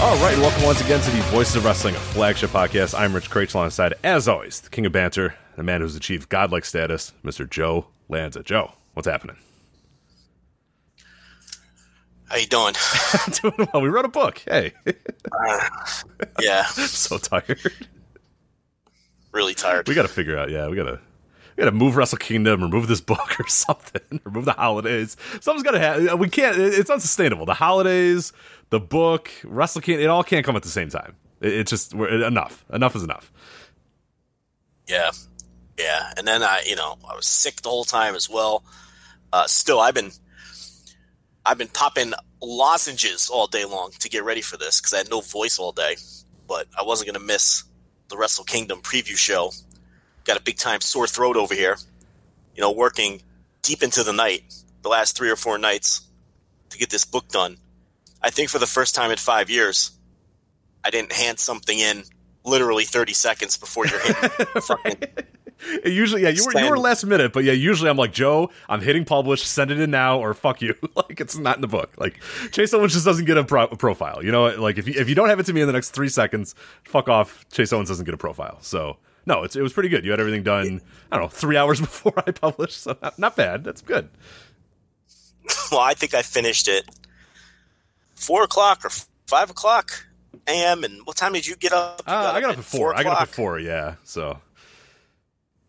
All right, welcome once again to the Voices of Wrestling, a flagship podcast. I'm Rich Kraetsch alongside, as always, the king of banter, the man who's achieved godlike status, Mr. Joe Lanza. Joe, what's happening? How you doing? Doing well. We wrote a book. Hey, uh, yeah, so tired. really tired. We got to figure out. Yeah, we got to. We got to move Wrestle Kingdom, remove this book or something, remove the holidays. Something's got to happen. We can't. It's unsustainable. The holidays, the book, Wrestle Kingdom, it all can't come at the same time. It, it's just enough. Enough is enough. Yeah, yeah. And then I, you know, I was sick the whole time as well. Uh, still, I've been, I've been popping lozenges all day long to get ready for this because I had no voice all day. But I wasn't to miss the Wrestle Kingdom preview show. Got a big time sore throat over here. You know, working deep into the night, the last three or four nights to get this book done. I think for the first time in five years, I didn't hand something in literally 30 seconds before you're hitting fucking Usually, yeah, you were you were last minute, but yeah, usually I'm like Joe, I'm hitting publish, send it in now, or fuck you. like it's not in the book. Like Chase Owens just doesn't get a, pro- a profile. You know, like if you if you don't have it to me in the next three seconds, fuck off. Chase Owens doesn't get a profile. So no, it's it was pretty good. You had everything done. I don't know, three hours before I published, so not, not bad. That's good. well, I think I finished it four o'clock or five o'clock a.m. And what time did you get up? You Uh, I got up at four. I got up at four. Yeah. So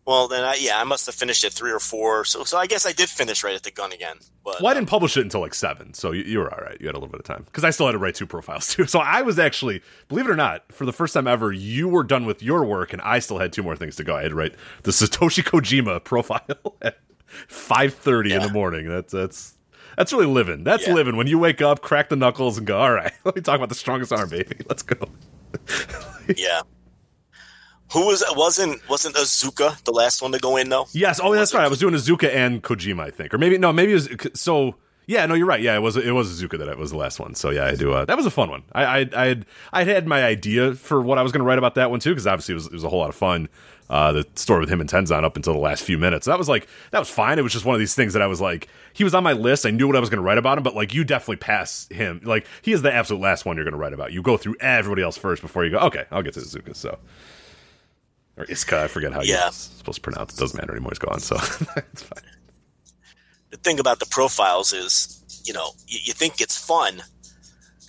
Well, then, I, yeah, I must have finished at three or four. So, so I guess I did finish right at the gun again. But Well, I didn't um, publish it until like seven, so you, you were all right. You had a little bit of time because I still had to write two profiles too. So I was actually, believe it or not, for the first time ever, you were done with your work, and I still had two more things to go. I had to write the Satoshi Kojima profile at five thirty in the morning. That's that's that's really living. That's Yeah. living when you wake up, crack the knuckles, and go. All right, let me talk about the strongest arm, baby. Let's go. yeah. Who was wasn't wasn't Azuka the last one to go in though? Yes. Oh, that's right. I was doing Azuka and Kojima, I think, or maybe no, maybe it was so. Yeah, no, you're right. Yeah, it was it was Azuka that was the last one. So yeah, I do. Uh, that was a fun one. I I I had, I had my idea for what I was going to write about that one too, because obviously it was it was a whole lot of fun. Uh, the story with him and Tenzan up until the last few minutes. That was like that was fine. It was just one of these things that I was like, he was on my list. I knew what I was going to write about him, but like you definitely pass him. Like he is the absolute last one you're going to write about. You go through everybody else first before you go. Okay, I'll get to Azuka. So. Or Iska, I forget how Yeah. you're supposed to pronounce it. Doesn't matter anymore. He's gone, so it's fine. the thing about the profiles is, you know, you, you think it's fun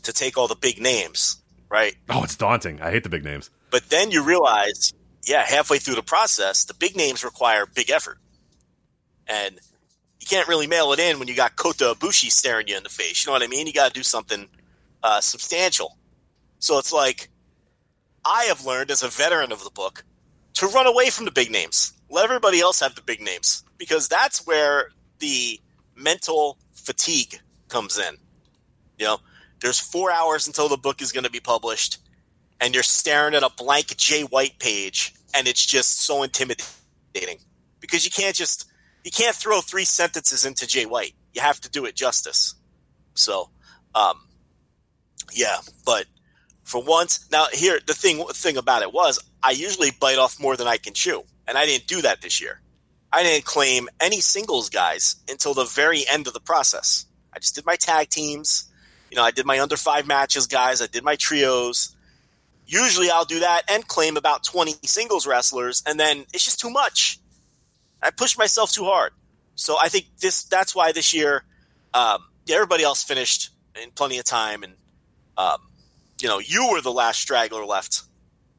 to take all the big names, right? Oh, it's daunting. I hate the big names. But then you realize, yeah, halfway through the process, the big names require big effort. And you can't really mail it in when you got Kota Ibushi staring you in the face. You know what I mean? You got to do something uh, substantial. So it's like, I have learned as a veteran of the book to run away from the big names. Let everybody else have the big names because that's where the mental fatigue comes in. You know, there's four hours until the book is going to be published and you're staring at a blank Jay White page, and it's just so intimidating because you can't just you can't throw three sentences into Jay White. You have to do it justice. So, um, yeah, but for once, now here the thing thing about it was I usually bite off more than I can chew, and I didn't do that this year. I didn't claim any singles guys until the very end of the process. I just did my tag teams. You know, I did my under five matches guys. I did my trios usually I'll do that and claim about 20 singles wrestlers and then it's just too much. I push myself too hard. So I think this that's why this year um, everybody else finished in plenty of time and um, you know you were the last straggler left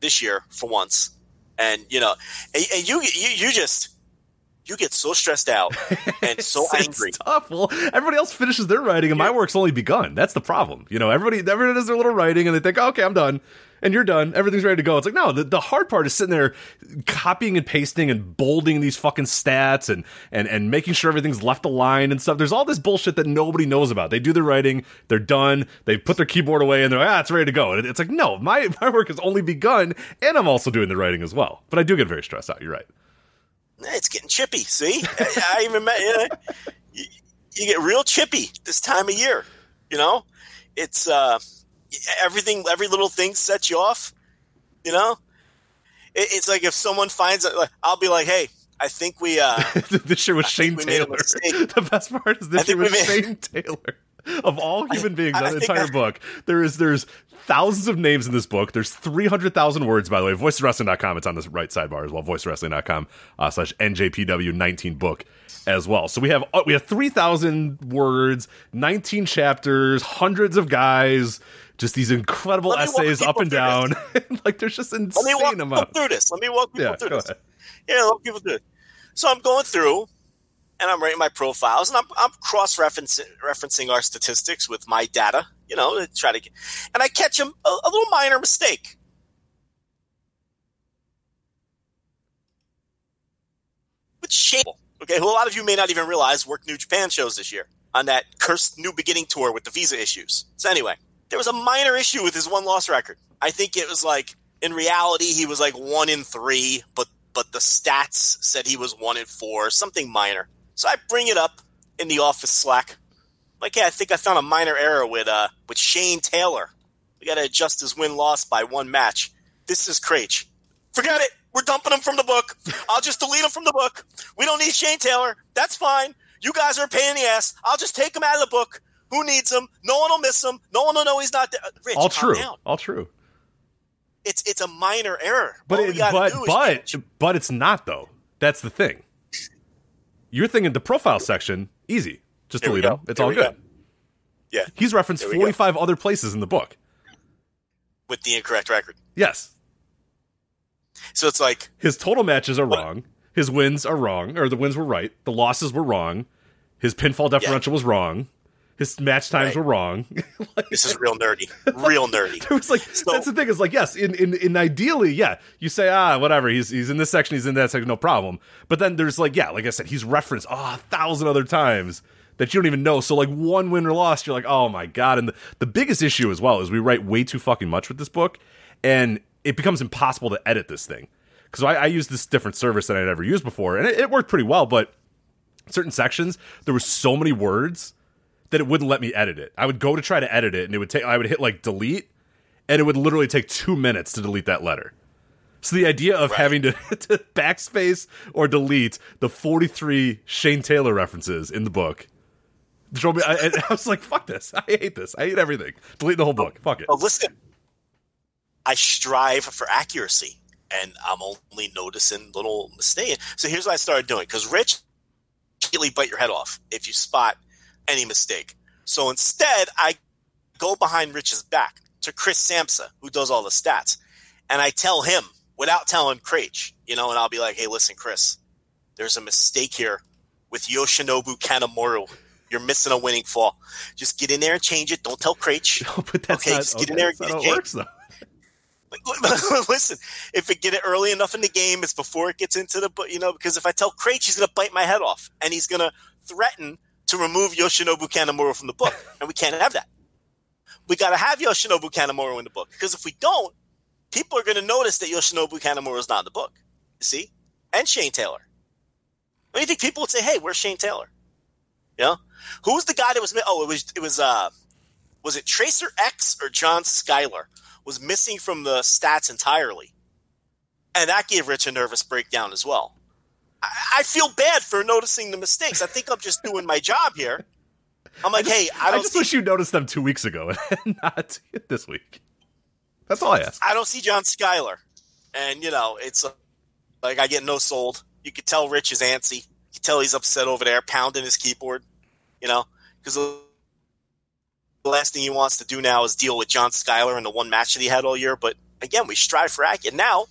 this year for once and you know, and, and you you you just you get so stressed out and so angry. It's tough. Well, everybody else finishes their writing, and my work's only begun. That's the problem. You know, everybody everybody does their little writing, and they think, okay, I'm done, and you're done. Everything's ready to go. It's like no, the, the hard part is sitting there copying and pasting and bolding these fucking stats and and and making sure everything's left aligned and stuff. There's all this bullshit that nobody knows about. They do their writing, they're done, they put their keyboard away, and they're like, ah, it's ready to go. And it's like, no, my my work has only begun, and I'm also doing the writing as well. But I do get very stressed out. You're right. It's getting chippy. See, I, even met, you, know, you, you get real chippy this time of year. You know, it's uh, everything. Every little thing sets you off. You know, it, it's like if someone finds it, like, I'll be like, "Hey, I think we uh, this year was Shane we made a Taylor. The best part is this year was made- Shane Taylor. Of all human beings on the entire book, there is there's thousands of names in this book. There's 300,000 words, by the way. VoicesWrestling.com. It's on this right sidebar as well. VoicesWrestling.com uh, slash NJPW19 book as well. So we have uh, we have 3,000 words, 19 chapters, hundreds of guys, just these incredible Let me walk essays up and down. like there's just insane let me walk people amount. through this. Let me walk people Yeah, through go this." ahead. Yeah, let people through it. So I'm going through and I'm writing my profiles and I'm, I'm cross referencing our statistics with my data, you know, to try to get, and I catch a, a, a little minor mistake. Which shameful. Okay, who a lot of you may not even realize worked New Japan shows this year on that cursed New Beginning tour with the visa issues. So anyway, there was a minor issue with his one loss record. I think it was like in reality he was like one in three, but but the stats said he was one in four, something minor. So I bring it up in the office Slack. Like, yeah, I think I found a minor error with uh with Shane Taylor. We got to adjust his win loss by one match. This is Kraetsch. Forget it. We're dumping him from the book. I'll just delete him from the book. We don't need Shane Taylor. That's fine. You guys are a pain in the ass. I'll just take him out of the book. Who needs him? No one will miss him. No one will know he's not there. Rich, All true. down. All true. It's it's a minor error. But it, but but but it's not though. That's the thing. You're thinking the profile section easy. Just delete him. It's Here all good. go. Yeah, He's referenced Here we go. 45 other places in the book. with the incorrect record. Yes. So it's like His total matches are wrong. His wins are wrong, or the wins were right. The losses were wrong. His pinfall differential was wrong. His match times Right. were wrong. like, this is real nerdy, real nerdy. it was like So- that's the thing. Is like yes, in, in in ideally, yeah, you say ah whatever. He's he's in this section. He's in that section. No problem. But then there's like yeah, like I said, he's referenced oh, a thousand other times that you don't even know. So like one win or loss, you're like oh my god. And the, the biggest issue as well is we write way too fucking much with this book, and it becomes impossible to edit this thing. Because I, I used this different service that I'd ever used before, and it, it worked pretty well. But certain sections, there were so many words that it wouldn't let me edit it. I would go to try to edit it, and it would take. I would hit like delete, and it would literally take two minutes to delete that letter. So the idea of Right. having to, to backspace or delete the forty-three Shane Taylor references in the book drove me. I, I was like, "Fuck this! I hate this! I hate everything! Delete the whole book! Fuck it!" Oh, listen, I strive for accuracy, and I'm only noticing little mistakes. So here's what I started doing because Rich immediately bite your head off if you spot any mistake. So instead, I go behind Rich's back to Chris Samsa, who does all the stats, and I tell him without telling Kraetsch, you know, and I'll be like, "Hey, listen, Chris, there's a mistake here with Yoshinobu Kanemaru." You're missing a winning fall. Just get in there and change it. Don't tell Kraetsch. but that's Okay, not. just get in there and get it works, though. Listen, if it get it early enough in the game, it's before it gets into the, you know, because if I tell Kraetsch, he's going to bite my head off and he's going to threaten to remove Yoshinobu Kanemaru from the book. And we can't have that. We got to have Yoshinobu Kanemaru in the book because if we don't, people are going to notice that Yoshinobu Kanemaru is not in the book. You see? And Shane Taylor. What do you think people would say, hey, where's Shane Taylor? You know? Who was the guy that was, oh, it was, it was, uh, was it Tracer X or John Skyler? was missing from the stats entirely. And that gave Rich a nervous breakdown as well. I, I feel bad for noticing the mistakes. I think I'm just doing my job here. I'm like, hey, I I just see, wish you noticed them two weeks ago and not this week. That's all I ask. I don't see John Skyler. And, you know, it's uh, like I get no sold. You could tell Rich is antsy. You could tell he's upset over there, pounding his keyboard, you know, because the last thing he wants to do now is deal with John Skyler in the one match that he had all year. But again, we strive for accurate. Now,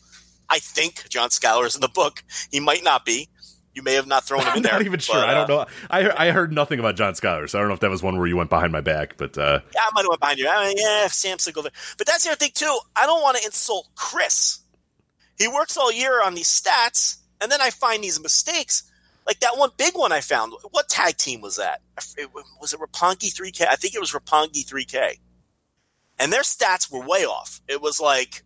I think John Skyler is in the book. He might not be. You may have not thrown him in I'm there. not even sure. but, I don't uh, know. I I heard nothing about John Skyler, so I don't know if that was one where you went behind my back. But uh, Yeah, I might have went behind you. I mean, yeah, Samson go. But that's the other thing too. I don't want to insult Chris. He works all year on these stats, and then I find these mistakes. Like that one big one I found. What tag team was that? It- Was it Roppongi 3K? I think it was Roppongi 3K. And their stats were way off. It was like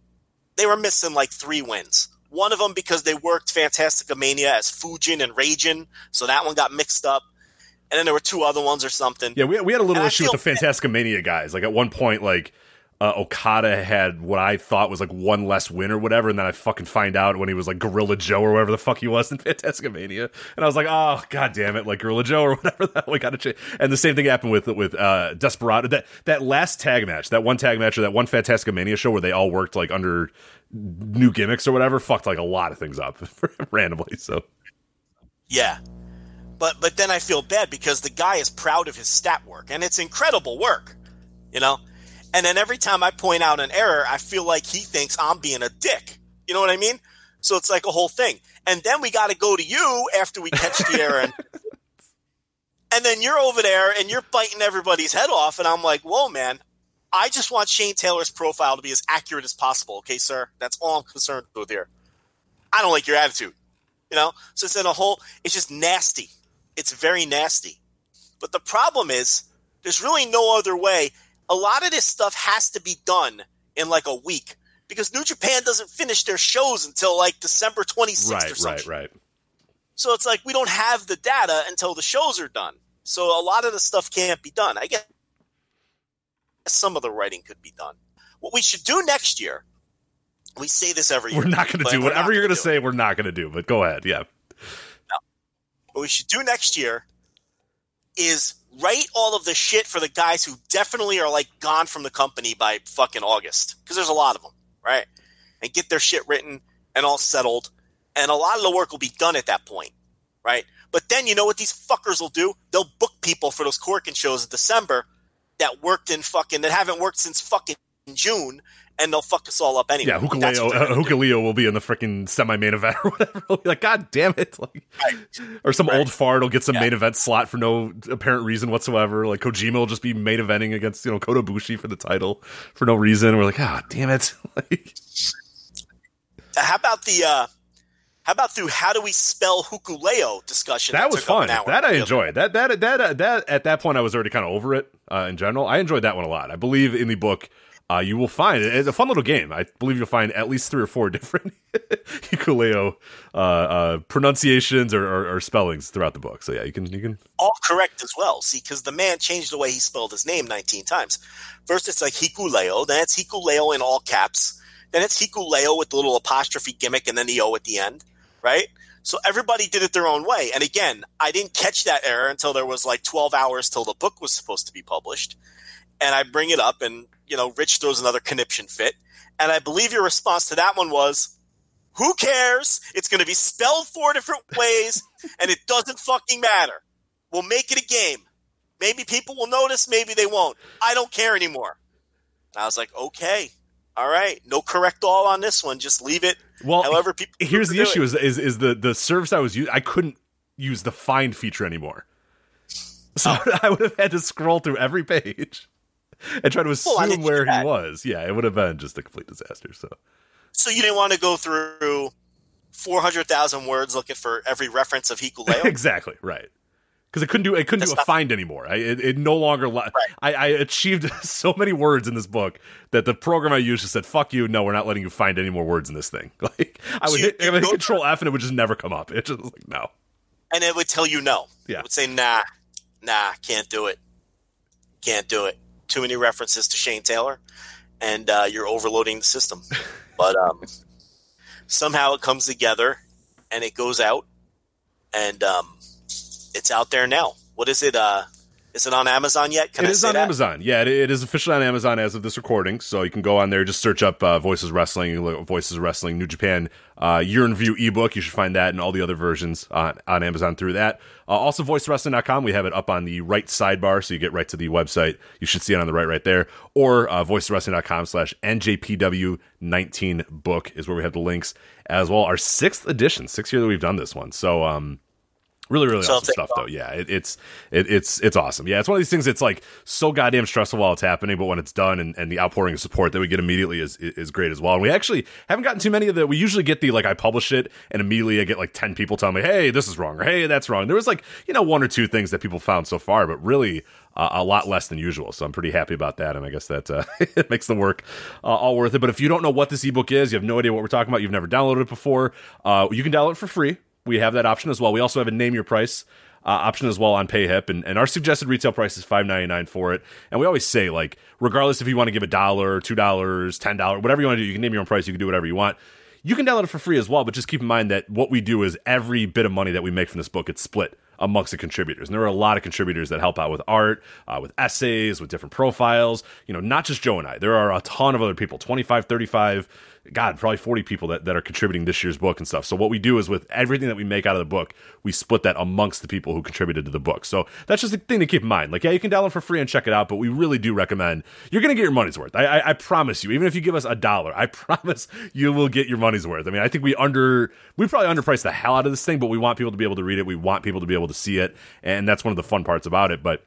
they were missing like three wins. One of them because they worked Fantastica Mania as Fujin and Raijin, so that one got mixed up. And then there were two other ones or something. yeah, we we had a little And issue with the Fantastica Mania guys. Like at one point, like uh, Okada had what I thought was like one less win or whatever, and then I fucking find out when he was like Gorilla Joe or whatever the fuck he was in Fantastica Mania, and I was like, oh god damn it, like Gorilla Joe or whatever that we got to change. And the same thing happened with with uh, Desperado. That that last tag match, that one tag match or that one Fantastica Mania show where they all worked like under new gimmicks or whatever, fucked like a lot of things up randomly. So Yeah. But but then I feel bad because the guy is proud of his stat work and it's incredible work. You know? And then every time I point out an error, I feel like he thinks I'm being a dick. You know what I mean? So it's like a whole thing. And then we got to go to you after we catch the error and and then you're over there and you're biting everybody's head off and I'm like, "Whoa, man. I just want Shane Taylor's profile to be as accurate as possible, okay, sir? That's all I'm concerned with here. I don't like your attitude. You know? So it's in a whole it's just nasty. It's very nasty. But the problem is there's really no other way. A lot of this stuff has to be done in like a week because New Japan doesn't finish their shows until like December 26th or right, something. right, right. So it's like we don't have the data until the shows are done. So a lot of the stuff can't be done. I guess some of the writing could be done. What we should do next year, we say this every year. We're not going to do whatever you're going to say. We're not going to do. But go ahead. Yeah. What we should do next year is write all of the shit for the guys who definitely are like gone from the company by fucking August because there's a lot of them, right? And get their shit written and all settled, and a lot of the work will be done at that point, right? But then you know what these fuckers will do? They'll book people for those Korakuen shows in December that worked in fucking that haven't worked since fucking June, and they'll fuck us all up anyway. Yeah, Hikuleo, uh. Hikuleo will be in the freaking semi-main event or whatever. Like, God damn it! Like, or some old fart will get some Yeah. main event slot for no apparent reason whatsoever. Like Kojima will just be main eventing against you know Kota Ibushi for the title for no reason. We're like, ah, damn it! like, How about the uh how about through how do we spell Hikuleo discussion? that was fun. That I enjoyed. That that that uh, that at that point I was already kind of over it uh, in general. I enjoyed that one a lot. I believe in the book. Uh, you will find it's a fun little game. I believe you'll find at least three or four different ukulele uh, uh, pronunciations or, or, or spellings throughout the book. So yeah, you can you can all correct as well. See, because the man changed the way he spelled his name 19 times. First, it's like Hikuleo, then it's Hikuleo in all caps, then it's Hikuleo with the little apostrophe gimmick and then the O at the end, right? So everybody did it their own way. And again, I didn't catch that error until there was like 12 hours till the book was supposed to be published. And I bring it up, and, you know, Rich throws another conniption fit. And I believe your response to that one was, who cares? It's going to be spelled four different ways, and it doesn't fucking matter. We'll make it a game. Maybe people will notice, maybe they won't. I don't care anymore. And I was like, okay, all right, no correct all on this one. Just leave it. Well, however people. here's the issue: it. is, is is the the service I was using? I couldn't use the find feature anymore, so Oh. I would have had to scroll through every page and try to Well, I assume didn't where he was. Yeah, it would have been just a complete disaster. So So you didn't want to go through four hundred thousand words looking for every reference of Hikuleo. exactly right. Because it couldn't do it couldn't That's do a not- find anymore. I, it, it no longer. Li- I, I achieved so many words in this book that the program I used just said, "Fuck you! No, we're not letting you find any more words in this thing." Like I So would you- hit, I would hit Control F and it would just never come up. It just was like no. and it would tell you no. Yeah. It would say, nah, nah, can't do it. Can't do it. Too many references to Shane Taylor, and uh, you're overloading the system. But um, somehow it comes together, and it goes out, and um, it's out there now. What is it? Uh, Is it on Amazon yet? Can It I is on that? Amazon. Yeah, it, it is officially on Amazon as of this recording. So you can go on there, just search up uh, Voices Wrestling, Voices Wrestling New Japan uh, Year in View ebook. You should find that and all the other versions on, on Amazon through that. Uh, also, voicewrestling.com. We have it up on the right sidebar, so you get right to the website. You should see it on the right right there. Or uh, voicewrestling.com slash NJPW19 book is where we have the links as well. Our sixth edition, sixth year that we've done this one. So, um, Really, really So awesome stuff, though. Yeah, it, it's it, it's it's awesome. Yeah, it's one of these things. that's like so goddamn stressful while it's happening, but when it's done and, and the outpouring of support that we get immediately is is great as well. And we actually haven't gotten too many of the. We usually get the like I publish it and immediately I get like ten people telling me, "Hey, this is wrong," or "Hey, that's wrong." There was like you know one or two things that people found so far, but really. Uh, a lot less than usual, so I'm pretty happy about that, and I guess that uh, it makes the work uh, all worth it. But if you don't know what this ebook is, you have no idea what we're talking about, you've never downloaded it before, uh, you can download it for free. We have that option as well. We also have a name your price uh, option as well on PayHip, and, and our suggested retail price is five ninety nine for it. And we always say like, regardless if you want to give a dollar, two dollars, ten dollars, whatever you want to do, you can name your own price. You can do whatever you want. You can download it for free as well, but just keep in mind that what we do is every bit of money that we make from this book, it's split amongst the contributors. And there are a lot of contributors that help out with art, uh, with essays, with different profiles. You know, not just Joe and I. There are a ton of other people, 25, 35, God, probably 40 people that, that are contributing this year's book and stuff. So what we do is with everything that we make out of the book, we split that amongst the people who contributed to the book. So that's just a thing to keep in mind. Like, yeah, you can download for free and check it out, but we really do recommend you're going to get your money's worth. I, I, I promise you, even if you give us a dollar, I promise you will get your money's worth. I mean, I think we under, we probably underpriced the hell out of this thing, but we want people to be able to read it. We want people to be able to see it. And that's one of the fun parts about it. But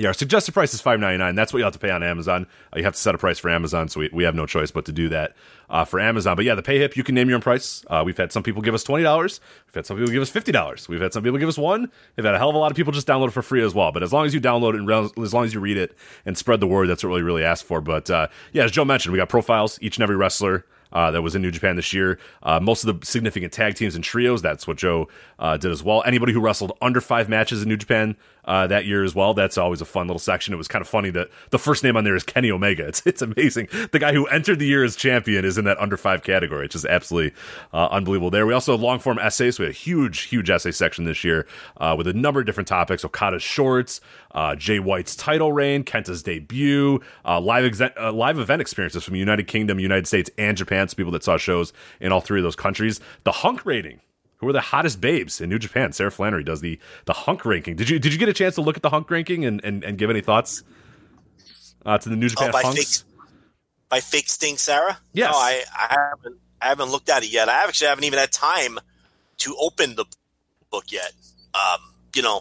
yeah, our suggested price is five ninety nine. That's what you have to pay on Amazon. Uh, you have to set a price for Amazon, so we, we have no choice but to do that uh, for Amazon. But yeah, the pay hip, you can name your own price. Uh, we've had some people give us twenty dollars. We've had some people give us fifty dollars. We've had some people give us one. We've had a hell of a lot of people just download it for free as well. But as long as you download it and re- as long as you read it and spread the word, that's what we really ask for. But uh, yeah, as Joe mentioned, we got profiles each and every wrestler uh, that was in New Japan this year. Uh, most of the significant tag teams and trios, that's what Joe uh, did as well. Anybody who wrestled under five matches in New Japan uh, that year as well, that's always a fun little section. It was kind of funny that the first name on there is Kenny Omega. It's, it's amazing. The guy who entered the year as champion is in that under five category. It's just absolutely uh, unbelievable there. We also have long form essays. We had a huge, huge essay section this year uh, with a number of different topics Okada's shorts, uh, Jay White's title reign, Kenta's debut, uh, live, uh, live event experiences from United Kingdom, United States, and Japan. People that saw shows in all three of those countries. The hunk rating. Who are the hottest babes in New Japan? Sarah Flannery does the the hunk ranking. Did you did you get a chance to look at the hunk ranking and, and, and give any thoughts uh, to the New Japan Oh, by hunks? by fake Sting Sarah? Yes. No, I, I haven't I haven't looked at it yet. I actually haven't even had time to open the book yet. Um, you know,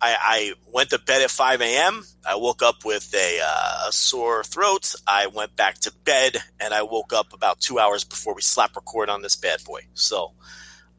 I, I went to bed at 5 a.m. I woke up with a, uh, a sore throat. I went back to bed and I woke up about two hours before we slap record on this bad boy. So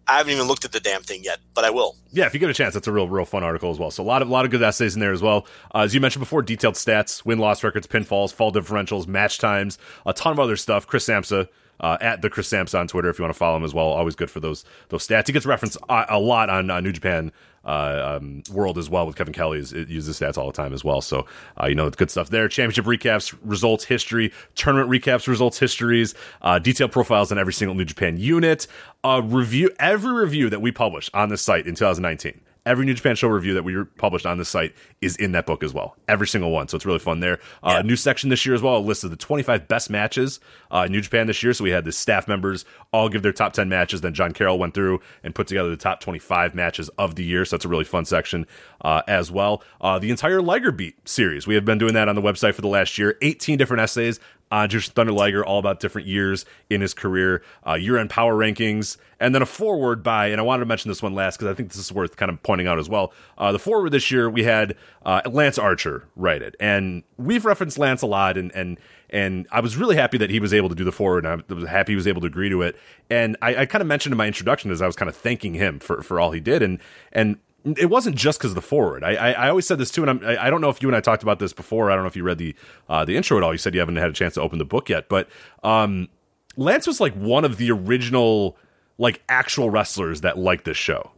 I haven't even looked at the damn thing yet, but I will. Yeah, if you get a chance, that's a real, real fun article as well. So a lot of, lot of good essays in there as well. Uh, as you mentioned before, detailed stats, win loss records, pinfalls, fall differentials, match times, a ton of other stuff. Chris Samsa. Uh, at the Chris Samsa on Twitter, if you want to follow him as well, always good for those those stats. He gets referenced a, a lot on uh, New Japan uh, um, World as well with Kevin Kelly. Is, it uses stats all the time as well, so uh, you know it's good stuff there. Championship recaps, results, history, tournament recaps, results, histories, uh, detailed profiles on every single New Japan unit. Uh, review every review that we publish on this site in 2019 every New Japan show review that we published on this site is in that book as well. Every single one. So it's really fun there. Uh, Yeah. New section this year as well, a list of the 25 best matches uh, in New Japan this year. So we had the staff members all give their top 10 matches. Then John Carroll went through and put together the top 25 matches of the year. So that's a really fun section uh, as well. Uh, the entire Liger Beat series. We have been doing that on the website for the last year. 18 different essays on Jushin Thunder Liger, all about different years in his career, uh, year-end power rankings, and then a forward by, and I wanted to mention this one last because I think this is worth kind of pointing out as well. Uh, the forward this year we had uh, Lance Archer write it, and we've referenced Lance a lot, and and and I was really happy that he was able to do the forward, and I was happy he was able to agree to it. And I, I kind of mentioned in my introduction as I was kind of thanking him for for all he did, and and it wasn't just because of the forward. I, I I always said this too, and I'm, I I don't know if you and I talked about this before. I don't know if you read the uh, the intro at all. You said you haven't had a chance to open the book yet, but um, Lance was like one of the original like actual wrestlers that liked this show.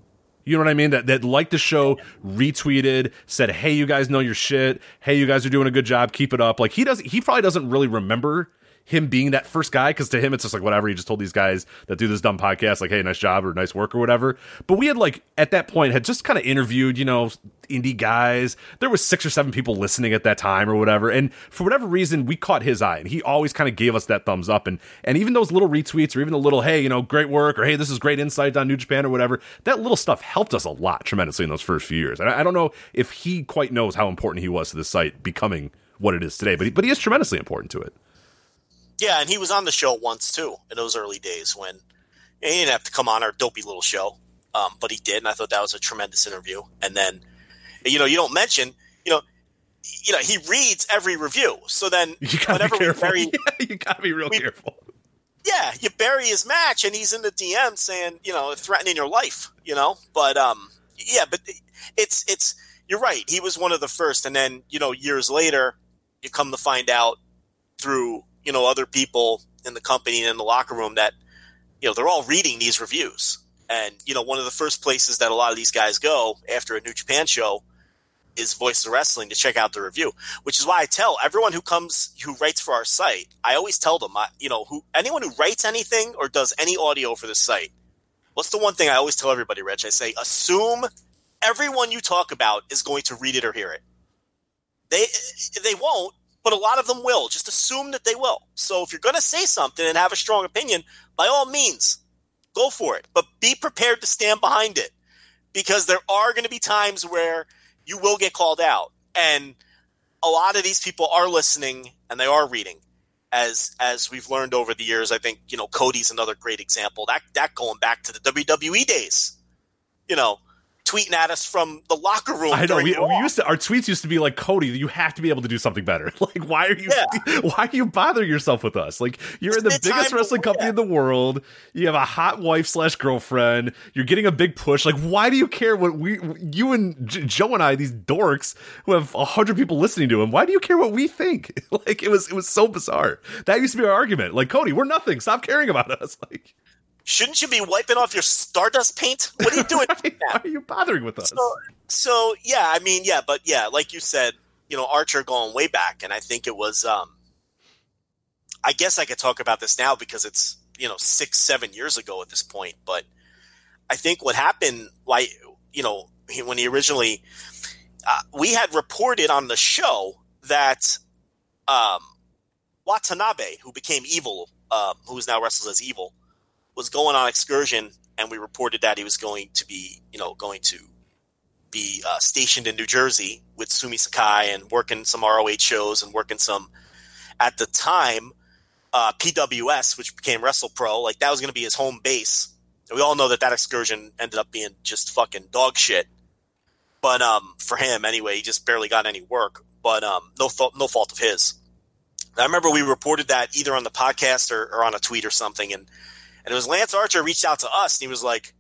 You know what I mean? That that liked the show, retweeted, said, "Hey, you guys know your shit. Hey, you guys are doing a good job. Keep it up." Like he does. He probably doesn't really remember him being that first guy because to him it's just like whatever. He just told these guys that do this dumb podcast like, hey, nice job or nice work or whatever. But we had like at that point had just kind of interviewed, you know, indie guys. There was six or seven people listening at that time or whatever, and for whatever reason, we caught his eye, and he always kind of gave us that thumbs up. And and even those little retweets or even the little hey, you know, great work or hey, this is great insight on New Japan or whatever. That little stuff helped us a lot tremendously in those first few years. And I, I don't know if he quite knows how important he was to the site becoming what it is today, but he, but he is tremendously important to it. Yeah, and he was on the show once too in those early days when he didn't have to come on our dopey little show, um, but he did, and I thought that was a tremendous interview. And then, you know, you don't mention, you know, you know, he reads every review. So then, You gotta whenever be careful. bury, Yeah, you gotta be real we- careful. yeah, you bury his match, and he's in the DM saying, you know, threatening your life, you know. But um, yeah, but it's it's you're right. He was one of the first, and then you know, years later, you come to find out through you know other people in the company and in the locker room that you know they're all reading these reviews, and you know, one of the first places that a lot of these guys go after a New Japan show is Voice of Wrestling to check out the review, which is why I tell everyone who comes who writes for our site. I always tell them, I, you know, who anyone who writes anything or does any audio for the site. What's the one thing I always tell everybody, Rich? I say, assume everyone you talk about is going to read it or hear it. They they won't, but a lot of them will. Just assume that they will. So if you're going to say something and have a strong opinion, by all means, go for it. But be prepared to stand behind it because there are going to be times where you will get called out. And a lot of these people are listening and they are reading. As as we've learned over the years, I think you know Cody's another great example. That that going back to the WWE days, you know, tweeting at us from the locker room. I know we, we used to our tweets used to be like Cody, you have to be able to do something better. Like why are you why are you bothering yourself with us? Like you're in the It's biggest wrestling company in the world. You have a hot wife slash girlfriend. You're getting a big push. Like why do you care what we you and J- Joe and I these dorks who have a hundred people listening to him? Why do you care what we think? Like it was it was so bizarre. That used to be our argument. Like Cody, we're nothing. Stop caring about us. Like Shouldn't you be wiping off your Stardust paint? What are you doing? why are you bothering with us? So, so yeah, I mean, yeah, but yeah, like you said, you know, Archer going way back, and I think it was. um I guess I could talk about this now because it's you know six, seven years ago at this point. But I think what happened, why you know, when he originally, uh, we had reported on the show that um, Watanabe, who became evil, um, who is now wrestles as evil, was going on excursion, and we reported that he was going to be, you know, going to be uh, stationed in New Jersey with Sumie Sakai and working some ROH shows and working some at the time uh, PWS, which became Wrestle Pro. Like that was going to be his home base. And we all know that that excursion ended up being just fucking dog shit. But um, for him anyway, he just barely got any work. But um, no fault, no fault of his. I remember we reported that either on the podcast or, or on a tweet or something, and and it was Lance Archer reached out to us and he was like,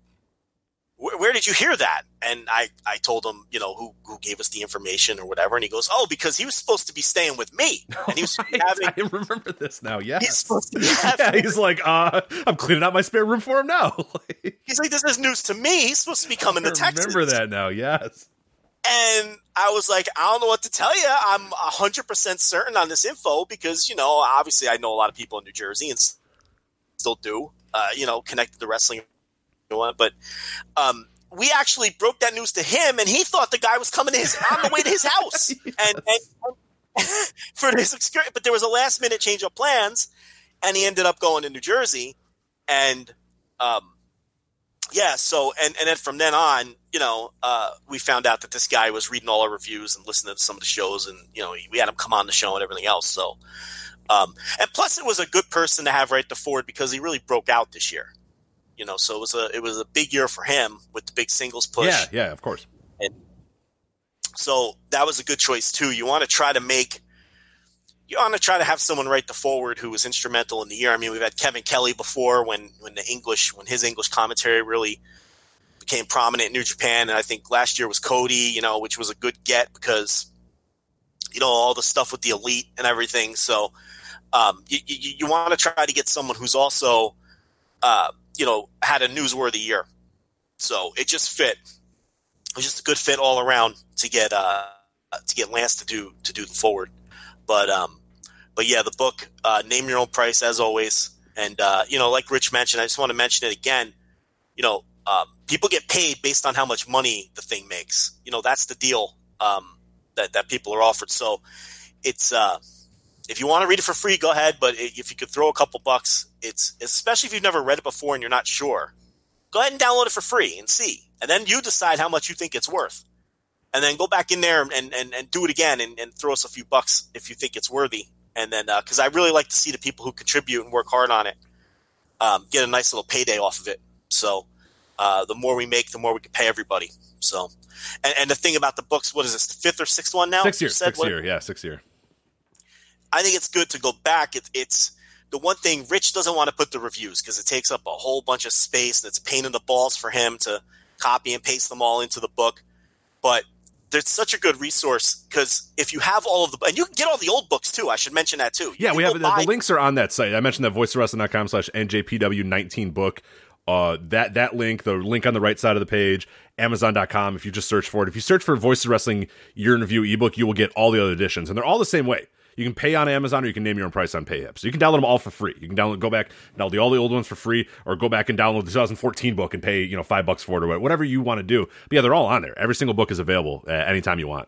where, did you hear that? And I, I told him, you know, who, who gave us the information or whatever. And he goes, oh, because he was supposed to be staying with me. And he was Right, having, I remember this now. Yeah, he's supposed to be having, yeah, he's like, uh, I'm cleaning out my spare room for him now. He's like, this is news to me. He's supposed to be coming to I Texas. remember that now. Yes. And I was like, I don't know what to tell you. I'm 100% certain on this info because, you know, obviously I know a lot of people in New Jersey and still do, uh, you know, connected to wrestling. But um, we actually broke that news to him and he thought the guy was coming to his, on the way to his house. And, and for this excursion, but there was a last minute change of plans and he ended up going to New Jersey. And, um, yeah, so and and then from then on, you know, uh, we found out that this guy was reading all our reviews and listening to some of the shows, and you know, we had him come on the show and everything else. So, um, and plus, it was a good person to have right to Ford because he really broke out this year. You know, so it was a it was a big year for him with the big singles push. Yeah, yeah, of course. And So that was a good choice too. You want to try to make you want to try to have someone write the forward who was instrumental in the year. I mean, we've had Kevin Kelly before when when the English when his English commentary really became prominent in New Japan, and I think last year was Cody, you know, which was a good get because you know all the stuff with the elite and everything. So um, you, you, you want to try to get someone who's also uh, you know had a newsworthy year. So it just fit. It was just a good fit all around to get uh, to get Lance to do to do the forward. But um, but yeah, the book, uh, name your own price as always. And, uh, you know, like Rich mentioned, I just want to mention it again. You know, um, people get paid based on how much money the thing makes. You know, that's the deal um, that, that people are offered. So it's, uh, if you want to read it for free, go ahead. But if you could throw a couple bucks, it's especially if you've never read it before and you're not sure, go ahead and download it for free and see. And then you decide how much you think it's worth. And then go back in there and, and, and do it again and, and throw us a few bucks if you think it's worthy and then because uh, I really like to see the people who contribute and work hard on it um, get a nice little payday off of it. So uh, the more we make, the more we can pay everybody. So, and, and, the thing about the books, what is this, the fifth or sixth one now? Six year, six what, year, yeah, six year. I think it's good to go back. It, it's the one thing Rich doesn't want to put the reviews because it takes up a whole bunch of space and it's pain in the balls for him to copy and paste them all into the book. But there's such a good resource because if you have all of the and you can get all the old books too. I should mention that too. You yeah, we have the, the, links are on that site. I mentioned that voicesofwrestling.com slash njpw19 book. Uh, that that link, the link on the right side of the page, Amazon.com. If you just search for it, if you search for Voices Wrestling Year in Review ebook, you will get all the other editions, and they're all the same way. You can pay on Amazon or you can name your own price on PayHip. So you can download them all for free. You can download, go back, download all the old ones for free, or go back and download the 2014 book and pay you know five bucks for it or whatever you want to do. But yeah, they're all on there. Every single book is available uh, anytime you want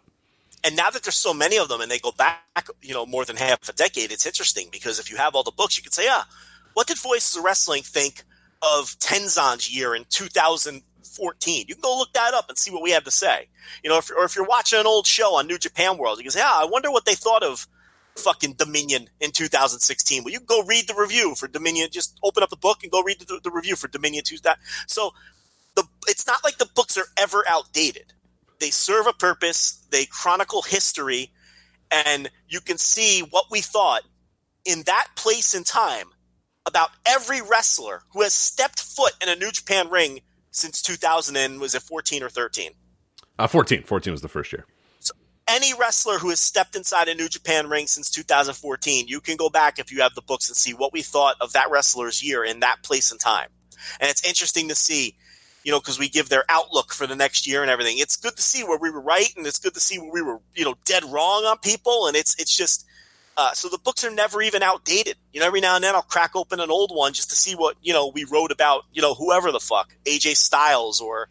and now that there's so many of them and they go back, you know, more than half a decade, it's interesting because if you have all the books, you could say, ah, what did Voices of Wrestling think of Tenzan's year in 2014? You can go look that up and see what we have to say. You know, if, or if you're watching an old show on New Japan World, you can say, ah, I wonder what they thought of fucking Dominion in 2016. Well, you can go read the review for Dominion. Just open up the book and go read the, the review for Dominion 2000. So the, it's not like the books are ever outdated they serve a purpose, they chronicle history, and you can see what we thought in that place and time about every wrestler who has stepped foot in a New Japan ring since 2000 and was it 14 or 13? Uh, 14. 14 was the first year. Any wrestler who has stepped inside a New Japan ring since 2014, you can go back if you have the books and see what we thought of that wrestler's year in that place and time. And it's interesting to see you know, because we give their outlook for the next year and everything. It's good to see where we were right, and it's good to see where we were, you know, dead wrong on people. And it's it's just uh, so the books are never even outdated. You know, every now and then I'll crack open an old one just to see what you know we wrote about, you know, whoever the fuck, AJ Styles or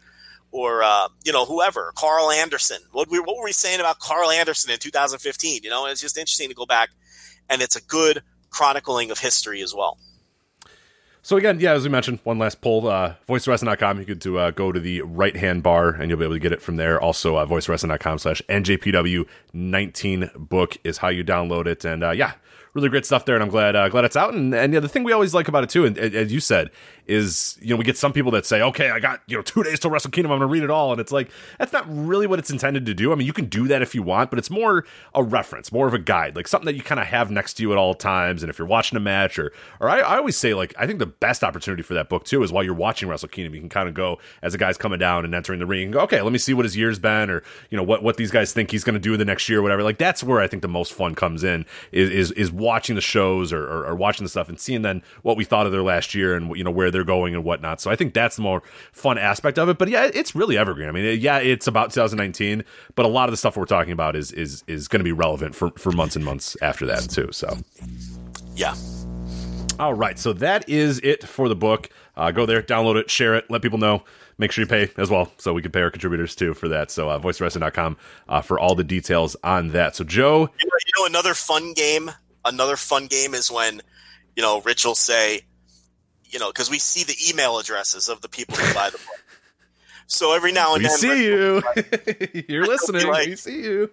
or uh, you know whoever, Karl Anderson. What we what were we saying about Karl Anderson in 2015? You know, it's just interesting to go back, and it's a good chronicling of history as well. So again, yeah, as we mentioned, one last poll, uh, voicewrestling.com. You could to, uh, go to the right hand bar and you'll be able to get it from there. Also, uh, voicewrestling.com slash NJPW19 book is how you download it. And uh, yeah, really great stuff there. And I'm glad, uh, glad it's out. And, and yeah, the thing we always like about it too, and, as you said, is you know we get some people that say okay i got you know two days till wrestle kingdom i'm gonna read it all and it's like that's not really what it's intended to do i mean you can do that if you want but it's more a reference more of a guide like something that you kind of have next to you at all times and if you're watching a match or or I, I, always say like i think the best opportunity for that book too is while you're watching wrestle kingdom you can kind of go as a guy's coming down and entering the ring go okay let me see what his year's been or you know what what these guys think he's gonna do in the next year or whatever like that's where i think the most fun comes in is is, is watching the shows or, or, or watching the stuff and seeing then what we thought of their last year and you know where they're going and whatnot. So I think that's the more fun aspect of it. But yeah, it's really evergreen. I mean, yeah, it's about 2019, but a lot of the stuff we're talking about is is is going to be relevant for for months and months after that too. So yeah. All right, so that is it for the book. Uh, go there, download it, share it, let people know. Make sure you pay as well, so we can pay our contributors too for that. So, uh, voicewrestling.com uh, for all the details on that. So, Joe, you know, you know, another fun game. Another fun game is when you know Rich will say, you know, because we see the email addresses of the people who buy the book. So every now and then. we then, see you. Like, You're listening. Like, we see you.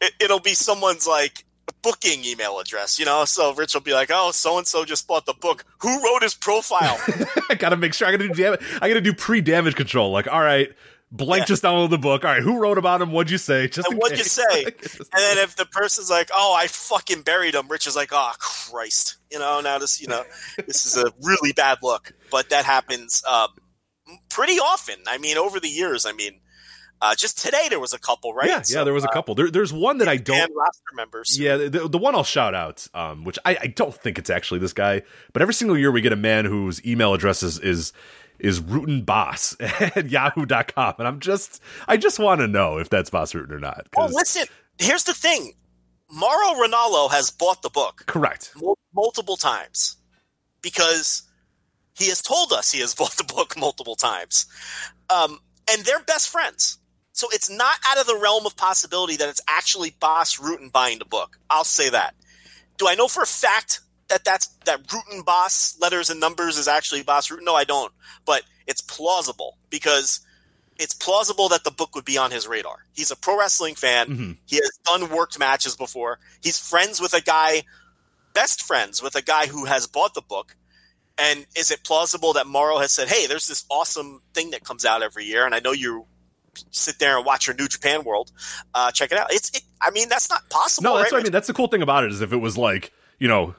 It, will be someone's like booking email address, you know. So Rich will be like, "Oh, so and so just bought the book. Who wrote his profile?" I gotta make sure. I gotta do damage. I gotta do pre damage control. Like, all right, Blank yeah. just download the book. All right, who wrote about him? What'd you say? Just and what'd case. you say? and then if the person's like, "Oh, I fucking buried him," Rich is like, "Oh Christ," you know. Now this, you know, this is a really bad look. But that happens um, pretty often. I mean, over the years. I mean, uh, just today there was a couple, right? Yeah, so, yeah, there was a couple. There, there's one that I don't roster members. Yeah, the, the one I'll shout out, um, which I, I don't think it's actually this guy, but every single year we get a man whose email address is, is is Rutten Bas at yahoo.com. And I'm just, I just want to know if that's Bas Rutten or not. Oh, listen, here's the thing. Mauro Ranallo has bought the book Correct. mul- multiple times because he has told us he has bought the book multiple times. Um, and they're best friends. So it's not out of the realm of possibility that it's actually Bas Rutten buying the book. I'll say that. Do I know for a fact that that's that Rutten Bas letters and numbers is actually Bas Rutten? No, I don't. But it's plausible because it's plausible that the book would be on his radar. He's a pro wrestling fan. Mhm. He has done worked matches before. He's friends with a guy, best friends with a guy who has bought the book. And is it plausible that Mauro has said, "Hey, there's this awesome thing that comes out every year, and I know you sit there and watch your New Japan World. Uh, check it out." It's, it, I mean, that's not possible. No, that's right? what I mean. That's the cool thing about it is if it was like, you know,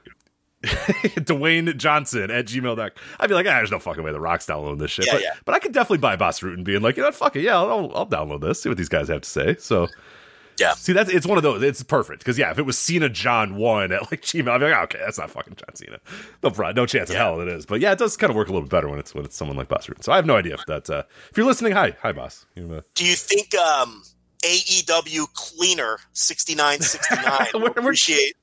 Dwayne Johnson at gmail.com, I'd be like, ah, there's no fucking way the Rock's downloading this shit. Yeah, but, yeah. but I could definitely buy Bas Rutten being like, you know, fuck it. Yeah, I'll, I'll download this, see what these guys have to say. So, Yeah. See, that's it's one of those. It's perfect because yeah, if it was Cena John one at like Gmail, I'd be like, oh, okay, that's not fucking John Cena. No, pro- no chance in hell it is. But yeah, it does kind of work a little bit better when it's when it's someone like Boss Root. So I have no idea if that. Uh, if you're listening, hi, hi, boss. You, uh, Do you think um, AEW Cleaner sixty nine sixty nine appreciate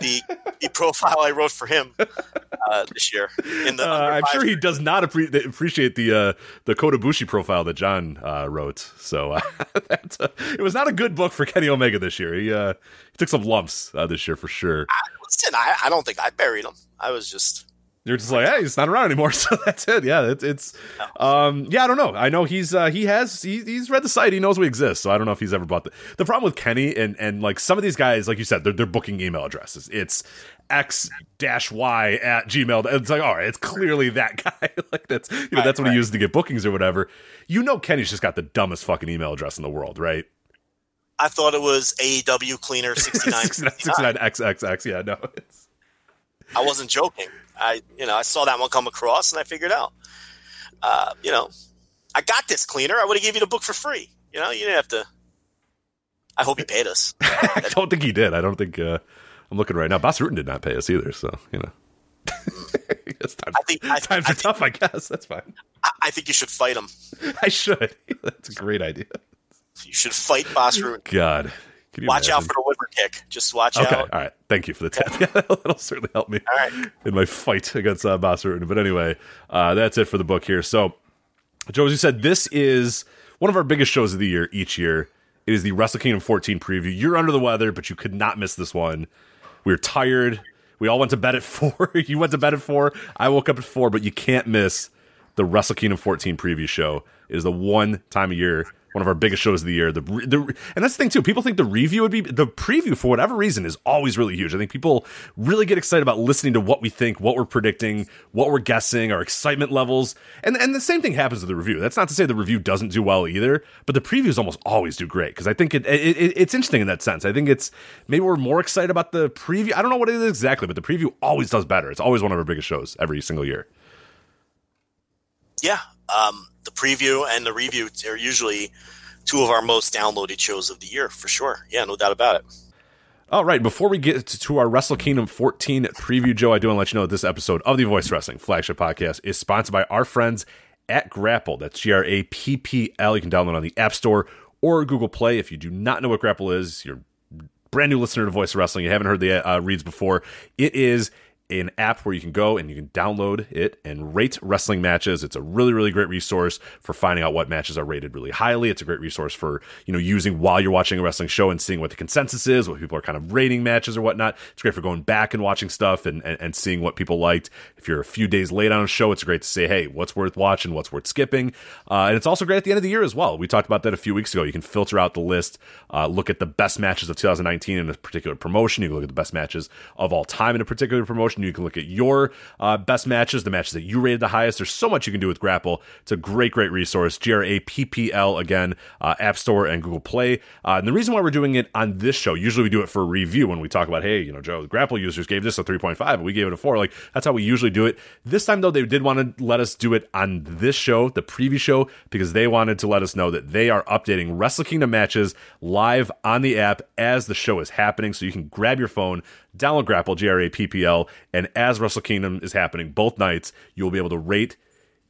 the the profile I wrote for him uh, this year? In the Uh, I'm sure he does not appre- appreciate the uh, the Kota Ibushi profile that John uh, wrote. So uh, that's, uh, it was not a good book for Kenny Omega this year. He uh, he took some lumps uh, this year for sure. Listen, I, I don't think I buried him. I was just You're just like, hey, he's not around anymore. So that's it. Yeah, it's, it's um, yeah, I don't know. I know he's uh, he has he, he's read the site. He knows we exist. So I don't know if he's ever bought the. The problem with Kenny and and like some of these guys, like you said, they're they're booking email addresses. It's x dash y at gmail. It's like, all right, it's clearly that guy. like that's you know that's what he uses to get bookings or whatever. You know, Kenny's just got the dumbest fucking email address in the world, right? I thought it was AEW Cleaner sixty nine. 69 xxx. Yeah, no. It's, I wasn't joking. I you know I saw that one come across and I figured out. Uh, you know, I got this cleaner. I would have gave you the book for free. You know, you didn't have to. I hope he paid us. I don't think he did. I don't think. Uh, I'm looking right now. Bas Rutten did not pay us either. So you know. I guess times, I think- I- times I are think- tough. I guess that's fine. I, I think you should fight him. I should. That's a great idea. You should fight Bas Rutten. God, Watch out for the liver kick. Just watch Okay, out. all right. Thank you for the tip. Yeah, that'll certainly help me All right. in my fight against uh, Boss But anyway, uh, that's it for the book here. So, Joe, as you said, this is one of our biggest shows of the year each year. It is the Wrestle Kingdom 14 preview. You're under the weather, but you could not miss this one. We were tired. We all went to bed at four. you went to bed at four. I woke up at four, but you can't miss the Wrestle Kingdom 14 preview show. is the one time a year, one of our biggest shows of the year. The, the and that's the thing too. People think the review would be the preview for whatever reason is always really huge. I think people really get excited about listening to what we think, what we're predicting, what we're guessing, our excitement levels, and and the same thing happens with the review. That's not to say the review doesn't do well either, but the previews almost always do great because I think it, it, it it's interesting in that sense. I think it's maybe we're more excited about the preview. I don't know what it is exactly, but the preview always does better. It's always one of our biggest shows every single year. Yeah. Um, the preview and the review are usually two of our most downloaded shows of the year for sure. Yeah, no doubt about it. All right, before we get to our Wrestle Kingdom 14 preview, Joe, I do want to let you know that this episode of the Voice Wrestling flagship podcast is sponsored by our friends at GRAPPL. That's G R A P P L. You can download on the App Store or Google Play. If you do not know what GRAPPL is, you're brand new listener to Voice Wrestling. You haven't heard the uh, reads before. It is an app where you can go and you can download it and rate wrestling matches. It's a really, really great resource for finding out what matches are rated really highly. It's a great resource for, you know, using while you're watching a wrestling show and seeing what the consensus is, what people are kind of rating matches or whatnot. It's great for going back and watching stuff and, and, and seeing what people liked. If you're a few days late on a show, it's great to say, hey, what's worth watching, what's worth skipping. Uh, and it's also great at the end of the year as well. We talked about that a few weeks ago. You can filter out the list, uh, look at the best matches of 2019 in a particular promotion. You can look at the best matches of all time in a particular promotion. You can look at your uh, best matches, the matches that you rated the highest. There's so much you can do with GRAPPL. It's a great, great resource. G R A P P L again, uh, App Store and Google Play. Uh, and the reason why we're doing it on this show, usually we do it for a review when we talk about, hey, you know, Joe, GRAPPL users gave this a 3.5, but we gave it a 4. Like, that's how we usually do it. This time, though, they did want to let us do it on this show, the preview show, because they wanted to let us know that they are updating Wrestle Kingdom matches live on the app as the show is happening. So you can grab your phone, download GRAPPL, G R A P P L, and as Wrestle Kingdom is happening both nights, you'll be able to rate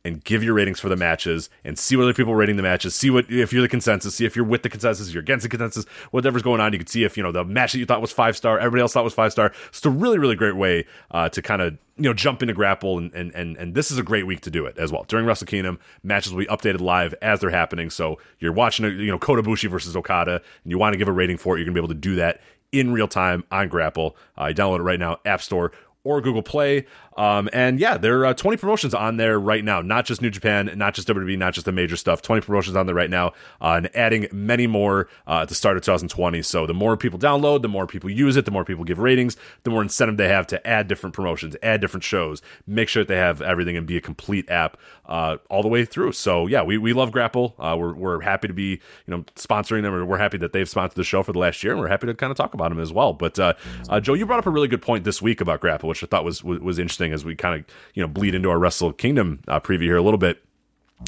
and give your ratings for the matches and see what other people are rating the matches. See what if you're the consensus. See if you're with the consensus. You're against the consensus. Whatever's going on, you can see if you know the match that you thought was five star, everybody else thought was five star. It's a really really great way uh, to kind of you know jump into GRAPPL and, and and and this is a great week to do it as well. During Wrestle Kingdom, matches will be updated live as they're happening. So you're watching you know Kota Ibushi versus Okada, and you want to give a rating for it, you're gonna be able to do that in real time on GRAPPL. Uh, download it right now, App Store or Google Play. Um, and yeah, there are uh, 20 promotions on there right now, not just New Japan, not just WWE, not just the major stuff. 20 promotions on there right now, uh, and adding many more uh, at the start of 2020. So the more people download, the more people use it, the more people give ratings, the more incentive they have to add different promotions, add different shows, make sure that they have everything and be a complete app uh, all the way through. So yeah, we, we love GRAPPL. Uh, we're, we're happy to be you know sponsoring them. We're happy that they've sponsored the show for the last year, and we're happy to kind of talk about them as well. But uh, Joe, you brought up a really good point this week about GRAPPL, which I thought was was, was interesting as we kind of you know bleed into our Wrestle Kingdom uh, preview here a little bit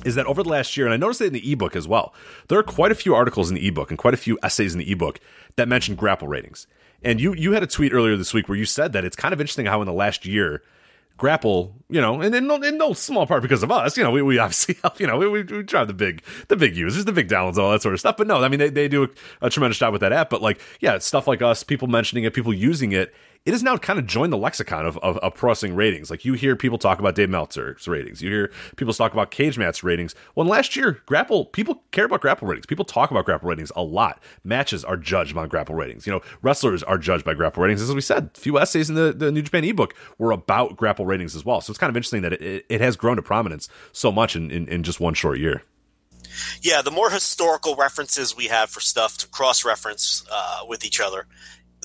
is that over the last year, and I noticed it in the ebook as well, there are quite a few articles in the ebook and quite a few essays in the ebook that mention GRAPPL ratings. And you you had a tweet earlier this week where you said that it's kind of interesting how in the last year GRAPPL, you know, and in no, in no small part because of us, you know, we, we obviously, you know, we, we, we drive the big, the big users, the big downloads, all that sort of stuff. But no, I mean, they, they do a, a tremendous job with that app. But like, yeah, stuff like us, people mentioning it, people using it, it has now kind of joined the lexicon of, of, of processing ratings. Like you hear people talk about Dave Meltzer's ratings. You hear people talk about Cage Match ratings. Well, last year, GRAPPL, people care about GRAPPL ratings. People talk about GRAPPL ratings a lot. Matches are judged on GRAPPL ratings. You know, wrestlers are judged by GRAPPL ratings. As we said, a few essays in the, the New Japan ebook were about GRAPPL ratings as well. So it's kind of interesting that it, it has grown to prominence so much in, in, in just one short year. Yeah, the more historical references we have for stuff to cross reference uh, with each other,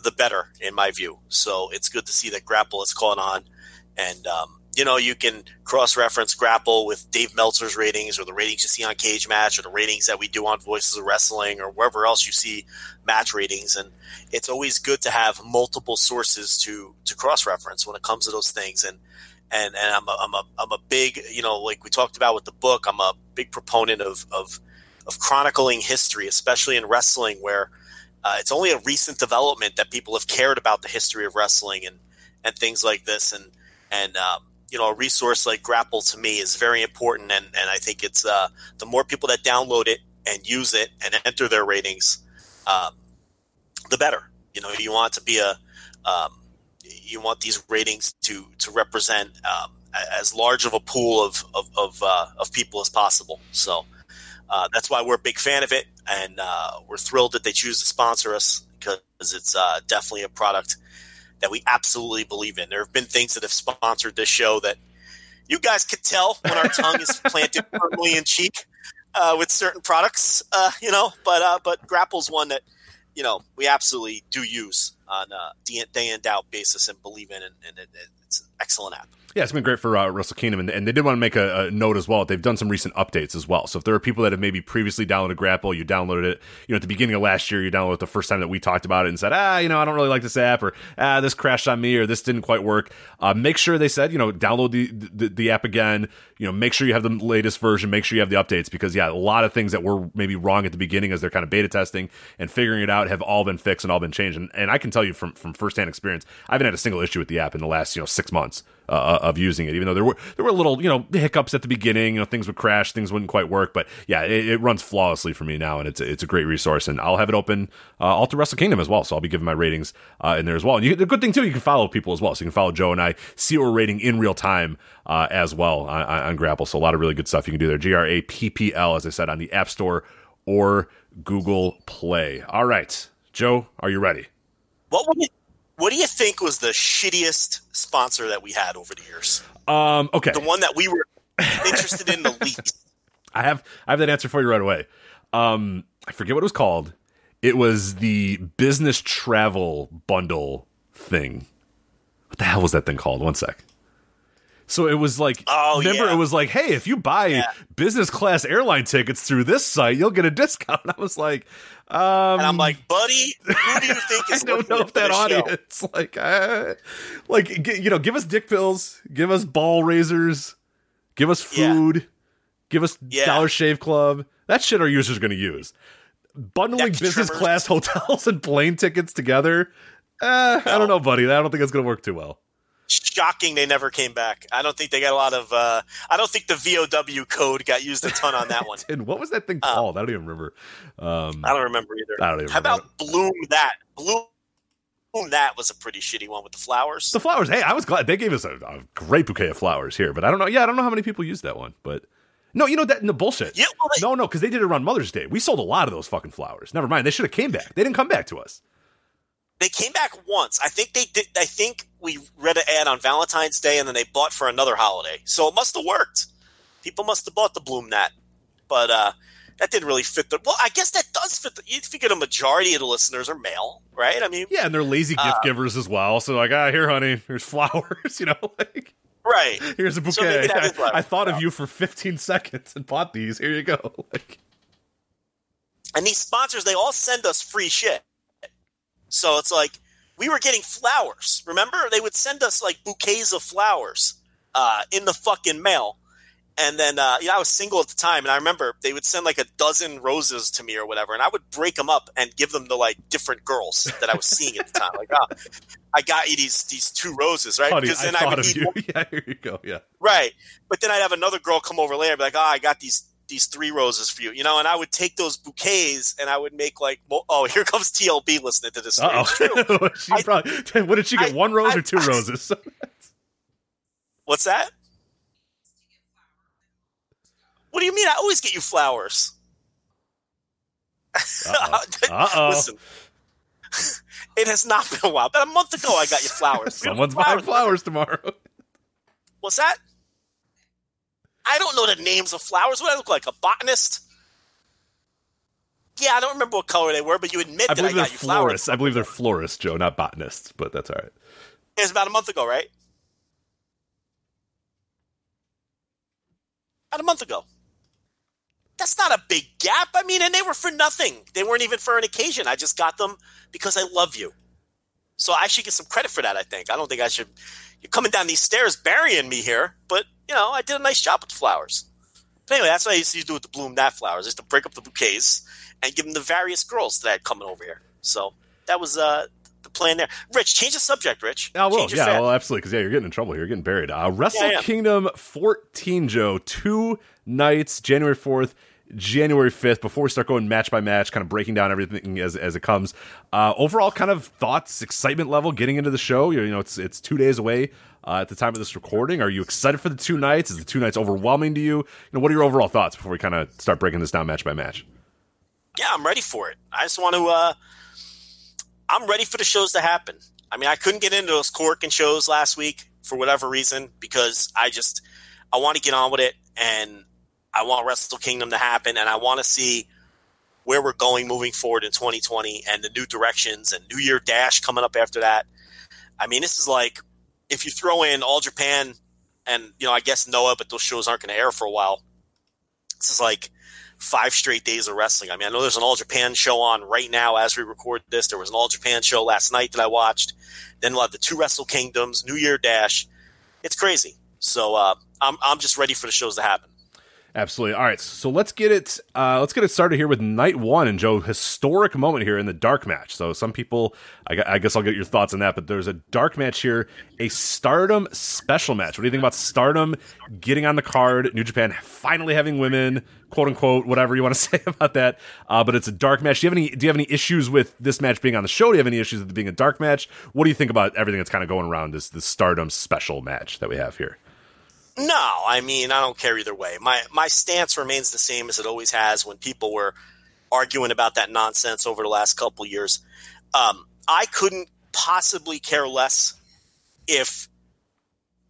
the better, in my view. So it's good to see that GRAPPL is caught on. And, um, you know, you can cross reference GRAPPL with Dave Meltzer's ratings or the ratings you see on Cage Match or the ratings that we do on Voices of Wrestling or wherever else you see match ratings. And it's always good to have multiple sources to, to cross reference when it comes to those things. And, and, and I'm a, I'm a, I'm a big, you know, like we talked about with the book, I'm a big proponent of, of, of chronicling history, especially in wrestling where, uh, it's only a recent development that people have cared about the history of wrestling and and things like this. And and um, you know, a resource like GRAPPL to me is very important. And and I think it's uh, the more people that download it and use it and enter their ratings, um, the better. You know, you want to be a um, you want these ratings to to represent um, as large of a pool of of of, uh, of people as possible. So. Uh, that's why we're a big fan of it, and uh, we're thrilled that they choose to sponsor us because it's uh, definitely a product that we absolutely believe in. There have been things that have sponsored this show that you guys could tell when our tongue is planted firmly in cheek uh, with certain products, uh, you know. But uh, but GRAPPL's one that you know we absolutely do use on a day in day out basis and believe in, and, and it, it's an excellent app. Yeah, it's been great for uh, Wrestle Kingdom, and, and, they did want to make a, a, note as well. They've done some recent updates as well. So if there are people that have maybe previously downloaded GRAPPL, you downloaded it, you know, at the beginning of last year, you downloaded it the first time that we talked about it and said, ah, you know, I don't really like this app, or ah, this crashed on me, or this didn't quite work. Uh, make sure they said, you know, download the, the the app again. You know, make sure you have the latest version. Make sure you have the updates because yeah, a lot of things that were maybe wrong at the beginning as they're kind of beta testing and figuring it out have all been fixed and all been changed. And, and I can tell you from from firsthand experience, I haven't had a single issue with the app in the last you know six months uh, of using it. Even though there were there were little you know hiccups at the beginning, you know things would crash, things wouldn't quite work, but yeah, it, it runs flawlessly for me now, and it's it's a great resource. And I'll have it open uh, all through Wrestle Kingdom as well, so I'll be giving my ratings uh, in there as well. And you, the good thing too, you can follow people as well, so you can follow Joe and I, see what we're rating in real time uh, as well on, on GRAPPL. So a lot of really good stuff you can do there. G R A P P L, as I said, on the App Store or Google Play. All right, Joe, are you ready? What would it, what do you think was the shittiest sponsor that we had over the years? Um, okay, the one that we were interested in the least. I have I have that answer for you right away. Um, I forget what it was called. It was the business travel bundle thing. What the hell was that thing called? One sec. So it was like, oh, remember, yeah. it was like, hey, if you buy Yeah. business class airline tickets through this site, you'll get a discount. I was like, um, And I'm like, buddy, who do you think I is don't know if that this show? audience, like, uh, like, g- you know, give us dick pills, give us ball razors, give us Yeah. food, give us Yeah. Dollar Shave Club. That shit our users are going to use. Bundling Neck business trimmers. class hotels and plane tickets together. Uh, I don't know, buddy. I don't think it's going to work too well. Shocking they never came back. I don't think they got a lot of. Uh, I don't think the VOW code got used a ton on that one. And what was that thing Um, called? I don't even remember. Um, I don't remember either. I don't even How remember. about Bloom that? Bloom that was a pretty shitty one with the flowers. The flowers. Hey, I was glad they gave us a, a great bouquet of flowers here, but I don't know. Yeah, I don't know how many people used that one. But no, you know that in no the bullshit. Yeah, well, they- no, no, because they did it around Mother's Day. We sold a lot of those fucking flowers. Never mind. They should have came back. They didn't come back to us. They came back once. I think they did. I think we read an ad on Valentine's Day, and then they bought for another holiday. So it must have worked. People must have bought the Bloom that, but uh, that didn't really fit the. Well, I guess that does fit. The, you figure the majority of the listeners are male, right? I mean, Yeah, and they're lazy gift Uh, givers as well. So like, ah, here, honey, here's flowers. You know, like right. here's a bouquet. is I. I thought of you for 15 seconds and bought these. Here you go. Like, And these sponsors, they all send us free shit. So it's like we were getting flowers. Remember, they would send us like bouquets of flowers uh, in the fucking mail. And then, uh, you know, I was single at the time, and I remember they would send like a dozen roses to me or whatever, and I would break them up and give them to like different girls that I was seeing at the time. Like, oh, I got you these these two roses, right? I then thought would of need you. more- Yeah, here you go. Yeah. Right. But then I'd have another girl come over later and be like, oh, I got these these three roses for you. You know, and I would take those bouquets and I would make like, oh, here comes TLB listening to this story. Uh It's true. oh. she I- probably. What did she get? I- one rose I- or two roses? What's that? What do you mean? I always get you flowers. Uh-oh. Uh-oh. Listen, it has not been a while. But a month ago, I got you flowers. Someone's buying flowers tomorrow. What's that? I don't know the names of flowers. What do I look like? A botanist? Yeah, I don't remember what color they were, but you admit I that I got you flowers. florists. I believe they're florists, Joe, not botanists, but that's all right. It was about a month ago, right? About a month ago. That's not a big gap. I mean, and they were for nothing. They weren't even for an occasion. I just got them because I love you. So I should get some credit for that, I think. I don't think I should. You're coming down these stairs burying me here, but, you know, I did a nice job with the flowers. But anyway, that's what I used to do with the Bloom That flowers. is to break up the bouquets and give them to various girls that I had coming over here. So that was uh, the plan there. Rich, change the subject, Rich. I will. Yeah, fat. well, absolutely. Because yeah, you're getting in trouble here. You're getting buried. Uh, Wrestle yeah. Kingdom 14, Joe. Two nights, January 4th, January 5th. Before we start going match by match, kind of breaking down everything as as it comes. Uh, overall, kind of thoughts, excitement level, getting into the show. You know, it's it's two days away. Uh, at the time of this recording, are you excited for the two nights? Is the two nights overwhelming to you? You know, what are your overall thoughts before we kind of start breaking this down match by match? yeah, I'm ready for it. I just want to. Uh, I'm ready for the shows to happen. I mean, I couldn't get into those Korakuen shows last week for whatever reason because I just I want to get on with it and I want Wrestle Kingdom to happen and I want to see where we're going moving forward in 2020 and the new directions and New Year Dash coming up after that. I mean, this is like if you throw in All Japan and you know, I guess Noah, but those shows aren't going to air for a while. This is like five straight days of wrestling. I mean, I know there's an All Japan show on right now as we record this. There was an All Japan show last night that I watched. Then we'll have the two Wrestle Kingdoms, New Year Dash. It's crazy. So uh, I'm I'm just ready for the shows to happen. Absolutely. All right, so let's get it. Uh, let's get it started here with night one, and Joe, historic moment here in the dark match. So some people, I, I guess I'll get your thoughts on that. But there's a dark match here, a Stardom special match. What do you think about Stardom getting on the card? New Japan finally having women, quote unquote, whatever you want to say about that. Uh, but it's a dark match. Do you have any? Do you have any issues with this match being on the show? Do you have any issues with it being a dark match? What do you think about everything that's kind of going around this this Stardom special match that we have here? No, I mean I don't care either way. My my stance remains the same as it always has when people were arguing about that nonsense over the last couple years. Um, I couldn't possibly care less if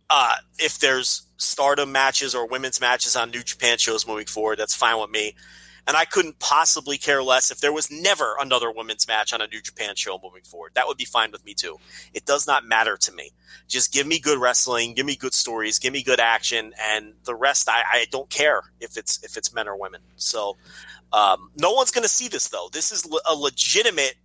uh, if there's stardom matches or women's matches on New Japan shows moving forward. That's fine with me. And I couldn't possibly care less if there was never another women's match on a New Japan show moving forward. That would be fine with me too. It does not matter to me. Just give me good wrestling, give me good stories, give me good action, and the rest I, I don't care if it's if it's men or women. So um, no one's going to see this though. This is le- a legitimate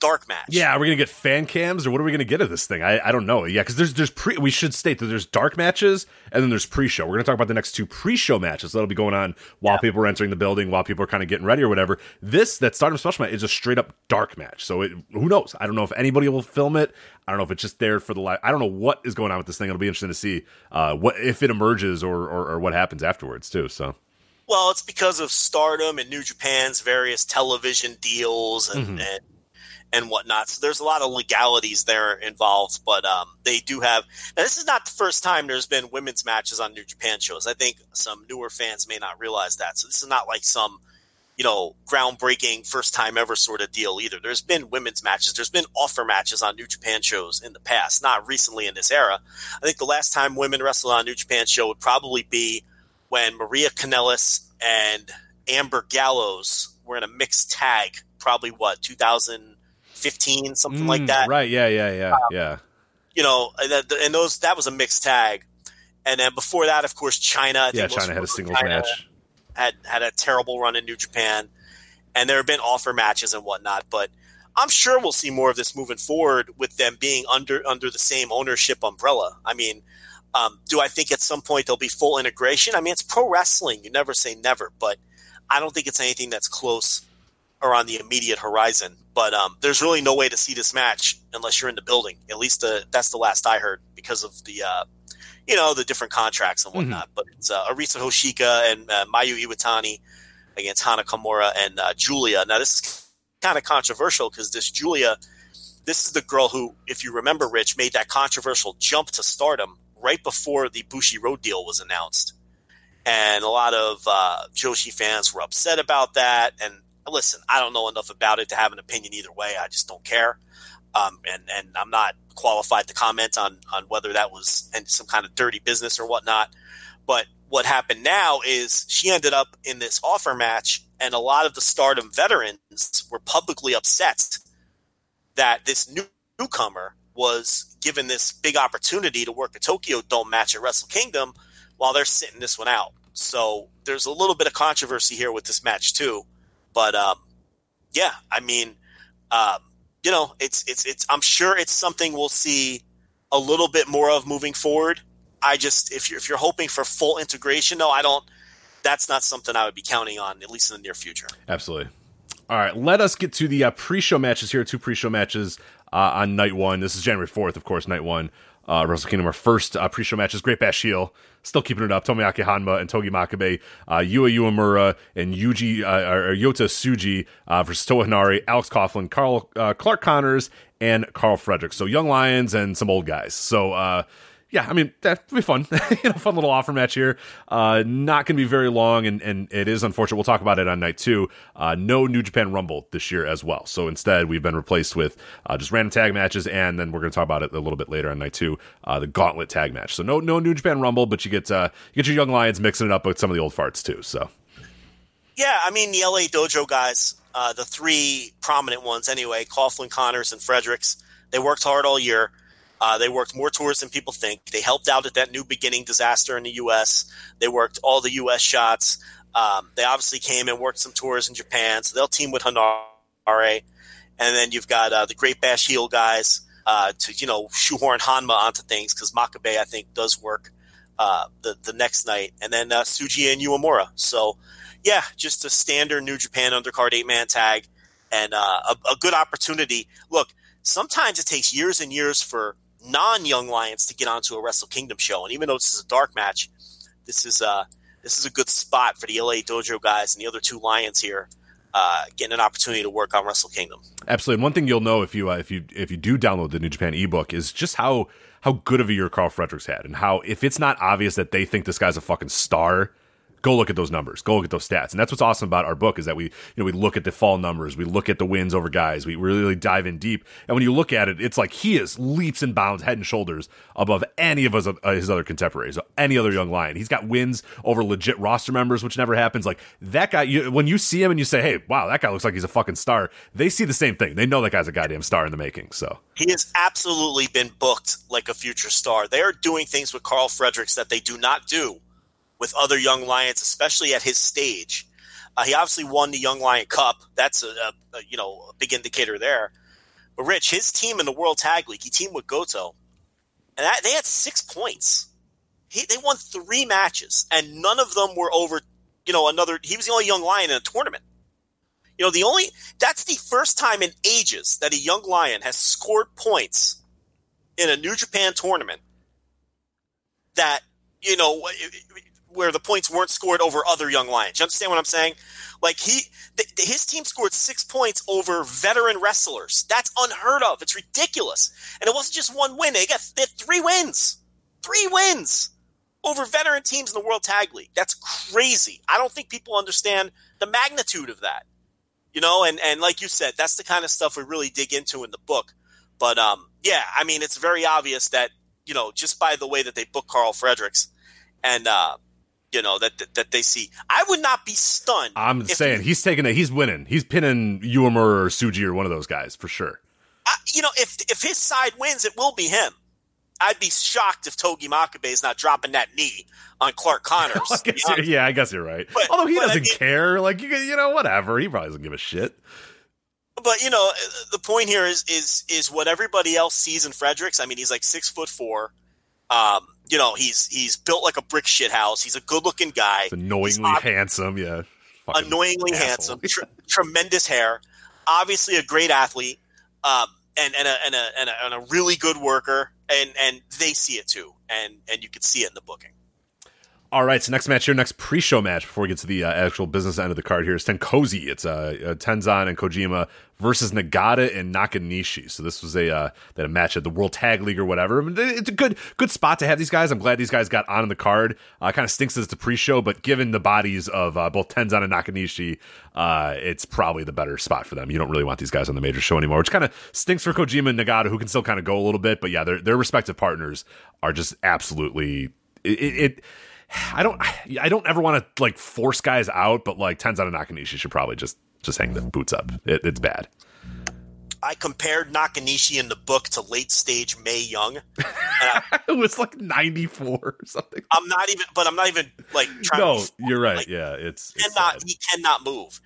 dark match. Yeah, are we gonna get fan cams or what are we gonna get of this thing? I, I don't know. Yeah, because there's there's pre. We should state that there's dark matches and then there's pre-show. We're gonna talk about the next two pre-show matches that'll be going on while Yeah. people are entering the building, while people are kind of getting ready or whatever. This that Stardom special match is a straight up dark match. So it, who knows? I don't know if anybody will film it. I don't know if it's just there for the live. I don't know what is going on with this thing. It'll be interesting to see uh, what if it emerges or, or or what happens afterwards too. So Well, it's because of Stardom and New Japan's various television deals and Mhm. and, and whatnot. So there's a lot of legalities there involved, but um, they do have. Now, this is not the first time there's been women's matches on New Japan shows. I think some newer fans may not realize that. So this is not like some, you know, groundbreaking first time ever sort of deal either. There's been women's matches. There's been offer matches on New Japan shows in the past, not recently in this era. I think the last time women wrestled on New Japan show would probably be when Maria Kanellis and Amber Gallows were in a mixed tag, probably what 2015, something like Mm, that. Right? Yeah, yeah, yeah, yeah. You know, and, and those that was a mixed tag. And then before that, of course, Chyna. Yeah, Chyna had a singles Chyna match. Had had a terrible run in New Japan, and there have been offer matches and whatnot. But I'm sure we'll see more of this moving forward with them being under under the same ownership umbrella. I mean, um, do I think at some point there'll be full integration? I mean, it's pro wrestling. You never say never, but I don't think it's anything that's close or on the immediate horizon. But um, there's really no way to see this match unless you're in the building. At least the, that's the last I heard because of the uh, you know the different contracts and whatnot. But it's uh, Arisa Hoshiki and uh, Mayu Iwatani against Hana Kimura and uh, Julia. Now this is kind of controversial because this Julia, this is the girl who, if you remember, Rich made that controversial jump to stardom right before the Bushiroad deal was announced, and a lot of uh, Joshi fans were upset about that. And listen, I don't know enough about it to have an opinion either way. I just don't care, um, and and I'm not qualified to comment on on whether that was some kind of dirty business or whatnot. But what happened now is she ended up in this offer match, and a lot of the Stardom veterans were publicly upset that this new newcomer was given this big opportunity to work a Tokyo Dome match at Wrestle Kingdom while they're sitting this one out. So there's a little bit of controversy here with this match too. But um, yeah, I mean, um, you know, it's it's it's. I'm sure it's something we'll see a little bit more of moving forward. I just if you're if you're hoping for full integration, no, I don't. That's not something I would be counting on, at least in the near future. Absolutely. All right, let us get to the uh, pre-show matches here. Two pre-show matches uh, on night one. This is January fourth, of course. Night one, uh, Wrestle Kingdom. Our first uh, pre-show matches. Great Bash Heel, still keeping it up. Tomoaki Honma and Togi Makabe, uh, Yua and Yuji uh, or Yota Tsuji uh, versus Toa Henare, Alex Coughlin, Carl uh, Clark Connors, and Karl Frederick. So young lions and some old guys. So. Yeah, I mean that'd be fun. you know, fun little offer match here. Uh, not going to be very long, and and it is unfortunate. We'll talk about it on night two. Uh, no New Japan Rumble this year as well. So instead, we've been replaced with uh, just random tag matches, and then we're going to talk about it a little bit later on night two. Uh, the Gauntlet tag match. So no no New Japan Rumble, but you get uh, you get your young lions mixing it up with some of the old farts too. So Yeah, I mean the LA Dojo guys, uh, the three prominent ones anyway, Coughlin, Connors, and Fredericks. They worked hard all year. Uh, they worked more tours than people think. They helped out at that new beginning disaster in the U.S. They worked all the U.S. shots. Um, they obviously came and worked some tours in Japan, so they'll team with Henare. And then you've got uh, the Great Bash Heel guys uh, to you know shoehorn Honma onto things because Makabe I think does work uh, the the next night, and then uh, Tsuji and Uemura. So yeah, just a standard New Japan undercard eight man tag, and uh, a, a good opportunity. Look, sometimes it takes years and years for non young lions to get onto a Wrestle Kingdom show, and even though this is a dark match, this is uh this is a good spot for the LA Dojo guys and the other two lions here. Uh, getting an opportunity to work on Wrestle Kingdom. Absolutely. And one thing you'll know if you uh, if you if you do download the New Japan ebook is just how how good of a year Karl Fredericks had, and how if it's not obvious that they think this guy's a fucking star, go look at those numbers, go look at those stats, and that's what's awesome about our book is that we you know we look at the fall numbers, we look at the wins over guys, we really dive in deep, and when you look at it, it's like he is leaps and bounds, head and shoulders above any of his, uh, his other contemporaries, any other young lion. He's got wins over legit roster members, which never happens. Like that guy, you, when you see him and you say, "Hey, wow, that guy looks like he's a fucking star," they see the same thing. They know that guy's a goddamn star in the making. So He has absolutely been booked like a future star. They are doing things with Karl Fredericks that they do not do with other young lions, especially at his stage. Uh, he obviously won the Young Lion Cup. That's a, a, a you know a big indicator there. But Rich, his team in the World Tag League, he teamed with Goto, and that, they had six points. He, they won three matches, and none of them were over. You know, another. He was the only young lion in a tournament. You know, the only that's the first time in ages that a young lion has scored points in a New Japan tournament that you know where the points weren't scored over other young lions. You understand what I'm saying? Like he, th- his team scored six points over veteran wrestlers. That's unheard of. It's ridiculous. And it wasn't just one win. They got three wins, three wins over veteran teams in the World Tag League. That's crazy. I don't think people understand the magnitude of that. You know, and and like you said, that's the kind of stuff we really dig into in the book. But um, yeah, I mean, it's very obvious that you know just by the way that they book Karl Fredericks and uh, you know that, that, that they see. I would not be stunned. I'm saying he's taking it. He's winning. He's pinning Uemura or Tsuji or one of those guys for sure. I, you know, if if his side wins, it will be him. I'd be shocked if Togi Makabe is not dropping that knee on Clark Connors. I yeah, I guess you're right. But- Although he doesn't mean- care, like you, you know, whatever. He probably doesn't give a shit. But you know, the point here is is is what everybody else sees in Fredericks. I mean, he's like six foot four. Um, you know, he's he's built like a brick shit house. He's a good looking guy. He's annoyingly ob- handsome. Yeah, Fucking annoyingly asshole. handsome, tr- tremendous hair, obviously a great athlete, um, and and a, and, a, and, a, and a really good worker, and and they see it too, and and you can see it in the booking. All right, so next match here, next pre-show match before we get to the uh, actual business end of the card here is Tenkoji. It's uh, uh, Tenzan and Kojima versus Nagata and Nakanishi. So this was a uh, that a match at the World Tag League or whatever. I mean, it's a good good spot to have these guys. I'm glad these guys got on in the card. Uh, kind of stinks that it's a pre-show, but given the bodies of uh, both Tenzan and Nakanishi, uh, it's probably the better spot for them. You don't really want these guys on the major show anymore, which kind of stinks for Kojima and Nagata, who can still kind of go a little bit. But yeah, their their respective partners are just absolutely it. it, it I don't I don't ever want to like force guys out, but like Tenzan and Nakanishi should probably just just hang the boots up. It, it's bad. I compared Nakanishi in the book to late stage Mae Young. it was like 94 or something. I'm not even, but I'm not even like trying. No, to you're right. like, yeah, it's, it's cannot sad. he cannot move.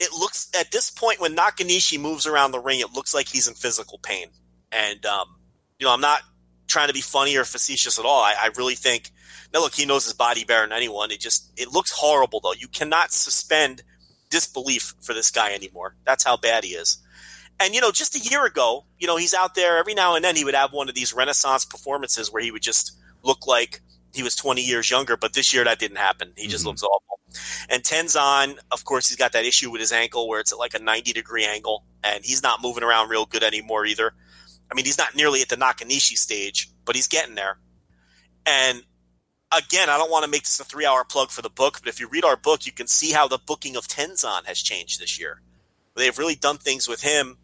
It looks at this point when Nakanishi moves around the ring, it looks like he's in physical pain. And um, you know, I'm not trying to be funny or facetious at all. I, I really think now look, he knows his body better than anyone. It just it looks horrible though. You cannot suspend disbelief for this guy anymore. That's how bad he is. And you know, just a year ago, you know, he's out there every now and then he would have one of these renaissance performances where he would just look like he was 20 years younger, but this year that didn't happen. He just Mhm. looks awful. And Tenzan, of course, he's got that issue with his ankle where it's at like a 90 degree angle, and he's not moving around real good anymore either. I mean, he's not nearly at the Nakanishi stage, but he's getting there. And again, I don't want to make this a three hour plug for the book, but if you read our book, you can see how the booking of Tenzan has changed this year. They've really done things with him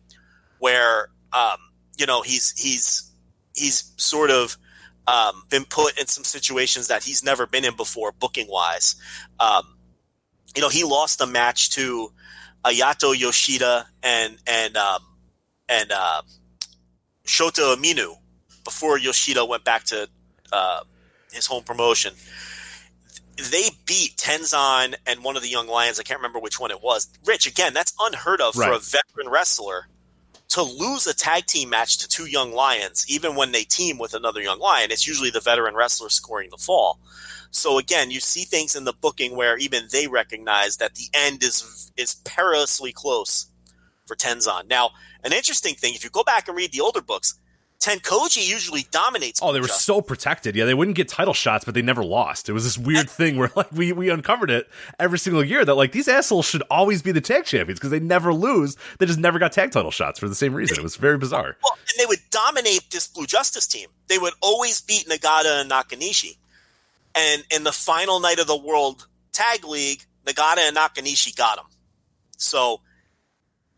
where, um, you know, he's he's he's sort of um, been put in some situations that he's never been in before, booking wise. Um, you know, he lost a match to Ayato Yoshida and and um, and uh, Shota Umino before Yoshida went back to uh, his home promotion. They beat Tenzan and one of the young lions. I can't remember which one it was. Rich, again, that's unheard of for a veteran wrestler to lose a tag team match to two young lions, even when they team with another young lion. It's usually the veteran wrestler scoring the fall. So again, you see things in the booking where even they recognize that the end is is perilously close for Tenzan. Now, an interesting thing, if you go back and read the older books, Tenkoji usually dominates. Oh, they were so protected. Yeah, they wouldn't get title shots, but they never lost. It was this weird thing where like we we uncovered it every single year that like these assholes should always be the tag champions because they never lose. They just never got tag title shots for the same reason. It was very bizarre. Well, and they would dominate this Blue Justice team. They would always beat Nagata and Nakanishi. And in the final night of the World Tag League, Nagata and Nakanishi got them. So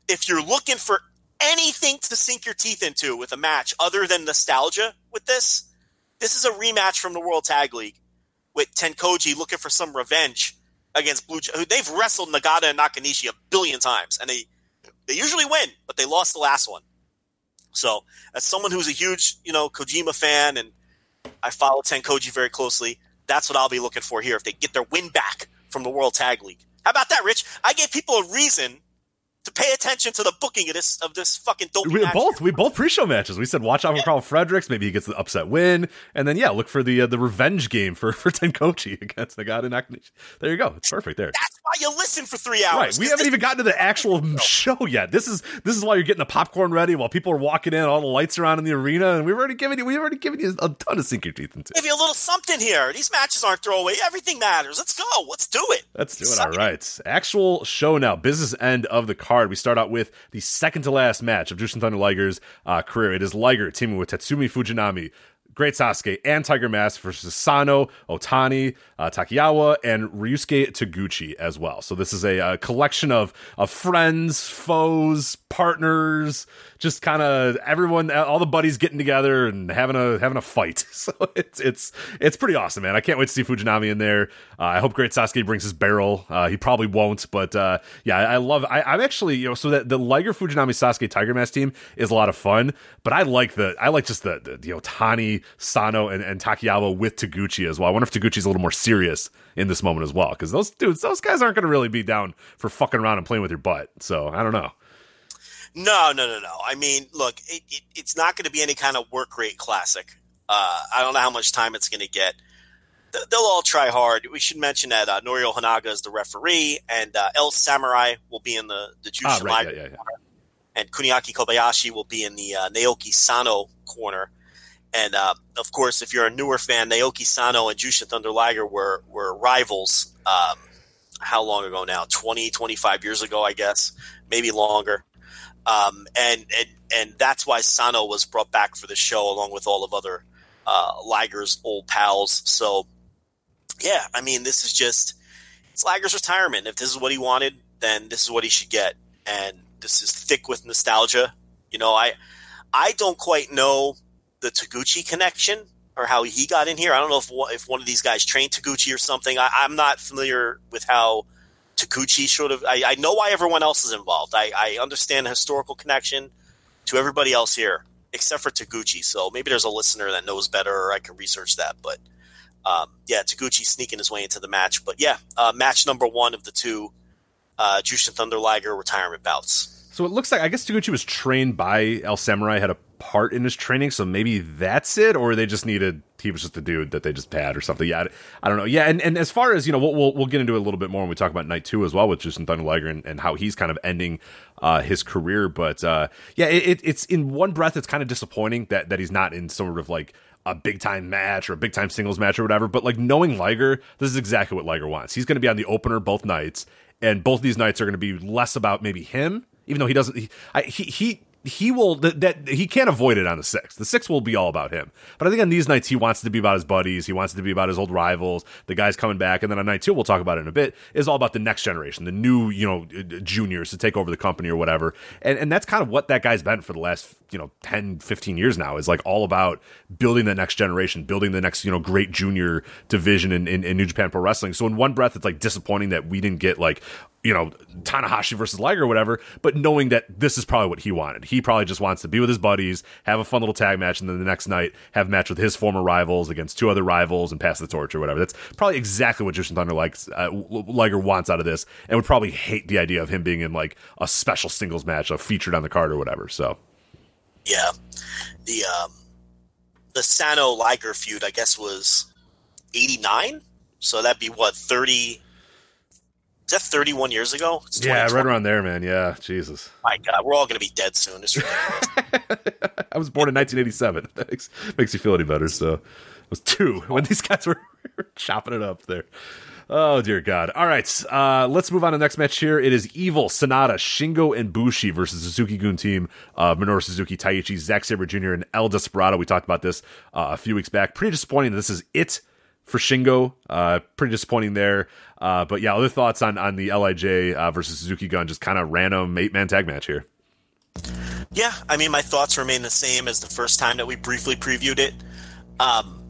if you're looking for anything to sink your teeth into with a match other than nostalgia with this, this is a rematch from the World Tag League with Tenkoji looking for some revenge against Blue. Ju- They've wrestled Nagata and Nakanishi a billion times, and they they usually win, but they lost the last one. So, as someone who's a huge, you know, Kojima fan, and I follow Tenkoji very closely, that's what I'll be looking for here if they get their win back from the World Tag League. How about that, Rich? I gave people a reason to pay attention to the booking of this of this fucking dope. We both we both pre-show matches. We said watch out for Karl Fredericks. Maybe he gets the upset win, and then yeah, look for the uh, the revenge game for for Tenkoji against the god in. There you go. It's perfect there. That's you listen for three hours. Right. We haven't even gotten to the actual show yet. This is this is why you're getting the popcorn ready while people are walking in. All the lights are on in the arena, and we've already given you we've already given you a ton of sink your teeth into. Give you a little something here. These matches aren't throwaway. Everything matters. Let's go. Let's do it. Let's do it. All right. Actual show now. Business end of the card. We start out with the second to last match of Jushin Thunder Liger's uh, career. It is Liger teaming with Tatsumi Fujinami, Great Sasuke, and Tiger Mask versus Sano, Otani, uh, Takaiwa, and Ryusuke Taguchi as well. So this is a, a collection of of friends, foes, partners, just kind of everyone, all the buddies getting together and having a having a fight. So it's it's it's pretty awesome, man. I can't wait to see Fujinami in there. Uh, I hope Great Sasuke brings his barrel. Uh, he probably won't, but uh, yeah, I, I love. I, I'm actually you know so that the Liger Fujinami Sasuke Tiger Mask team is a lot of fun, but I like the I like just the the, the Otani, Sano, and, and Takaiwa with Taguchi as well. I wonder if Taguchi's a little more serious in this moment as well because those dudes, those guys aren't going to really be down for fucking around and playing with your butt. So I don't know. No, no, no, no. I mean, look, it, it, it's not going to be any kind of work rate classic. Uh, I don't know how much time it's going to get. Th- They'll all try hard. We should mention that uh, Norio Honaga is the referee, and uh, El Samurai will be in the the Jushin Ah, right, Liger yeah, yeah, yeah. corner, and Kuniaki Kobayashi will be in the uh, Naoki Sano corner. And uh, of course, if you're a newer fan, Naoki Sano and Jushin Thunder Liger were were rivals. Um, how long ago now? 20, 25 years ago, I guess, maybe longer. Um, and and and that's why Sano was brought back for the show along with all of other uh, Liger's old pals. So yeah, I mean, this is just it's Liger's retirement. If this is what he wanted, then this is what he should get. And this is thick with nostalgia. You know, I I don't quite know the Taguchi connection or how he got in here. I don't know if if one of these guys trained Taguchi or something. I, I'm not familiar with how Taguchi sort of. I, I know why everyone else is involved. I, I understand the historical connection to everybody else here except for Taguchi. So maybe there's a listener that knows better, or I can research that. But um, yeah, Taguchi sneaking his way into the match. But yeah, uh, match number one of the two uh, Jushin Thunder Liger retirement bouts. So it looks like I guess Taguchi was trained by El Samurai, had a part in his training, so maybe that's it, or they just needed he was just a dude that they just had or something. Yeah, I, don't know. Yeah, and, and as far as you know, we'll, we'll we'll get into it a little bit more when we talk about night two as well with Jushin Thunder Liger and, and how he's kind of ending uh, his career. But uh, yeah, it, it's in one breath, it's kind of disappointing that that he's not in sort of like a big time match or a big time singles match or whatever. But like knowing Liger, this is exactly what Liger wants. He's going to be on the opener both nights, and both these nights are going to be less about maybe him, even though he doesn't. He I, he, he he will that, that he can't avoid it on the sixth. The sixth will be all about him. But I think on these nights he wants it to be about his buddies. He wants it to be about his old rivals, the guys coming back. And then on night two, we'll talk about it in a bit, is all about the next generation, the new you know juniors to take over the company or whatever. And and that's kind of what that guy's been for the last you know 10, 15 years now. Is like all about building the next generation, building the next you know great junior division in, in, in New Japan Pro Wrestling. So in one breath, it's like disappointing that we didn't get like you know Tanahashi versus Liger or whatever, but knowing that this is probably what he wanted. He probably just wants to be with his buddies, have a fun little tag match, and then the next night have a match with his former rivals against two other rivals and pass the torch or whatever. That's probably exactly what Jushin Thunder likes. Uh, Liger wants out of this, and would probably hate the idea of him being in like a special singles match, a featured on the card or whatever. So, yeah, the um, the Sano Liger feud, I guess, was eighty nine. So that'd be what thirty. 30 death 31 years ago? yeah, right around there, man. Yeah, Jesus. My God, we're all going to be dead soon. I was born in 1987. That makes, makes you feel any better. So I was two when these guys were chopping it up there. Oh dear God! All right, uh, let's move on to the next match. Here it is: Evil Sanada, Shingo and Bushi versus Suzuki Gun team uh, Minoru Suzuki, Taichi, Zack Sabre Jr., and El Desperado. We talked about this uh, a few weeks back. Pretty disappointing. This is it for Shingo. Uh, pretty disappointing there. Uh, but yeah, other thoughts on on the Lij uh, versus Suzuki Gun? Just kind of random eight man tag match here. yeah, I mean, my thoughts remain the same as the first time that we briefly previewed it. Um,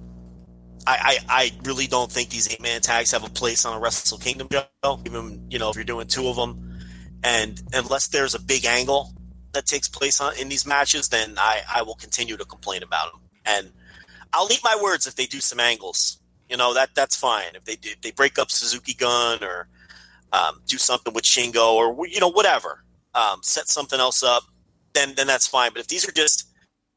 I, I, I really don't think these eight man tags have a place on a Wrestle Kingdom show, even you know if you're doing two of them, and unless there's a big angle that takes place on, in these matches, then I, I will continue to complain about them, and I'll eat my words if they do some angles. You know that that's fine if they if they break up Suzuki Gun or um, do something with Shingo or you know whatever. um, set something else up, then then that's fine. But if these are just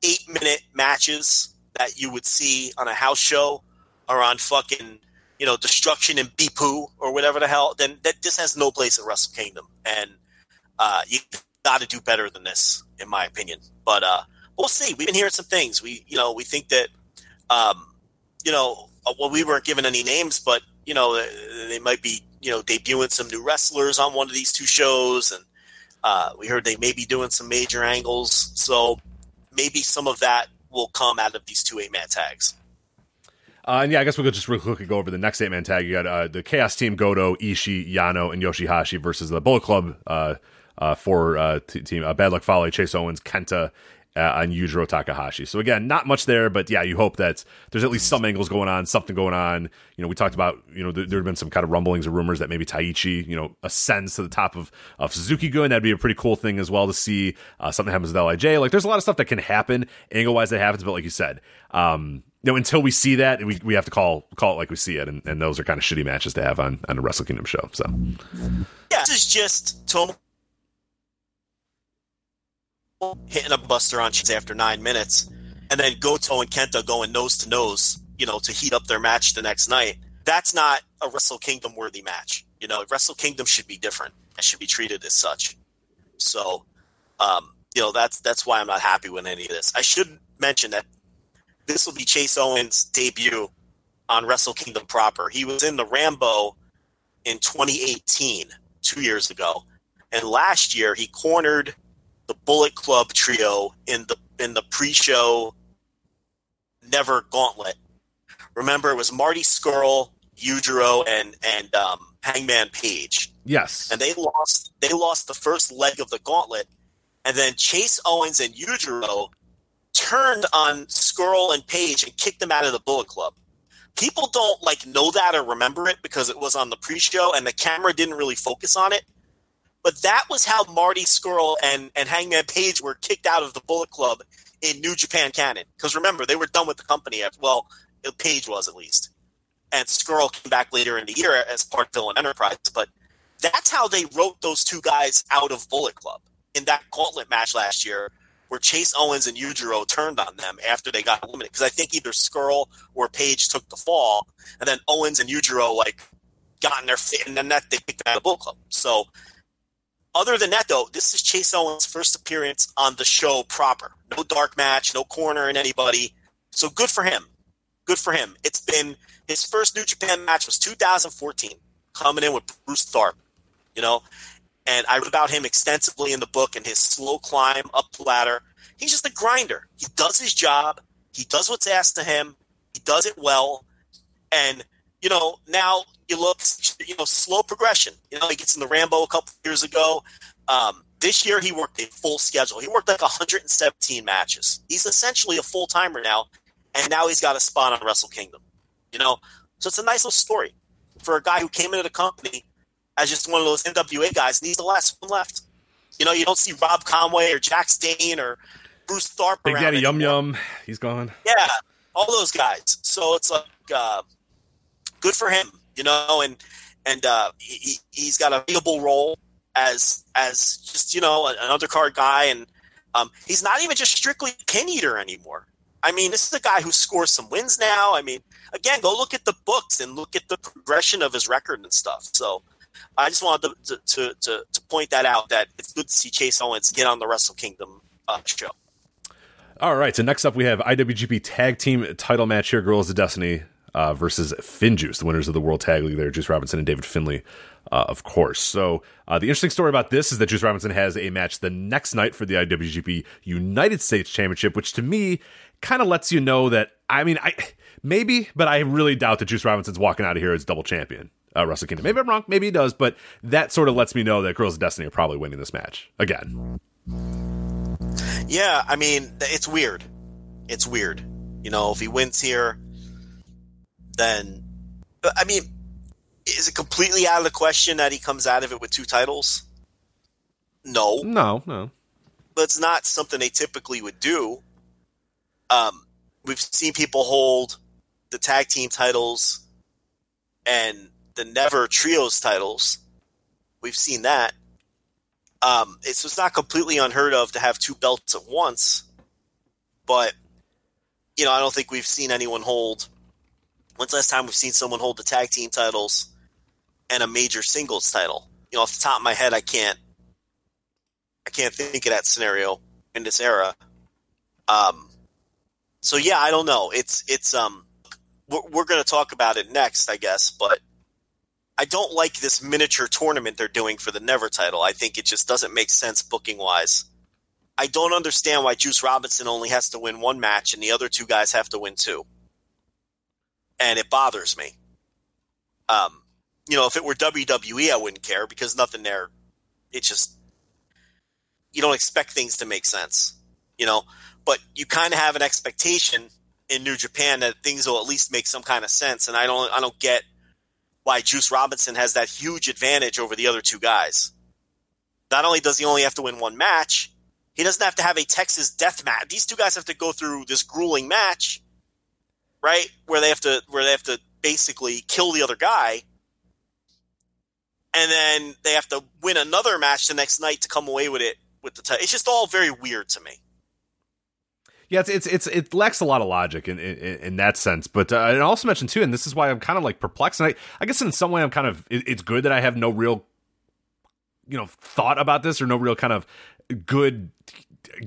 eight minute matches that you would see on a house show or on fucking you know destruction and Beppu or whatever the hell, then that this has no place at Wrestle Kingdom, and uh, you got to do better than this, in my opinion. But uh, we'll see. We've been hearing some things. We you know we think that um, you know well we weren't given any names, but you know they might be you know debuting some new wrestlers on one of these two shows, and uh, we heard they may be doing some major angles. So maybe some of that will come out of these two eight man tags. Uh, and yeah, I guess we'll just real quickly go over the next eight man tag. You got uh, the Chaos Team Goto, Ishii, Yano, and Yoshihashi versus the Bullet Club uh, uh, for uh, t- team uh, Bad Luck Fale, Chase Owens, Kenta, uh, and Yujiro Takahashi. So again, not much there, but yeah, you hope that there's at least some angles going on, something going on. You know, we talked about you know there, there have been some kind of rumblings or rumors that maybe Taichi you know ascends to the top of of Suzuki Gun. That'd be a pretty cool thing as well to see. Uh, something happens with Lij. Like there's a lot of stuff that can happen angle wise that happens, but like you said. Um, you know, until we see that, we, we have to call call it like we see it, and, and those are kind of shitty matches to have on on a Wrestle Kingdom show. So, yeah, this is just Tom hitting a buster on Chase after nine minutes, and then Goto and Kenta going nose to nose, you know, to heat up their match the next night. That's not a Wrestle Kingdom worthy match. You know, Wrestle Kingdom should be different. and should be treated as such. So, um, you know, that's that's why I'm not happy with any of this. I should mention that this will be Chase Owens' debut on Wrestle Kingdom proper. He was in the Rambo in 2018, two years ago, and last year he cornered the Bullet Club trio in the in the pre-show Never Gauntlet. Remember, it was Marty Scurll, Yujiro, and and um, Hangman Page. yes, and they lost. They lost the first leg of the gauntlet, and then Chase Owens and Yujiro turned on Scurll and Page and kicked them out of the Bullet Club. People don't like know that or remember it because it was on the pre-show and the camera didn't really focus on it. But that was how Marty Scurll and, and Hangman Page were kicked out of the Bullet Club in New Japan canon. Because remember, they were done with the company. After, well, Page was at least. And Scurll came back later in the year as part of Villain Enterprise. But that's how they wrote those two guys out of Bullet Club in that gauntlet match last year where Chase Owens and Yujiro turned on them after they got eliminated. Because I think either Scurll or Page took the fall, and then Owens and Yujiro like got in their fit, and then that they kicked out of Bullet Club. So, other than that, though, this is Chase Owens' first appearance on the show proper. No dark match, no corner in anybody. So good for him. Good for him. It's been his first New Japan match was 2014, coming in with Bruce Tharpe. You know, and I wrote about him extensively in the book and his slow climb up the ladder. He's just a grinder. He does his job. He does what's asked of him. He does it well. And, you know, now you look, you know, slow progression. You know, he gets in the Rambo a couple years ago. Um, this year he worked a full schedule. He worked like 117 matches. He's essentially a full timer now. And now he's got a spot on Wrestle Kingdom. You know, so it's a nice little story for a guy who came into the company as just one of those NWA guys, and he's the last one left. You know, you don't see Rob Conway or Jax Dane or Bruce Tharpe Big around Daddy Yum. Yum, he's gone. Yeah, all those guys. So it's like uh, good for him, you know, and and uh, he, he's got a viable role as as just you know an undercard guy, and um, he's not even just strictly pin eater anymore. I mean, this is a guy who scores some wins now. I mean, again, go look at the books and look at the progression of his record and stuff. So I just wanted to to, to, to point that out that it's good to see Chase Owens get on the Wrestle Kingdom uh, show. All right, so next up we have IWGP Tag Team Title match here: Guerrillas of Destiny uh, versus FinJuice, the winners of the World Tag League. There, Juice Robinson and David Finlay, uh, of course. So uh, the interesting story about this is that Juice Robinson has a match the next night for the IWGP United States Championship, which to me kind of lets you know that I mean, I maybe, but I really doubt that Juice Robinson's walking out of here as double champion. Uh, Wrestle Kingdom. Maybe I'm wrong. Maybe he does, but that sort of lets me know that Guerrillas of Destiny are probably winning this match again. Yeah, I mean, it's weird. It's weird. You know, if he wins here, then I mean, is it completely out of the question that he comes out of it with two titles? No, No, no. but it's not something they typically would do. Um, we've seen people hold the tag team titles and the never trios titles. We've seen that. Um, it's it's not completely unheard of to have two belts at once, but you know I don't think we've seen anyone hold. When's the last time we've seen someone hold the tag team titles and a major singles title? You know, off the top of my head, I can't. I can't think of that scenario in this era. Um, so yeah, I don't know. It's it's um, we're, we're going to talk about it next, I guess, but I don't like this miniature tournament they're doing for the Never title. I think it just doesn't make sense booking wise. I don't understand why Juice Robinson only has to win one match and the other two guys have to win two. And it bothers me. Um, you know, if it were WWE, I wouldn't care because nothing there. It just you don't expect things to make sense, you know. But you kind of have an expectation in New Japan that things will at least make some kind of sense, and I don't I don't get why Juice Robinson has that huge advantage over the other two guys. Not only does he only have to win one match, he doesn't have to have a Texas death match. These two guys have to go through this grueling match, right? Where they have to where they have to basically kill the other guy. And then they have to win another match the next night to come away with it with the title. It's just all very weird to me. Yeah, it's it's, it's it lacks a lot of logic in in, in that sense. But uh, I also mentioned too, and this is why I'm kind of like perplexed. And I, I guess in some way I'm kind of it, it's good that I have no real, you know, thought about this or no real kind of good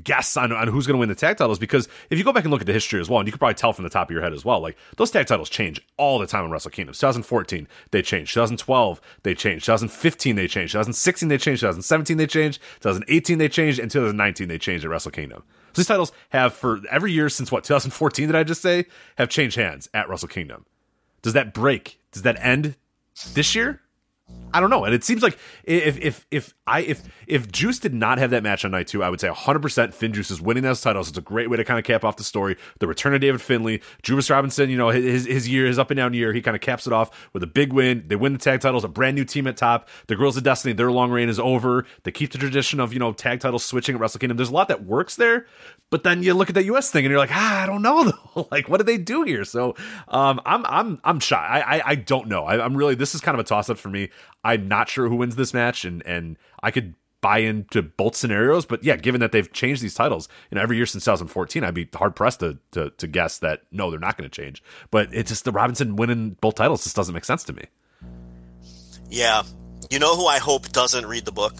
guess on, on who's going to win the tag titles because if you go back and look at the history as well, and you can probably tell from the top of your head as well, like those tag titles change all the time in Wrestle Kingdom. 2014 they changed, 2012 they changed, 2015 they changed, 2016 they changed, 2017 they changed, 2018 they changed, and 2019 they changed at Wrestle Kingdom. So these titles have for every year since what 2014 did I just say have changed hands at Wrestle Kingdom. Does that break? Does that end this year? I don't know. And it seems like if if if I if if Juice did not have that match on night two, I would say 100% FinJuice is winning those titles. It's a great way to kind of cap off the story. The return of David Finlay, Juice Robinson, you know, his his year, his up and down year, he kind of caps it off with a big win. They win the tag titles, a brand new team at top. The Guerrillas of Destiny, their long reign is over. They keep the tradition of, you know, tag titles switching at Wrestle Kingdom. There's a lot that works there, but then you look at that US thing and you're like, ah, I don't know though. like, what did they do here? So um I'm I'm I'm shy. I I, I don't know. I, I'm really this is kind of a toss up for me. I'm not sure who wins this match, and and I could buy into both scenarios. But yeah, given that they've changed these titles, you know, every year since 2014, I'd be hard pressed to to, to guess that no, they're not going to change. But it's just the Robinson winning both titles just doesn't make sense to me. Yeah, you know who I hope doesn't read the book.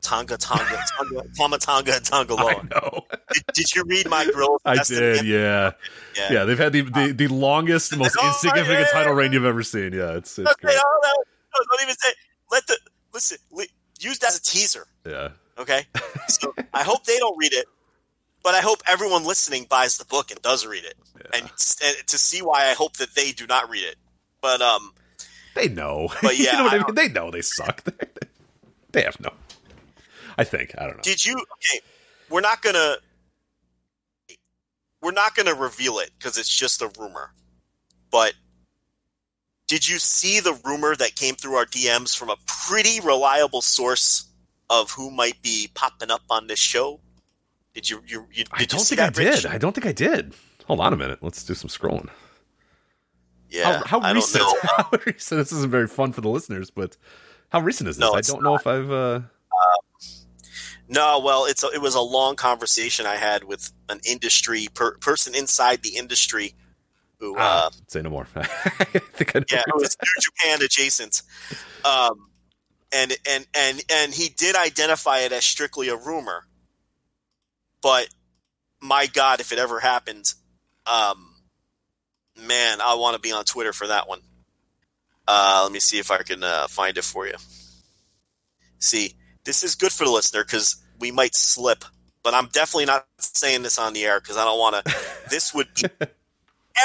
Tonga, Tonga, Tonga, Tama Tonga, and Tonga Loa. I know. Did, did you read my girl? I did, yeah. Yeah. yeah. They've had the the, the longest, most Oh, insignificant yeah. title reign you've ever seen. Yeah, it's, it's Okay, great. no, no, no, don't even say. Let the listen. Le, use that as a teaser. Yeah. Okay, so I hope they don't read it, but I hope everyone listening buys the book and does read it, and, and to see why I hope that they do not read it. But um, They know. But you yeah, know what I, I mean? They know they suck. they have no. I think I don't know. did you? Okay, we're not gonna we're not gonna reveal it because it's just a rumor. But did you see the rumor that came through our DMs from a pretty reliable source of who might be popping up on this show? Did you? you, you did I don't see think I did. I don't think I did. Hold on a minute. Let's do some scrolling. Yeah, how how recent? How recent? This isn't very fun for the listeners, but how recent is this? No, I don't know if I've. uh No, well, it's a, it was a long conversation I had with an industry per, person inside the industry who, uh, ah, say no more. I think I know. yeah, it was New Japan adjacent, um, and and and and he did identify it as strictly a rumor, but my God, if it ever happened, um, man, I want to be on Twitter for that one. Uh, let me see if I can uh, find it for you. See, this is good for the listener because we might slip, but I'm definitely not saying this on the air because I don't want to. this would be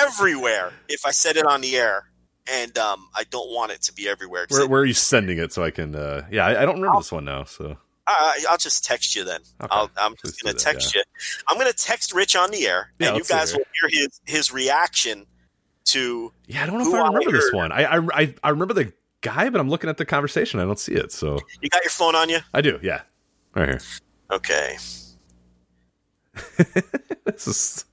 everywhere if I said it on the air, and um, I don't want it to be everywhere. Where, where are you sending it so I can? uh Yeah, I, I don't remember this one now. So I, I'll just text you then. Okay, I'll, I'm just going to that, text you. I'm going to text Rich on the air, Yeah, and you guys will hear his his reaction to. yeah, I don't know if I I remember this one. I, I I I remember the guy, but I'm looking at the conversation. I don't see it. So You got your phone on you? I do. Yeah, right here. Okay. This is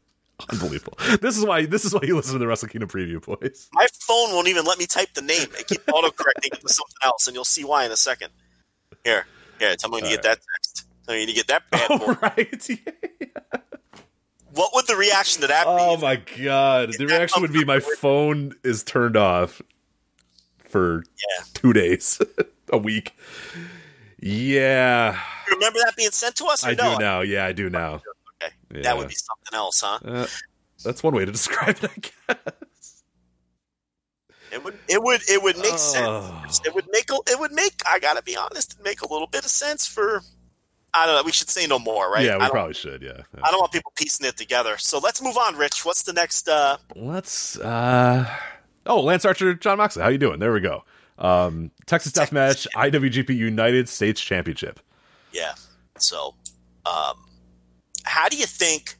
unbelievable. This is why this is why you listen to the Wrestle Kingdom preview, boys. My phone won't even let me type the name. It keeps autocorrecting it to something else, and you'll see why in a second. Here, Yeah, tell me when you get that text. Tell me when you get that bad oh, boy. Oh, right. Yeah. What would the reaction to that Oh be? my god. The reaction would be my phone is turned off for Yeah. two days, a week. Yeah, Remember that being sent to us? Or I no? do now. Yeah, I do now. Okay. Yeah. That would be something else, huh? Uh, that's one way to describe it, I guess. It would it would it would make Oh. sense. It would make it would make I gotta be honest, it'd make a little bit of sense for I don't know, we should say no more, right? Yeah, we probably should. Yeah. I don't want people piecing it together. So let's move on, Rich. What's the next uh Let's. uh Oh, Lance Archer, Jon Moxley. How you doing? There we go. Um Texas Deathmatch, IWGP United States Championship. yeah. So um how do you think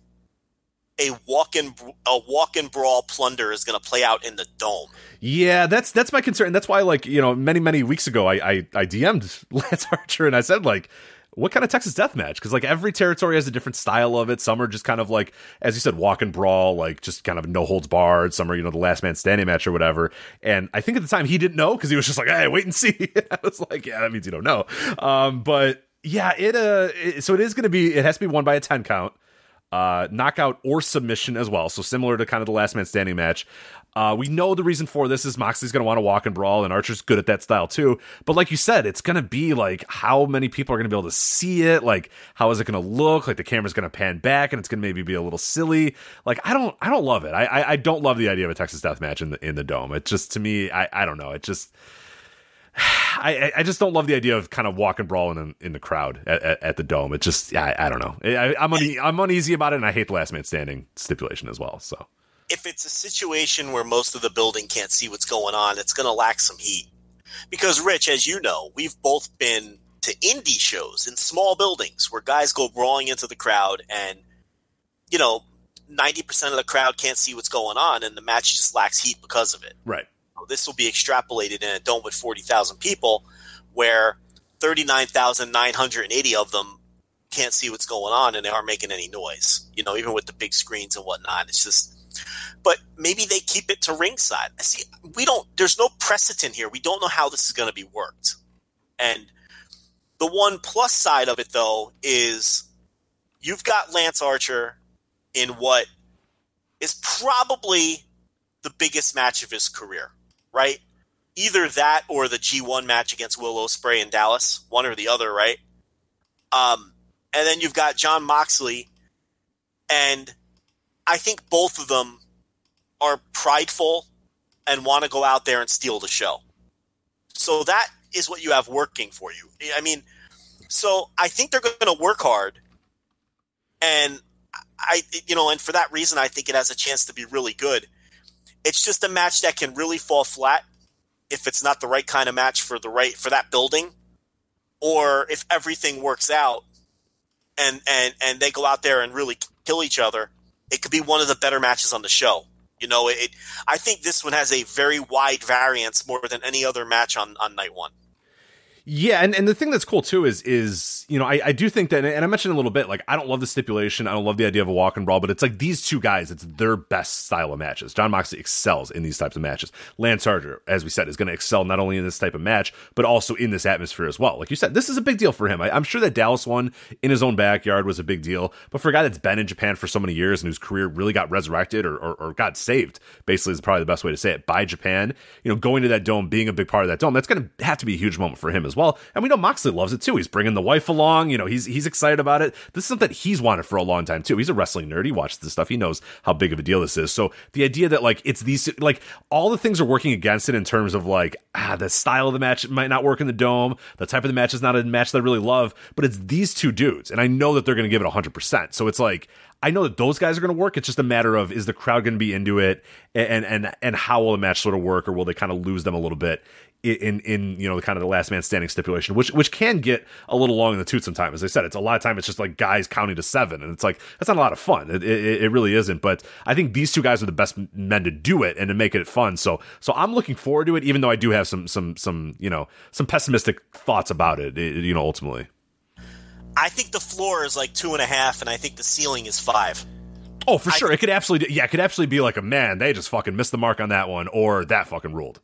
a walk-in a walk-in brawl plunder is going to play out in the dome? Yeah, that's that's my concern. That's why, like, you know, many many weeks ago, I I, I DM'd Lance Archer and I said like. What kind of Texas death match? Because like every territory has a different style of it. Some are just kind of like, as you said, walk and brawl, like just kind of no holds barred. Some are you know the last man standing match or whatever. And I think at the time he didn't know because he was just like, hey, wait and see. I was like, yeah, that means you don't know. Um, but yeah, it uh, it, so it is going to be. It has to be won by a ten count uh, knockout or submission as well. So similar to kind of the last man standing match. Uh, we know the reason for this is Moxley's going to want to walk and brawl, and Archer's good at that style too. But like you said, it's going to be like how many people are going to be able to see it? Like how is it going to look? Like the camera's going to pan back, and it's going to maybe be a little silly. Like I don't, I don't love it. I, I, I don't love the idea of a Texas Death Match in the in the dome. It just to me, I, I don't know. It just. I, I just don't love the idea of kind of walk and brawl in, in the crowd at, at, at the dome. It just, I, I don't know. I, I'm une- I'm uneasy about it, and I hate the last man standing stipulation as well. So if it's a situation where most of the building can't see what's going on, it's going to lack some heat. Because, Rich, as you know, we've both been to indie shows in small buildings where guys go brawling into the crowd and, you know, 90% of the crowd can't see what's going on and the match just lacks heat because of it. right, This will be extrapolated in a dome with 40,000 people where 39,980 of them can't see what's going on and they aren't making any noise. You know, even with the big screens and whatnot. It's just, but maybe they keep it to ringside. See, we don't, there's no precedent here. We don't know how this is going to be worked. And the one plus side of it, though, is you've got Lance Archer in what is probably the biggest match of his career, right? Either that or the G1 match against Will Ospreay in Dallas, one or the other, right? Um, and then you've got Jon Moxley, and I think both of them are prideful and want to go out there and steal the show. So that is what you have working for you. I mean, so I think they're going to work hard, and I, you know, and for that reason, I think it has a chance to be really good. It's just a match that can really fall flat if it's not the right kind of match for the right for that building, or if everything works out and and and they go out there and really kill each other. It could be one of the better matches on the show. You know, it. I think this one has a very wide variance more than any other match on on night one. Yeah, and, and the thing that's cool too is is you know I, I do think that and I mentioned a little bit like I don't love the stipulation I don't love the idea of a walk and brawl but it's like these two guys it's their best style of matches. Jon Moxley excels in these types of matches. Lance Archer as we said is going to excel not only in this type of match but also in this atmosphere as well. Like you said this is a big deal for him. I, I'm sure that Dallas one in his own backyard was a big deal but for a guy that's been in Japan for so many years and whose career really got resurrected or, or, or got saved basically is probably the best way to say it by Japan you know going to that dome being a big part of that dome that's going to have to be a huge moment for him as well and we know Moxley loves it too. He's bringing the wife along. You know, he's he's excited about it. This is something he's wanted for a long time too. He's a wrestling nerd. He watches this stuff. He knows how big of a deal this is. So the idea that like it's these like all the things are working against it in terms of like ah the style of the match might not work in the dome. The type of the match is not a match that I really love. But it's these two dudes, and I know that they're going to give it hundred percent. So it's like I know that those guys are going to work. It's just a matter of is the crowd going to be into it, and and and how will the match sort of work, or will they kind of lose them a little bit in in you know the kind of the last man standing stipulation, which which can get a little long in the tooth sometimes. As I said, it's a lot of time it's just like guys counting to seven, and it's like that's not a lot of fun. It, it, it really isn't. But I think these two guys are the best men to do it and to make it fun. So so I'm looking forward to it, even though I do have some some some you know some pessimistic thoughts about it. it you know, ultimately. I think the floor is like two and a half, and I think the ceiling is five. Oh, for sure. It could absolutely, yeah, it could absolutely be like a man. They just fucking missed the mark on that one, or that fucking ruled.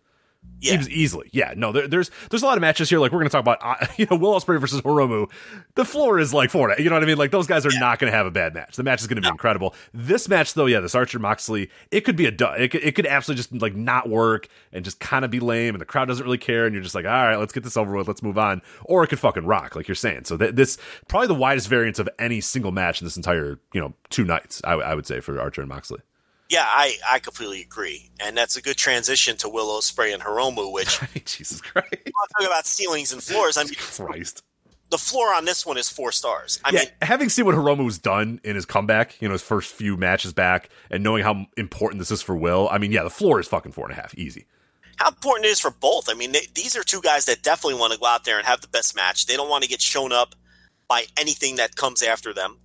Yeah. Easily. Yeah, no, there, there's there's a lot of matches here. Like we're gonna talk about, uh, you know, Will Ospreay versus Hiromu. The floor is like for it. You know what I mean? Like those guys are not gonna have a bad match. The match is gonna be incredible. This match though, yeah, this Archer Moxley, it could be a it could, it could absolutely just like not work and just kind of be lame, and the crowd doesn't really care, and you're just like, all right, let's get this over with, let's move on, or it could fucking rock, like you're saying. So th- this probably the widest variance of any single match in this entire you know two nights. I, I would say for Archer and Moxley. Yeah, I, I completely agree. And that's a good transition to Will Ospreay and Hiromu, which Jesus Christ, talking about ceilings and floors. I mean, Christ. the floor on this one is four stars. I yeah, mean, having seen what Hiromu's done in his comeback, you know, his first few matches back, and knowing how important this is for Will, I mean, yeah, the floor is fucking four and a half, easy. how important it is for both. I mean, they, these are two guys that definitely want to go out there and have the best match. They don't want to get shown up by anything that comes after them.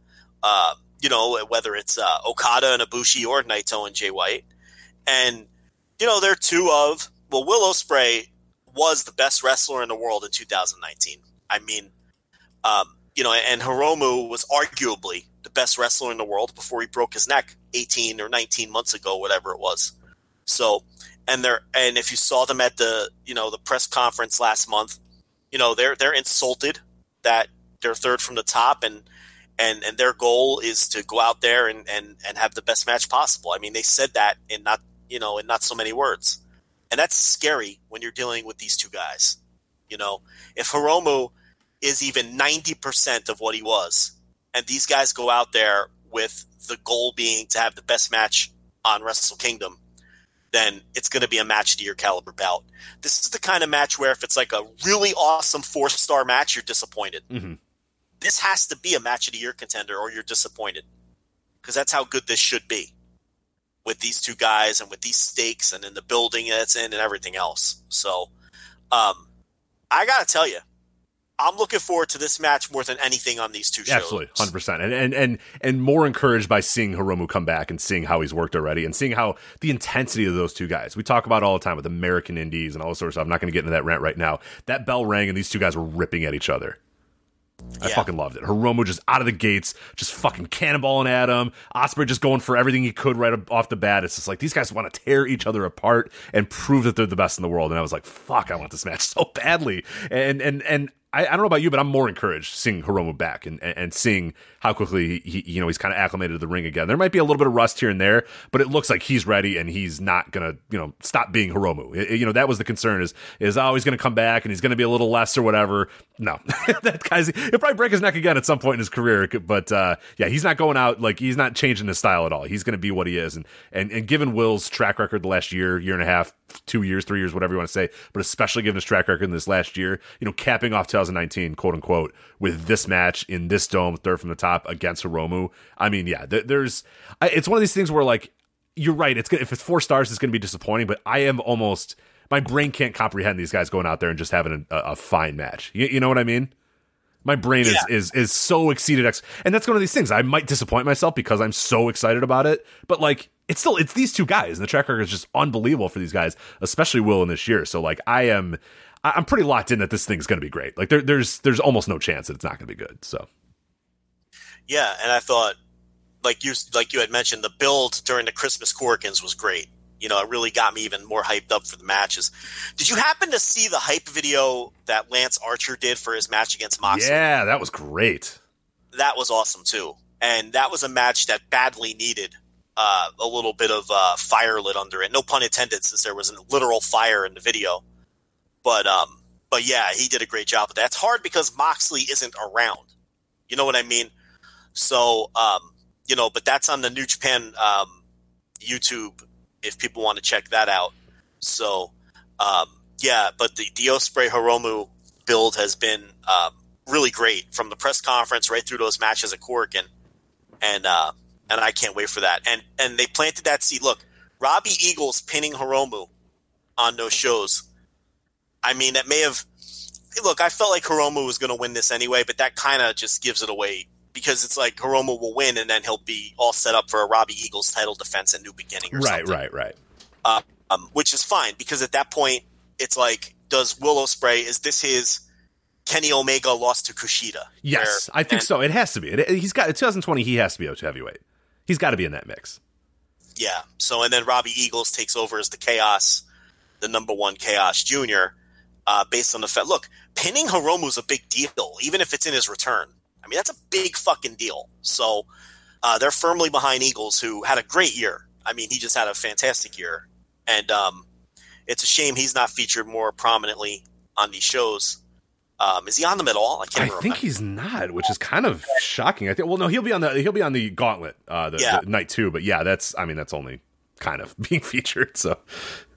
Uh, you know, whether it's uh, Okada and Ibushi or Naito and Jay White. And, you know, they're two of, well, Will Ospreay was the best wrestler in the world in 2019. I mean, um, you know, and Hiromu was arguably the best wrestler in the world before he broke his neck 18 or 19 months ago, whatever it was. So, and they're and if you saw them at the you know the press conference last month, you know they're they're insulted that they're third from the top and and and their goal is to go out there and and and have the best match possible. I mean, they said that in not you know in not so many words, and that's scary when you're dealing with these two guys. You know, if Hiromu is even ninety percent of what he was, and these guys go out there with the goal being to have the best match on Wrestle Kingdom, then it's going to be a match to your caliber bout. This is the kind of match where if it's like a really awesome four star match, you're disappointed. Mhm. This has to be a match of the year contender, or you're disappointed because that's how good this should be with these two guys and with these stakes and in the building that's in and everything else. So, um, I got to tell you, I'm looking forward to this match more than anything on these two shows. Absolutely, hundred percent, and and and and more encouraged by seeing Hiromu come back and seeing how he's worked already, and seeing how the intensity of those two guys. We talk about all the time with American Indies and all this sort of stuff. I'm not going to get into that rant right now. That bell rang, and these two guys were ripping at each other. I Yeah. fucking loved it. Hiromu just out of the gates, just fucking cannonballing at him. Ospreay just going for everything he could right off the bat. It's just like these guys want to tear each other apart and prove that they're the best in the world. And I was like, fuck, I want this match so badly. And and and I, I don't know about you, but I'm more encouraged seeing Hiromu back and, and, and seeing how quickly he, you know he's kind of acclimated to the ring again. There might be a little bit of rust here and there, but it looks like he's ready and he's not gonna you know stop being Hiromu. It- you know that was the concern is is oh he's gonna come back and he's gonna be a little less or whatever. No, that guy's he'll probably break his neck again at some point in his career. But uh, yeah, he's not going out like he's not changing his style at all. He's gonna be what he is. And and and given Will's track record the last year, year and a half, two years, three years, whatever you want to say, but especially given his track record in this last year, you know, capping off 2019, quote unquote, with this match in this dome, third from the top against Hiromu. I mean, yeah, there, there's, I, it's one of these things where like, you're right. It's gonna, if it's four stars, it's going to be disappointing. But I am almost, my brain can't comprehend these guys going out there and just having a, a fine match. You, you know what I mean? My brain is, is is so exceeded ex, and that's one of these things. I might disappoint myself because I'm so excited about it, but like it's still it's these two guys, and the track record is just unbelievable for these guys, especially Will in this year. So like I am, I'm pretty locked in that this thing's going to be great. Like there, there's there's almost no chance that it's not going to be good. So Yeah, and I thought, like you like you had mentioned, the build during the Christmas Korakuens was great. You know, it really got me even more hyped up for the matches. Did you happen to see the hype video that Lance Archer did for his match against Moxley? yeah, that was great. That was awesome too, and that was a match that badly needed uh, a little bit of uh, fire lit under it. No pun intended, since there was a literal fire in the video. But um, but yeah, he did a great job with that. It's hard because Moxley isn't around. You know what I mean? So um, you know, but that's on the New Japan um, YouTube if people want to check that out. So um, yeah, but the Ospreay Hiromu build has been um, really great from the press conference right through those matches at Korakuen, and uh, and I can't wait for that. And and they planted that seed. Look, Robbie Eagles pinning Hiromu on those shows. I mean, that may have. Look, I felt like Hiromu was going to win this anyway, but that kind of just gives it away because it's like Hiromu will win, and then he'll be all set up for a Robbie Eagles title defense and new beginning or Right, something right, right. um, which is fine because at that point it's like, does Will Ospreay is this his Kenny Omega lost to Kushida? Yes, Where- I think and- so. It has to be. It, he's got 2020. He has to be a heavyweight. He's got to be in that mix. Yeah. So and then Robbie Eagles takes over as the Chaos, the number one Chaos Junior, uh, based on the fact. Look, pinning Hiromu is a big deal, even if it's in his return. I mean, that's a big fucking deal. So uh, they're firmly behind Eagles, who had a great year. I mean, he just had a fantastic year, and um, it's a shame he's not featured more prominently on these shows. Um, is he on them at all? I can't I remember. think he's not, which is kind of shocking. I think. Well, no, he'll be on the he'll be on the Gauntlet, uh, the, Yeah. the night two. But yeah, that's I mean that's only kind of being featured. So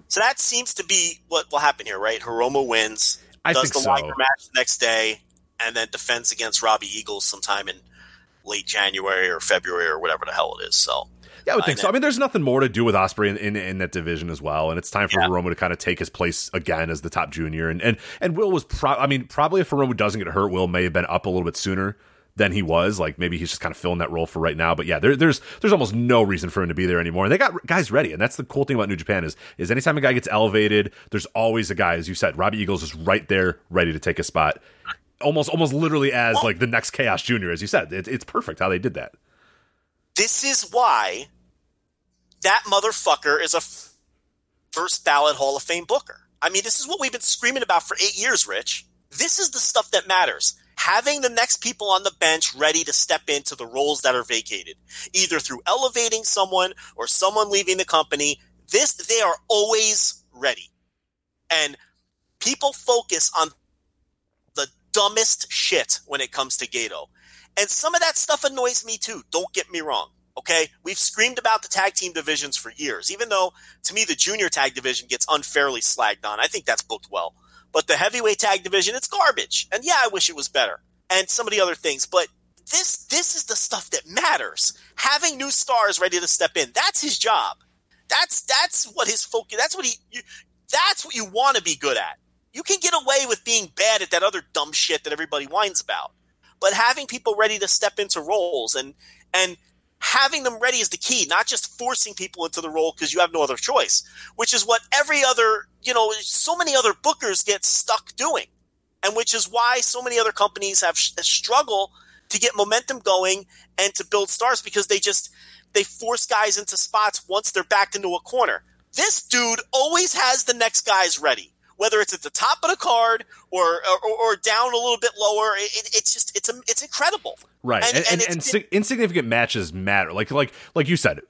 So that seems to be what will happen here, right? Hiromu wins, I does think the so. Liger match the next day, and then defends against Robbie Eagles sometime in late January or February or whatever the hell it is. So Yeah, I would I think so. I mean, there's nothing more to do with Ospreay in, in, in that division as well, and it's time for Yeah. Hiromu to kind of take his place again as the top junior. And and and Will was, pro- I mean, probably if Hiromu doesn't get hurt, Will may have been up a little bit sooner than he was. Like maybe he's just kind of filling that role for right now. But yeah, there, there's there's almost no reason for him to be there anymore. And they got guys ready, and that's the cool thing about New Japan is is anytime a guy gets elevated, there's always a guy, as you said, Robbie Eagles is right there, ready to take a spot. Almost, almost literally as like the next Chaos Junior, as you said. It, it's perfect how they did that. this is why that motherfucker is a first ballot Hall of Fame booker. I mean, this is what we've been screaming about for eight years, Rich. This is the stuff that matters. Having the next people on the bench ready to step into the roles that are vacated, either through elevating someone or someone leaving the company. This, they are always ready. And people focus on the dumbest shit when it comes to Gedo. And some of that stuff annoys me too. Don't get me wrong. Okay. We've screamed about the tag team divisions for years, even though to me the junior tag division gets unfairly slagged on. I think that's booked well. But the heavyweight tag division, it's garbage. And yeah, I wish it was better. And some of the other things. But this this is the stuff that matters. Having new stars ready to step in. That's his job. That's that's what his focus that's what he you, that's what you want to be good at. You can get away with being bad at that other dumb shit that everybody whines about but having people ready to step into roles and and having them ready is the key not just forcing people into the role because you have no other choice which is what every other you know so many other bookers get stuck doing and which is why so many other companies have sh- struggle to get momentum going and to build stars because they just they force guys into spots once they're backed into a corner. This dude always has the next guys ready whether it's at the top of the card or or, or down a little bit lower. It, it's just it's a, it's incredible. Right, and and, and, and sig- insignificant matches matter. Like like like you said,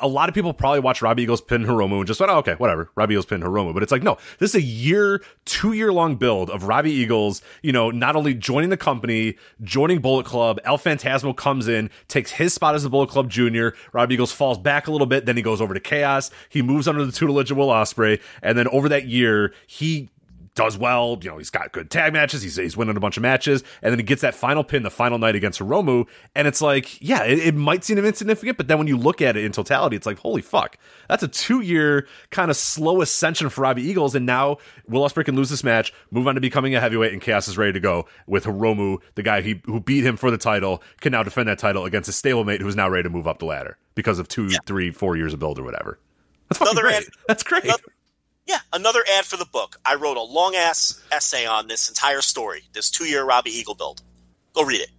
a lot of people probably watch Robbie Eagles pin Hiromu and just went, oh, okay, whatever. Robbie Eagles pin Hiromu, but it's like no, this is a year, two year long build of Robbie Eagles. You know, not only joining the company, joining Bullet Club. El Phantasmo comes in, takes his spot as the Bullet Club Junior. Robbie Eagles falls back a little bit, then he goes over to Chaos. He moves under the tutelage of Will Ospreay, and then over that year, he does well. You know, he's got good tag matches. He's, he's winning a bunch of matches. And then he gets that final pin the final night against Hiromu. And it's like, yeah, it, it might seem insignificant, but then when you look at it in totality, it's like, holy fuck. That's a two year kind of slow ascension for Robbie Eagles. And now Will Ospreay can lose this match, move on to becoming a heavyweight, and Chaos is ready to go with Hiromu, the guy he, who beat him for the title, can now defend that title against a stablemate who's now ready to move up the ladder because of two, three, four years of build or whatever. That's fucking Another great. That's great. another- Yeah, another ad for the book. I wrote a long ass essay on this entire story, this two year Robbie Eagle build. Go read it.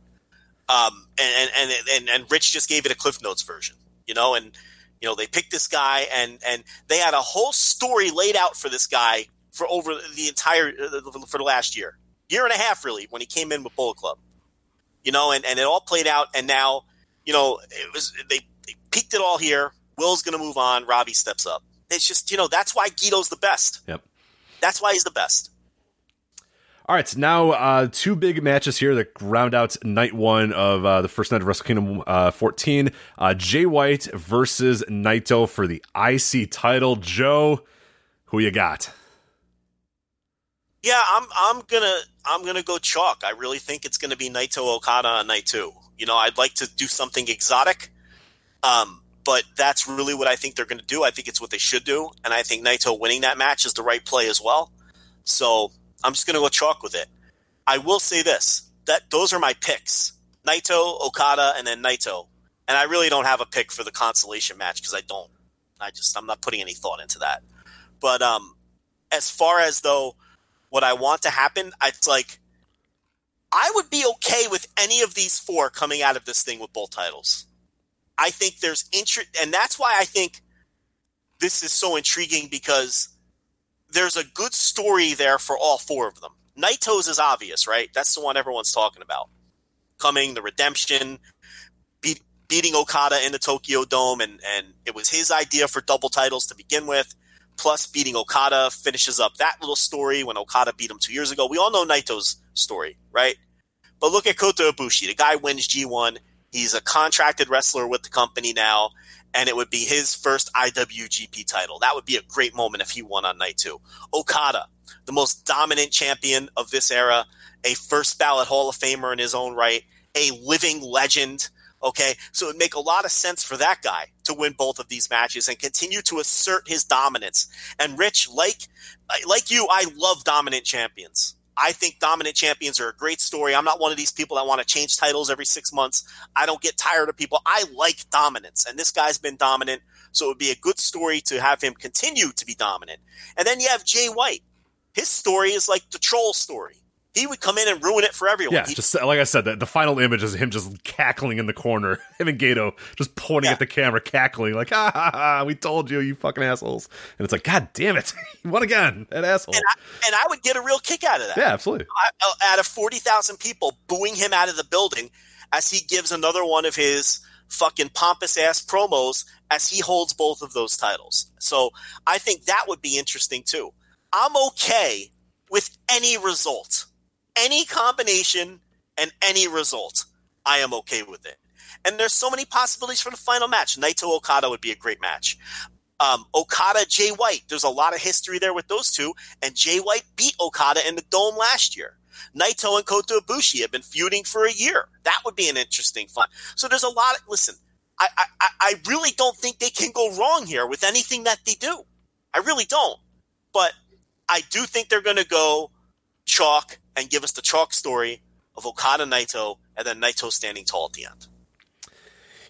Um, and, and, and, and Rich just gave it a Cliff Notes version, you know, and, you know, they picked this guy and, and they had a whole story laid out for this guy for over the entire, uh, for the last year, year and a half, really, when he came in with Bullet Club, you know, and, and it all played out. And now, you know, it was, they, they peaked it all here. Will's going to move on. Robbie steps up. It's just, you know, that's why Gedo's the best. Yep. That's why he's the best. All right, so now uh, two big matches here that round out night one of uh, the first night of Wrestle Kingdom uh, 14. Uh, Jay White versus Naito for the IC title. Joe, who you got? Yeah, I'm I'm gonna I'm gonna go chalk. I really think it's gonna be Naito Okada on night two. You know, I'd like to do something exotic, um, but that's really what I think they're gonna do. I think it's what they should do, and I think Naito winning that match is the right play as well. So I'm just gonna go chalk with it. I will say this: that those are my picks: Naito, Okada, and then Naito. And I really don't have a pick for the consolation match because I don't. I just I'm not putting any thought into that. But um, as far as though what I want to happen, it's like I would be okay with any of these four coming out of this thing with both titles. I think there's interest, and that's why I think this is so intriguing because there's a good story there for all four of them. Naito's is obvious, right? That's the one everyone's talking about. Coming, the redemption, beat, beating Okada in the Tokyo Dome, and, and it was his idea for double titles to begin with. Plus, beating Okada finishes up that little story when Okada beat him two years ago. We all know Naito's story, right? But look at Kota Ibushi. The guy wins G1. He's a contracted wrestler with the company now, and it would be his first IWGP title. That would be a great moment if he won on night two. Okada, the most dominant champion of this era, a first ballot Hall of Famer in his own right, a living legend. Okay, so it would make a lot of sense for that guy to win both of these matches and continue to assert his dominance. And Rich, like like you, I love dominant champions. I think dominant champions are a great story. I'm not one of these people that want to change titles every six months. I don't get tired of people. I like dominance, and this guy's been dominant, so it would be a good story to have him continue to be dominant. And then you have Jay White. His story is like the troll story he would come in and ruin it for everyone. Yeah, He- just like I said, the, the final image is him just cackling in the corner. Him and Gedo just pointing Yeah. at the camera, cackling like, "Ha ha ha! We told you, you fucking assholes!" And it's like, God damn it, he won again, that asshole. and I, and I would get a real kick out of that. yeah, absolutely. I- uh, out of 40,000 people booing him out of the building as he gives another one of his fucking pompous ass promos as he holds both of those titles. So I think that would be interesting too. I'm okay with any result, any combination and any result. I am okay with it. And there's so many possibilities for the final match. Naito Okada would be a great match. Um, Okada, Jay White. There's a lot of history there with those two, and Jay White beat Okada in the Dome last year. Naito and Kota Ibushi have been feuding for a year. That would be an interesting fun. So there's a lot. Of, listen, I, I I- I really don't think they can go wrong here with anything that they do. I really don't. But I do think they're going to go chalk and give us the chalk story of Okada Naito and then Naito standing tall at the end.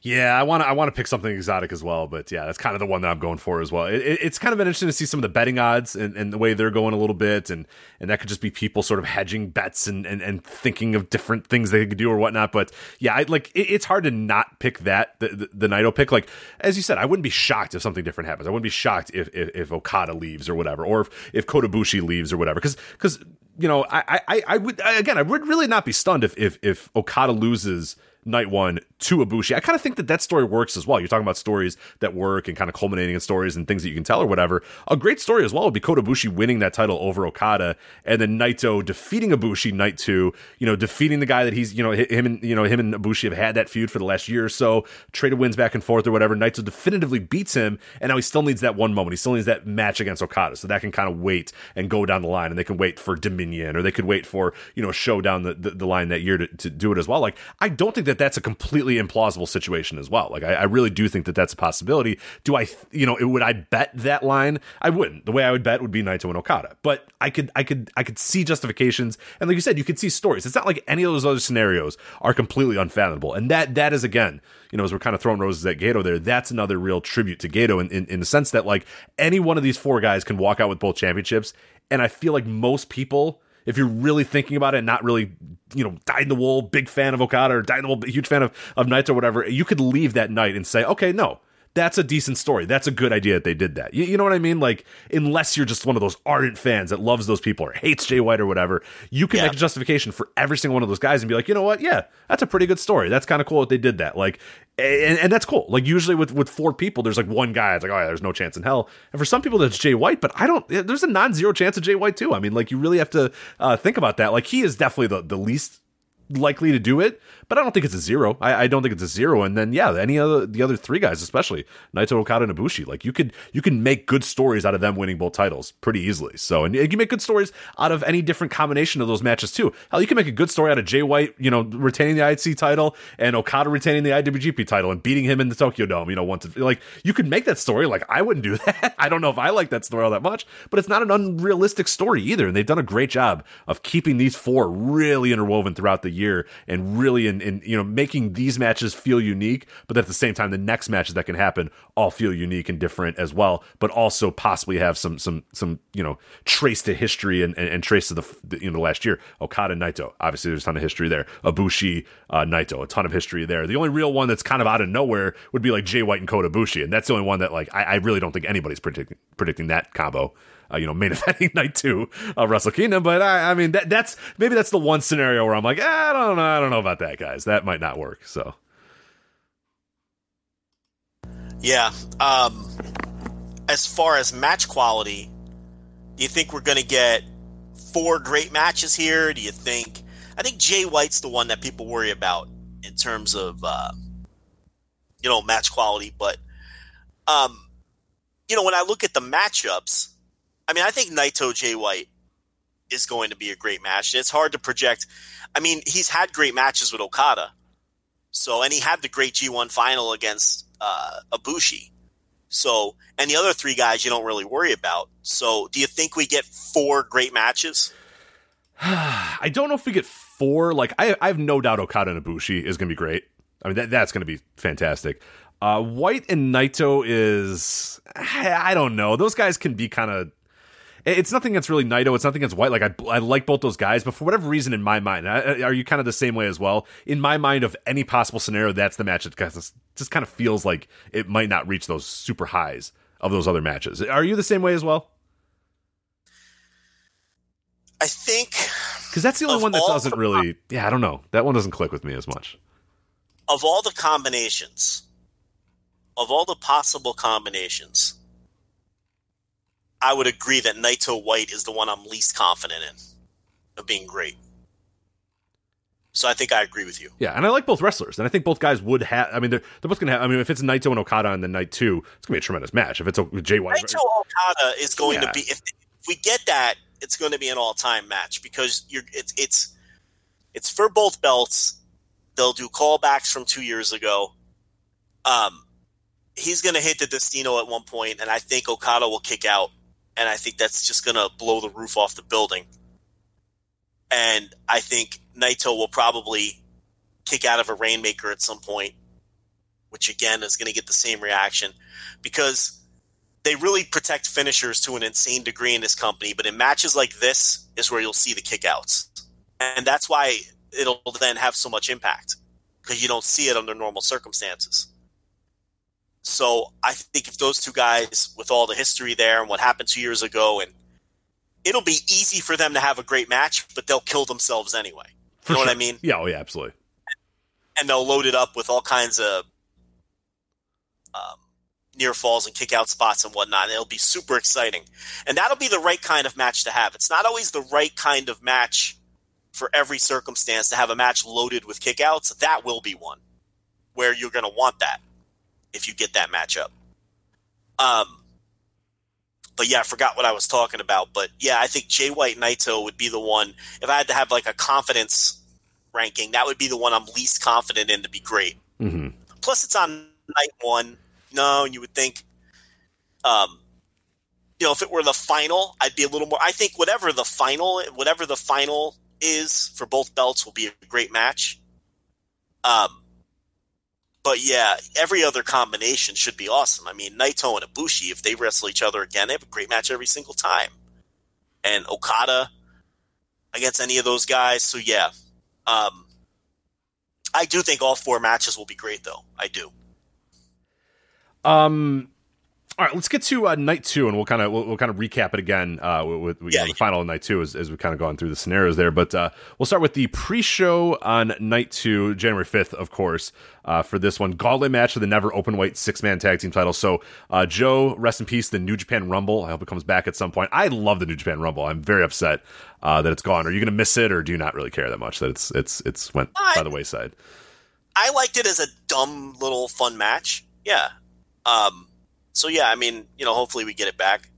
Yeah, I want to. I want to pick something exotic as well, but yeah, that's kind of the one that I'm going for as well. It, it- it's kind of interesting to see some of the betting odds and, and the way they're going a little bit, and and that could just be people sort of hedging bets and and, and thinking of different things they could do or whatnot. But yeah, I like it, it's hard to not pick that the, the, the Naito pick. Like as you said, I wouldn't be shocked if something different happens. I wouldn't be shocked if if, if Okada leaves or whatever, or if if Kota Ibushi leaves or whatever, because because you know I I I would again I would really not be stunned if if if Okada loses night one to Ibushi. I kind of think that that story works as well. You're talking about stories that work and kind of culminating in stories and things that you can tell or whatever. A great story as well would be Kota Ibushi winning that title over Okada and then Naito defeating Ibushi night two, you know, defeating the guy that he's, you know, him and, you know, him and Ibushi have had that feud for the last year or so, traded wins back and forth or whatever. Naito definitively beats him and now he still needs that one moment. He still needs that match against Okada. So that can kind of wait and go down the line and they can wait for Dominion or they could wait for, you know, show down the, the, the line that year to, to do it as well. Like, I don't think that that's a completely implausible situation as well. Like, I, I really do think that that's a possibility. Do I, you know, would I bet that line? I wouldn't. The way I would bet would be Naito and Okada. But I could, I could, I could see justifications. And like you said, you could see stories. It's not like any of those other scenarios are completely unfathomable. And that, that is again, you know, as we're kind of throwing roses at Gedo there, that's another real tribute to Gedo in, in, in the sense that like any one of these four guys can walk out with both championships. And I feel like most people, if you're really thinking about it, and not really, you know, dyed in the wool, big fan of Okada or dyed in the wool, huge fan of, of Naito or whatever, you could leave that night and say, okay, no, that's a decent story. That's a good idea that they did that. You, you know what I mean? Like, unless you're just one of those ardent fans that loves those people or hates Jay White or whatever, you can Yeah. make a justification for every single one of those guys and be like, you know what? Yeah, that's a pretty good story. That's kind of cool that they did that. Like, and, and that's cool. Like, usually with with four people, there's like one guy. It's like, oh yeah, there's no chance in hell. And for some people, that's Jay White. But I don't. There's a non-zero chance of Jay White too. I mean, like, you really have to uh, think about that. Like, he is definitely the the least likely to do it, but I don't think it's a zero. I, I don't think it's a zero. And then yeah, any other the other three guys, especially Naito, Okada, and Ibushi, like you could you can make good stories out of them winning both titles pretty easily. So and you can make good stories out of any different combination of those matches too. Hell, you can make a good story out of Jay White, you know, retaining the IC title and Okada retaining the IWGP title and beating him in the Tokyo Dome. You know, once like you could make that story. Like I wouldn't do that. I don't know if I like that story all that much, but it's not an unrealistic story either. And they've done a great job of keeping these four really interwoven throughout the year and really in, in you know making these matches feel unique, but at the same time the next matches that can happen all feel unique and different as well, but also possibly have some some some you know trace to history and, and, and trace to the, the you know last year. Okada Naito, obviously there's a ton of history there. Ibushi uh, Naito, a ton of history there. The only real one that's kind of out of nowhere would be like Jay White and Kota Ibushi, and that's the only one that like I, I really don't think anybody's predicting predicting that combo uh, you know, main eventing night two of Wrestle Kingdom. But I, I mean, that that's maybe that's the one scenario where I'm like, I don't know, I don't know about that, guys. That might not work. So Yeah. Um, as far as match quality, do you think we're going to get four great matches here? Do you think? I think Jay White's the one that people worry about in terms of uh, you know match quality. But um, you know, when I look at the matchups, I mean, I think Naito Jay White is going to be a great match. It's hard to project. I mean, he's had great matches with Okada. So, and he had the great G1 final against uh, Ibushi. So, and the other three guys you don't really worry about. So, do you think we get four great matches? I don't know if we get four. Like, I, I have no doubt Okada and Ibushi is going to be great. I mean, that, that's going to be fantastic. Uh, White and Naito is, I don't know. Those guys can be kind of. It's nothing against really Naito. It's nothing against White. Like I, I like both those guys, but for whatever reason, in my mind, I, are you kind of the same way as well? In my mind, of any possible scenario, that's the match that just, just kind of feels like it might not reach those super highs of those other matches. Are you the same way as well? I think because that's the only one that doesn't the- really. Yeah, I don't know. That one doesn't click with me as much. of all the combinations, of all the possible combinations, I would agree that Naito White is the one I'm least confident in of being great. So I think I agree with you. Yeah, and I like both wrestlers, and I think both guys would have. I mean, they're, they're both gonna have. I mean, if it's Naito and Okada on the night two, it's gonna be a tremendous match. If it's a Jay White, Naito Okada is going Yeah. to be if, if we get that, it's going to be an all time match because you're it's it's it's for both belts. They'll do callbacks from two years ago. Um, he's going to hit the Destino at one point, and I think Okada will kick out, and I think that's just going to blow the roof off the building. And I think Naito will probably kick out of a Rainmaker at some point, which again is going to get the same reaction because they really protect finishers to an insane degree in this company. But in matches like this is where you'll see the kickouts, and that's why it'll then have so much impact because you don't see it under normal circumstances. So I think if those two guys, with all the history there and what happened two years ago, and it'll be easy for them to have a great match, but they'll kill themselves anyway. For you know what. I mean? Yeah, oh yeah, absolutely. and they'll load it up with all kinds of um, near falls and kick out spots and whatnot. And it'll be super exciting, and that'll be the right kind of match to have. It's not always the right kind of match for every circumstance to have a match loaded with kickouts. That will be one where you're going to want that if you get that matchup. Um, but yeah, I forgot what I was talking about. But yeah, I think Jay White Naito would be the one. If I had to have like a confidence ranking, that would be the one I'm least confident in to be great. hmm Plus, it's on night one. No, and you would think, um, you know, if it were the final, I'd be a little more. I think whatever the final, whatever the final is for both belts, will be a great match. Um, but yeah, every other combination should be awesome. I mean, Naito and Ibushi, if they wrestle each other again, they have a great match every single time. And Okada against any of those guys. So yeah, um, I do think all four matches will be great, though. I do. Um. All right, let's get to uh, night two, and we'll kind of we'll, we'll kind of recap it again uh, with, with Yeah, know, the yeah. final of night two as, as we've kind of gone through the scenarios there. But uh, we'll start with the pre-show on night two, January fifth, of course, uh, for this one gauntlet match for the never open weight six man tag team title. So uh, Joe, rest in peace, the New Japan Rumble. I hope it comes back at some point. I love the New Japan Rumble. I'm very upset uh, that it's gone. Are you going to miss it, or do you not really care that much that it's it's it's went I- by the wayside? I liked it as a dumb little fun match. Yeah. Um, so yeah, I mean, you know, hopefully we get it back.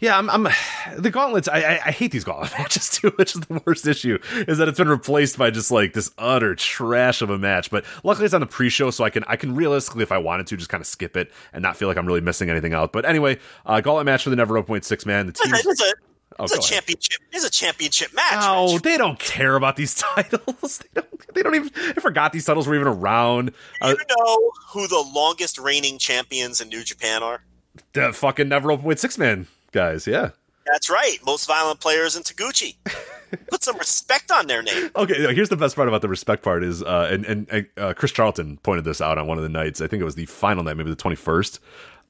Yeah, I'm, I'm the gauntlets. I, I I hate these gauntlet matches too, which is the worst issue. Is that it's been replaced by just like this utter trash of a match. But luckily, it's on the pre-show, so I can I can realistically, if I wanted to, just kind of skip it and not feel like I'm really missing anything out. But anyway, uh, gauntlet match for the never open six man. The team. It's a, Oh, it's a go ahead. championship. It's a championship match. Oh, Rich. they don't care about these titles. They don't. They don't even. I forgot these titles were even around. Uh, you know who the longest reigning champions in New Japan are? the fucking never open weight six man guys. Yeah. That's right. Most violent players in Taguchi. Put some respect on their name. Okay, no, here's the best part about the respect part is, uh, and and uh, Chris Charlton pointed this out on one of the nights. I think it was the final night, maybe the 21st.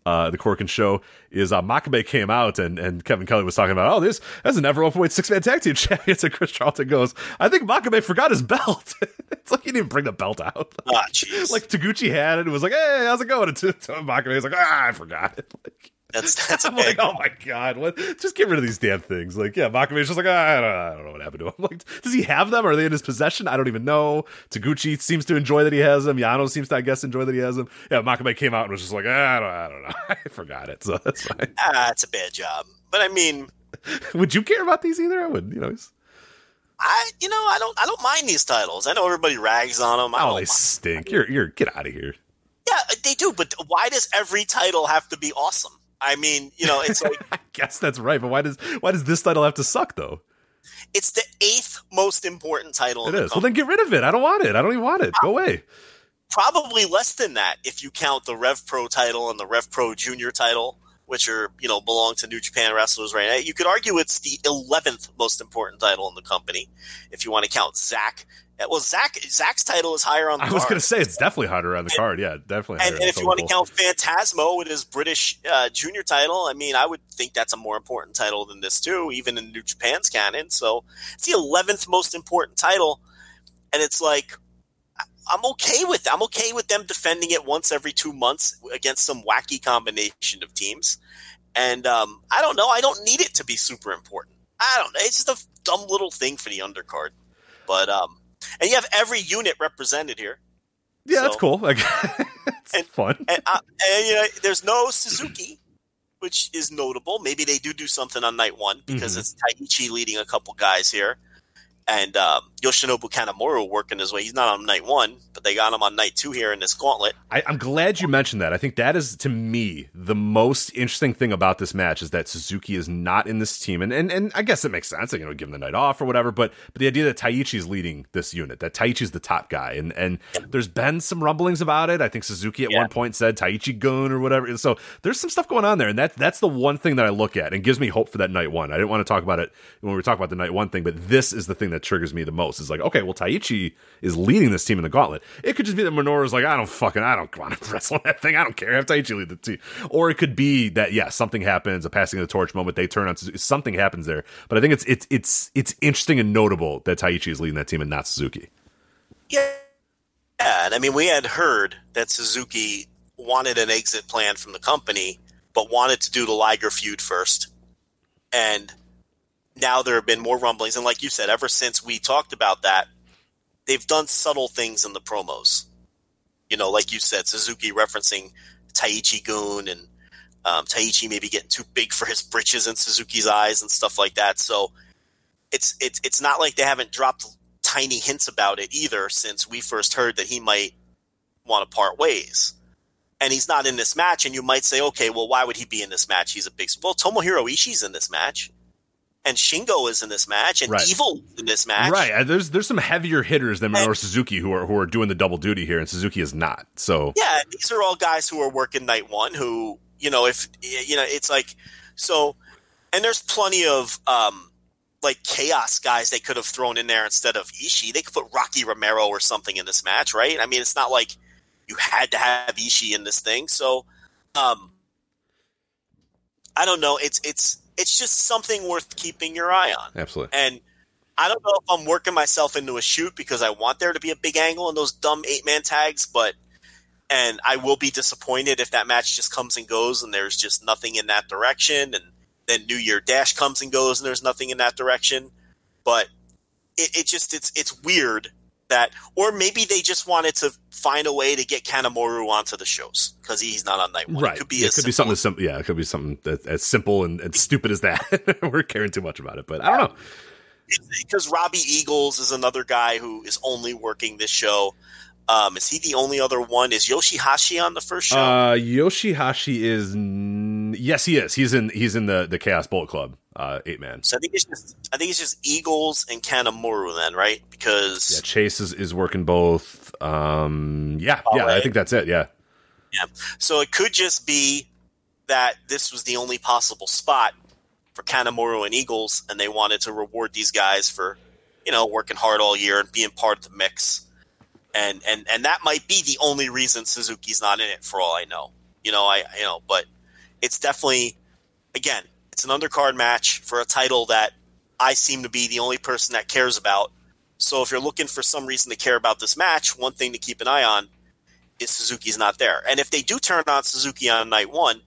uh, the Korakuen show is uh, Makabe came out and, and Kevin Kelly was talking about, oh, this that's an ever openweight six man tag team champions. And Chris Charlton goes, I think Makabe forgot his belt. it's like he didn't bring the belt out. Ah, jeez. like Taguchi had it. It was like, hey, how's it going? And to, to Makabe was like, ah, I forgot it. Like, that's that's like, oh my god, what? Just get rid of these damn things. Like, yeah, Makabe's just like, ah, I, don't, I don't know what happened to him. Like, does he have them? Are they in his possession? I don't even know. Taguchi seems to enjoy that he has them. Yano seems to, I guess, enjoy that he has them. Yeah, Makabe came out and was just like, ah, I don't, I don't know. I forgot it, so that's fine. ah, it's a bad job. But I mean, Would you care about these either? I would. You know, I you know I don't I don't mind these titles. I know everybody rags on them. I oh, they mind. stink. You're, you're, get out of here. Yeah, they do. But why does every title have to be awesome? I mean, you know, it's like I guess that's right, but why does, why does this title have to suck though? it's the eighth most important title. It is. the. Well, then get rid of it. I don't want it. I don't even want it. Go away. probably less than that if you count the Rev Pro title and the Rev Pro Junior title, which are you know belong to New Japan wrestlers right now. You could argue it's the eleventh most important title in the company if you want to count Zack. Uh, Well, Zack Zack's title is higher on the card. I was going to say it's definitely higher on the card. Yeah, definitely. And, and if you want to count Phantasmo with his British uh, junior title, I mean, I would think that's a more important title than this too, even in New Japan's canon. So it's the eleventh most important title, and it's like I'm okay with I'm okay with them defending it once every two months against some wacky combination of teams. And um, I don't know. I don't need it to be super important. I don't know. It's just a dumb little thing for the undercard. But um, and you have every unit represented here. yeah, that's cool. Like, it's And- fun. and, uh, and you know, there's no Suzuki, which is notable. Maybe they do do something on night one because Mhm. it's Taichi leading a couple guys here, and um, Yoshinobu Kanemaru working his way. He's not on night one, but they got him on night two here in this gauntlet. I, I'm glad you mentioned that. I think that is to me the most interesting thing about this match is that Suzuki is not in this team, and and, and I guess it makes sense. You know, give him the night off or whatever. But but the idea that Taichi is leading this unit, that Taichi's the top guy, and and there's been some rumblings about it. I think Suzuki at Yeah. one point said Taichi Gun or whatever. So there's some stuff going on there, and that that's the one thing that I look at and gives me hope for that night one. I didn't want to talk about it when we were talking about the night one thing, but this is the thing that triggers me the most. Is like, okay, well, Taichi is leading this team in the gauntlet. It could just be that Minoru's like, I don't fucking, I don't want to wrestle that thing. I don't care. Have Taichi lead the team. Or it could be that, yeah, something happens, a passing of the torch moment, they turn on something happens there. But I think it's it's it's it's interesting and notable that Taichi is leading that team and not Suzuki. Yeah, yeah. And I mean, we had heard that Suzuki wanted an exit plan from the company, but wanted to do the Liger feud first, and now there have been more rumblings. And like you said, ever since we talked about that, they've done subtle things in the promos. You know, like you said, Suzuki referencing Taichi Gun and um, Taichi maybe getting too big for his britches in Suzuki's eyes and stuff like that. So it's it's it's not like they haven't dropped tiny hints about it either since we first heard that he might want to part ways. And he's not in this match, and you might say, okay, well, why would he be in this match? He's a big well. Tomohiro Ishii's in this match, and Shingo is in this match, and Right. Evil in this match. Right. uh, There's there's some heavier hitters than Minoru Suzuki who are who are doing the double duty here, and Suzuki is not. So Yeah, these are all guys who are working night one. Who you know, if you know, it's like so. And there's plenty of um, like chaos guys they could have thrown in there instead of Ishii. They could put Rocky Romero or something in this match, right? I mean, it's not like you had to have Ishii in this thing. So, um, I don't know. It's it's it's just something worth keeping your eye on. absolutely. And I don't know if I'm working myself into a shoot because I want there to be a big angle in those dumb eight man tags, but and I will be disappointed if that match just comes and goes and there's just nothing in that direction, and then New Year Dash comes and goes and there's nothing in that direction. But it, it just it's it's weird that, or maybe they just wanted to find a way to get Kanemaru onto the shows because he's not on night one. Right. It could be it could be something as simple. Yeah, it could be something that, as simple and, stupid as that. We're caring too much about it, but I don't know. because Robbie Eagles is another guy who is only working this show. Um, is he the only other one? Is Yoshihashi on the first show? Uh, Yoshihashi is n- yes, he is. He's in he's in the the Chaos Bullet Club uh, eight man. so I think it's just I think it's just Eagles and Kanemaru then, right? Because Yeah, Chase is, is working both. Um, yeah, yeah, I think that's it. Yeah, so it could just be that this was the only possible spot for Kanemaru and Eagles, and they wanted to reward these guys for you know working hard all year and being part of the mix. And and and that might be the only reason Suzuki's not in it, for all I know. You know, I you know, but it's definitely again, it's an undercard match for a title that I seem to be the only person that cares about. So if you're looking for some reason to care about this match, one thing to keep an eye on is Suzuki's not there. And if they do turn on Suzuki on night one,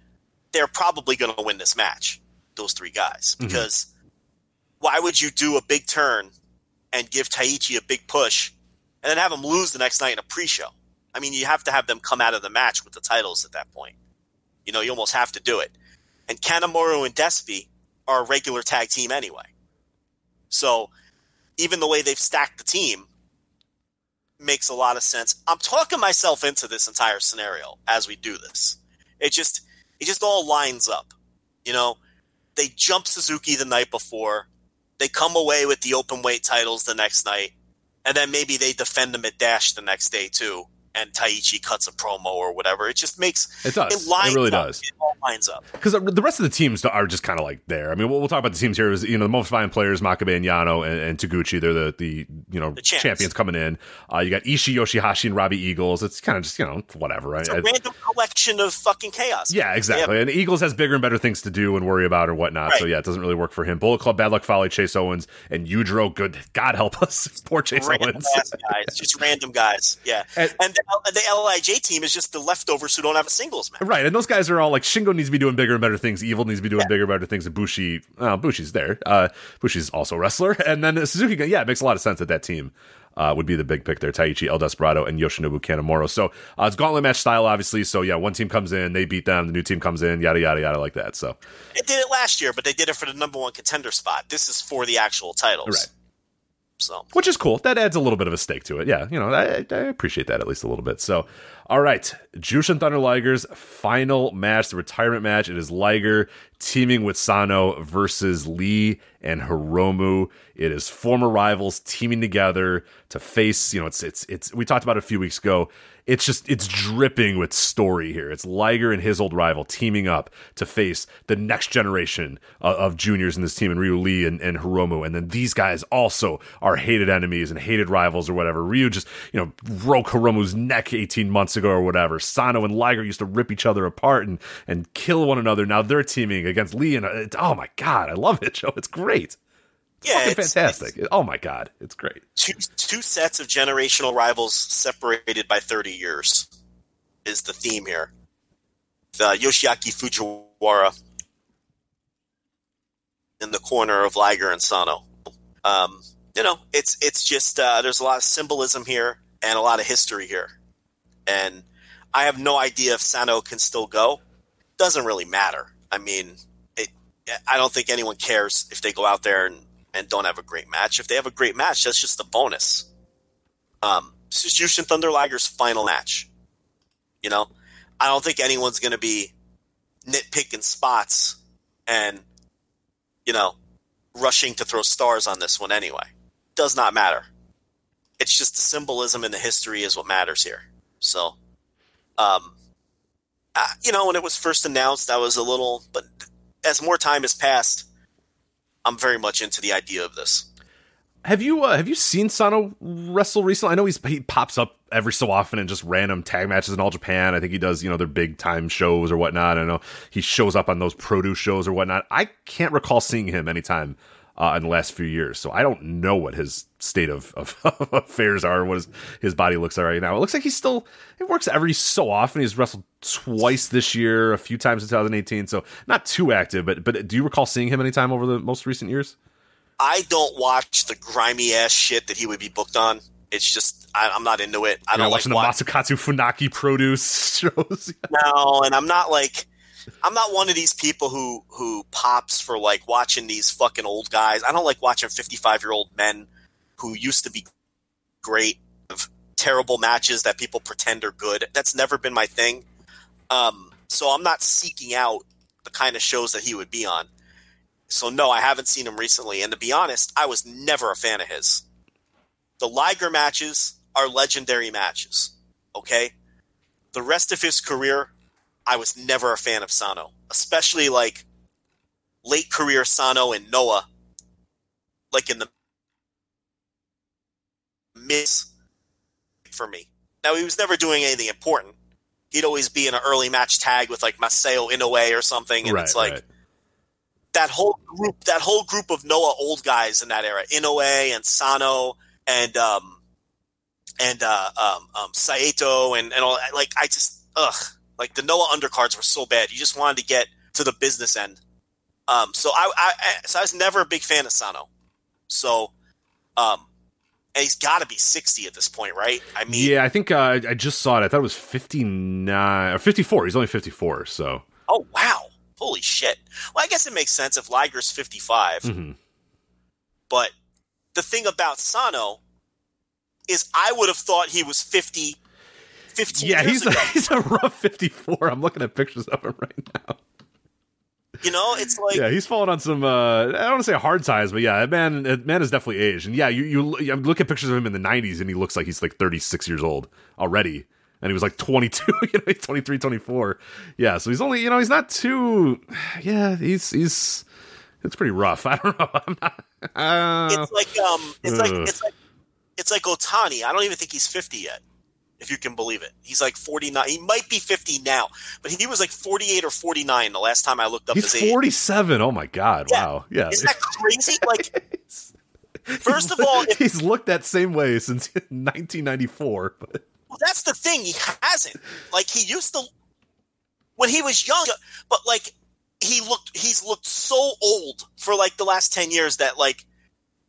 they're probably going to win this match. Those three guys, mm-hmm. because why would you do a big turn and give Taichi a big push and then have them lose the next night in a pre-show? I mean, you have to have them come out of the match with the titles at that point. You know, you almost have to do it. And Kanemaru and Despy are a regular tag team anyway. So even the way they've stacked the team makes a lot of sense. I'm talking myself into this entire scenario as we do this. It just it just all lines up. You know, they jump Suzuki the night before. They come away with the open weight titles the next night, and then maybe they defend them at Dash the next day too. And Taichi cuts a promo or whatever. It just makes It does. It lines really up. does. It all lines up. because the rest of the teams are just kind of like there. I mean, we'll, we'll talk about the teams here. Is you know the most fine players, Makabe and Yano and, and Taguchi. They're the the you know champions coming in. Uh, you got Ishii, Yoshihashi, and Robbie Eagles. It's kind of just you know whatever. It's a random collection of fucking chaos. Yeah, exactly. And Eagles has bigger and better things to do and worry about or whatnot. So yeah, it doesn't really work for him. Bullet Club, Bad Luck Fale, Chase Owens, and Yujiro. Good God help us, poor Chase random Owens. guys, just random guys. Yeah, And- and, the, the LIJ team is just the leftovers who don't have a singles match. Right, and those guys are all like Shingo needs to be doing bigger and better things. Evil needs to be doing bigger and better things. And Bushi, uh, Bushi's there. Uh, Bushi's also a wrestler. And then Suzuki, yeah, it makes a lot of sense that that team uh, would be the big pick there. Taichi, El Desperado, and Yoshinobu Kanemaru. So uh, it's gauntlet match style, obviously. So yeah, one team comes in, they beat them. The new team comes in, yada yada yada, like that. So it did it last year, but they did it for the number one contender spot. This is for the actual titles. Right. So which is cool. That adds a little bit of a stake to it. Yeah, you know, I, I appreciate that at least a little bit. So, all right, Jushin Thunder Liger's final match, the retirement match. It is Liger teaming with Sano versus Lee and Hiromu. It is former rivals teaming together to face. You know, it's it's it's. We talked about a few weeks ago. It's just it's dripping with story here. It's Liger and his old rival teaming up to face the next generation of, of juniors in this team, and Ryu Lee and, and Hiromu. And then these guys also are hated enemies and hated rivals or whatever. Ryu just you know broke Hiromu's neck 18 months ago or whatever. Sano and Liger used to rip each other apart and and kill one another. Now they're teaming against Lee, and uh, oh my god, I love it, Joe. It's great. Yeah, it's, fantastic. oh my god, it's great. two two sets of generational rivals separated by 30 years is the theme here. The Yoshiaki Fujiwara in the corner of Liger and Sano. Um, you know, it's it's just uh, there's a lot of symbolism here and a lot of history here, and I have no idea if Sano can still go. Doesn't really matter. I mean, it. I don't think anyone cares if they go out there and and don't have a great match. If they have a great match, that's just a bonus. Um, this is Jushin Thunder Liger's final match. You know, I don't think anyone's going to be nitpicking spots and, you know, rushing to throw stars on this one anyway. Does not matter. It's just the symbolism and the history is what matters here. So, um, uh, you know, when it was first announced, I was a little, but as more time has passed, I'm very much into the idea of this. Have you uh, have you seen Sano wrestle recently? I know he's he pops up every so often in just random tag matches in all Japan. I think he does you know their big time shows or whatnot. I know he shows up on those produce shows or whatnot. I can't recall seeing him anytime uh, in the last few years, so I don't know what his state of, of affairs are. What his his body looks like right now. It looks like he's still he works every so often. He's wrestled twice this year, a few times in 2018, so not too active. But but do you recall seeing him anytime over the most recent years? I don't watch the grimy ass shit that he would be booked on. It's just I, I'm not into it. I You're don't not like watching the watch, Masakatsu Funaki produce shows. no, and I'm not like I'm not one of these people who who pops for like watching these fucking old guys. I don't like watching 55 year old men who used to be great of terrible matches that people pretend are good. That's never been my thing. Um, so I'm not seeking out the kind of shows that he would be on. So no, I haven't seen him recently. And to be honest, I was never a fan of his. The Liger matches are legendary matches. Okay? The rest of his career, I was never a fan of Sano. Especially like late career Sano and Noah. Like in the miss for me. Now he was never doing anything important, he'd always be in an early match tag with like Masao Inoue or something, and right, it's like right. that whole group, that whole group of Noah old guys in that era, Inoue and Sano and um and uh um, um Saito and and all like I just ugh like the Noah undercards were so bad. You just wanted to get to the business end. Um, so I, I, I so I was never a big fan of Sano. So, um, and he's got to be sixty at this point, right? I mean, Yeah, I think uh, I just saw it. I thought it was 59 or 54. He's only 54, so. oh wow, holy shit. Well, I guess it makes sense if Liger's 55 Mhm. But the thing about Sano is, I would have thought he was 50, 15 Yeah, he's a, he's a rough 54. I'm looking at pictures of him right now. you know, it's like yeah, he's fallen on some. Uh, I don't want to say hard times, but yeah, man, man is definitely aged. And yeah, you you look at pictures of him in the '90s, and he looks like he's like 36 years old already, and he was like 22, you know, 23, 24. Yeah, so he's only, you know, he's not too. Yeah, he's he's. It's pretty rough. I don't know. I'm not. Uh, it's like um, it's like it's like it's like Otani. I don't even think he's 50 yet. If you can believe it, he's like 49. He might be 50 now, but he was like 48 or 49 the last time I looked up he's his age. 47. Oh my god! Yeah. Wow. Yeah. Isn't that crazy? Like, first of all, if, he's looked that same way since 1994. But well, that's the thing. He hasn't. Like, he used to when he was young, but like he looked. He's looked so old for like the last 10 years that like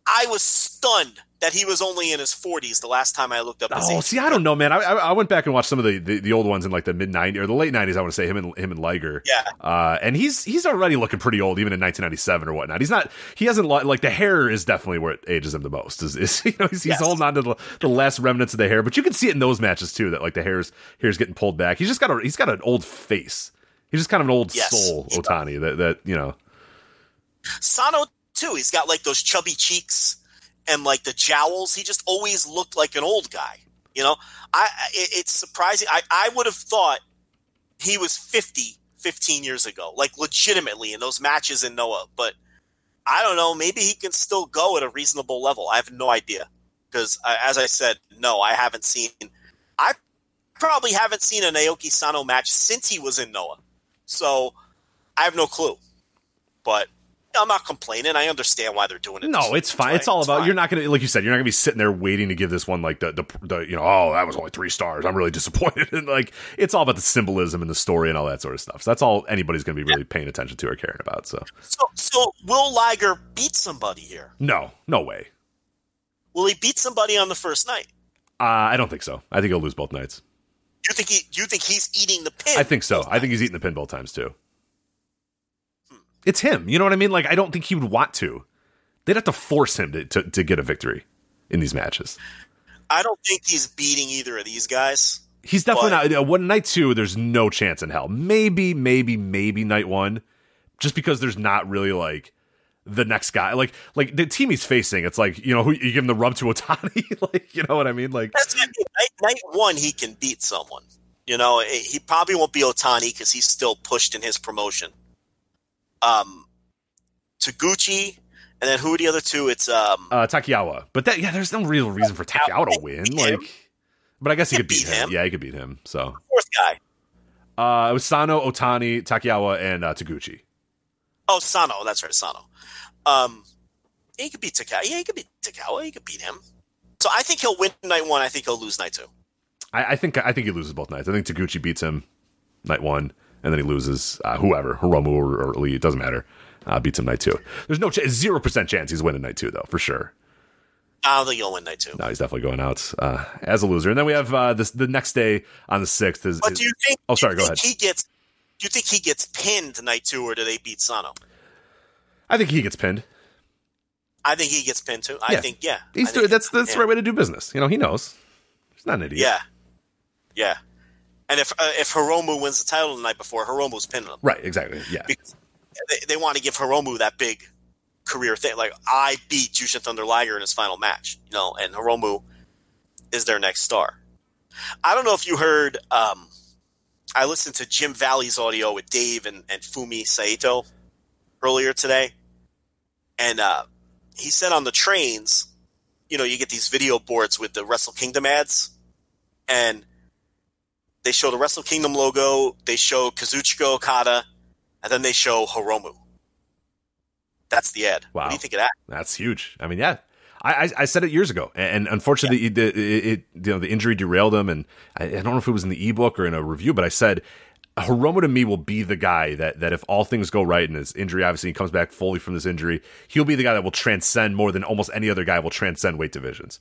I was stunned that he was only in his 40s the last time I looked up his Oh, age. see, I don't know, man. I, I went back and watched some of the, the, the old ones in like the mid '90s or the late '90s. I want to say him and him and Liger. Yeah. Uh, and he's he's already looking pretty old, even in 1997 or whatnot. He's not. He hasn't like the hair is definitely where it ages him the most. Is, is you know he's, he's Yes. holding on to the, the last remnants of the hair, but you can see it in those matches too. That like the hair's hair's getting pulled back. He's just got a he's got an old face. He's just kind of an old Yes. soul, Otani. That that you know. Sano too. He's got like those chubby cheeks and like the jowls. He just always looked like an old guy. You know, I it, it's surprising. I I would have thought he was 50 15 years ago, like legitimately in those matches in Noah. But I don't know. Maybe he can still go at a reasonable level. I have no idea because, uh, as I said, no, I haven't seen. I probably haven't seen a Naoki Sano match since he was in Noah, so I have no clue. But I'm not complaining. I understand why they're doing it. No, it's fine. It's all about fine. you're not gonna like you said you're not gonna be sitting there waiting to give this one like the the, the you know oh that was only three stars I'm really disappointed and like it's all about the symbolism and the story and all that sort of stuff. So that's all anybody's gonna be really paying attention to or caring about. So So, so will Liger beat somebody here? no, no way. Will he beat somebody on the first night? Uh, I don't think so. I think he'll lose both nights. Do you think he? Do you think he's eating the pin? I think so. I think he's eating the pin both times too. It's him. You know what I mean? Like I don't think he would want to. They'd have to force him to, to, to get a victory in these matches. I don't think he's beating either of these guys. He's definitely But- not. Uh, one night two, there's no chance in hell. Maybe, maybe, maybe night one, just because there's not really like the next guy. Like, like the team he's facing, it's like you know who you give him the rub to Otani. like, you know what I mean? Like, That's I mean, night, night one. He can beat someone. You know, he probably won't be Otani because he's still pushed in his promotion. Um, Taguchi, and then who are the other two? It's um, uh, Takaiwa, but that yeah, there's no real reason for Takaiwa to win. Like, but I guess he could beat beat him. him. Yeah, he could beat him. So, fourth guy. uh, it was Sano, Otani, Takaiwa, and uh, Taguchi. Oh, Sano. That's right, Sano. Um, he could beat Takaiwa. Yeah, he could beat Takaiwa. He could beat him. So I think he'll win night one. I think he'll lose night two. I, I think I think he loses both nights. I think Taguchi beats him night one, and then he loses uh, whoever Hiromu or, or Lee. It doesn't matter. Uh, beats him night two. There's no zero percent chance he's winning night two though, for sure. I don't think he'll win night two. No, he's definitely going out uh, as a loser. And then we have uh, this the next day on the sixth is. But do you think? Oh, sorry, go ahead. He gets. Do you think he gets pinned night two, or do they beat Sano? I think he gets pinned. I think he gets pinned too. I Yeah. think yeah. He's I doing think that's that's the right way to do business. You know, he knows. He's not an idiot. Yeah, yeah. And if uh, if Hiromu wins the title the night before, Hiromu's pinning him Right. Exactly. Yeah. because they, they want to give Hiromu that big career thing. Like I beat Jushin Thunder Liger in his final match, you know, and Hiromu is their next star. I don't know if you heard. Um, I listened to Jim Valley's audio with Dave and, and Fumi Saito earlier today, and uh, he said on the trains, you know, you get these video boards with the Wrestle Kingdom ads, and they show the Wrestle Kingdom logo, they show Kazuchika Okada, and then they show Hiromu. That's the ad. What do you think of that? That's huge. I mean, yeah. I, I, I said it years ago, and unfortunately, it, it, it, you know, the injury derailed him. And I, I don't know if it was in the ebook or in a review, but I said Hiromu to me will be the guy that that if all things go right and his injury, obviously, he comes back fully from this injury, he'll be the guy that will transcend more than almost any other guy will transcend weight divisions.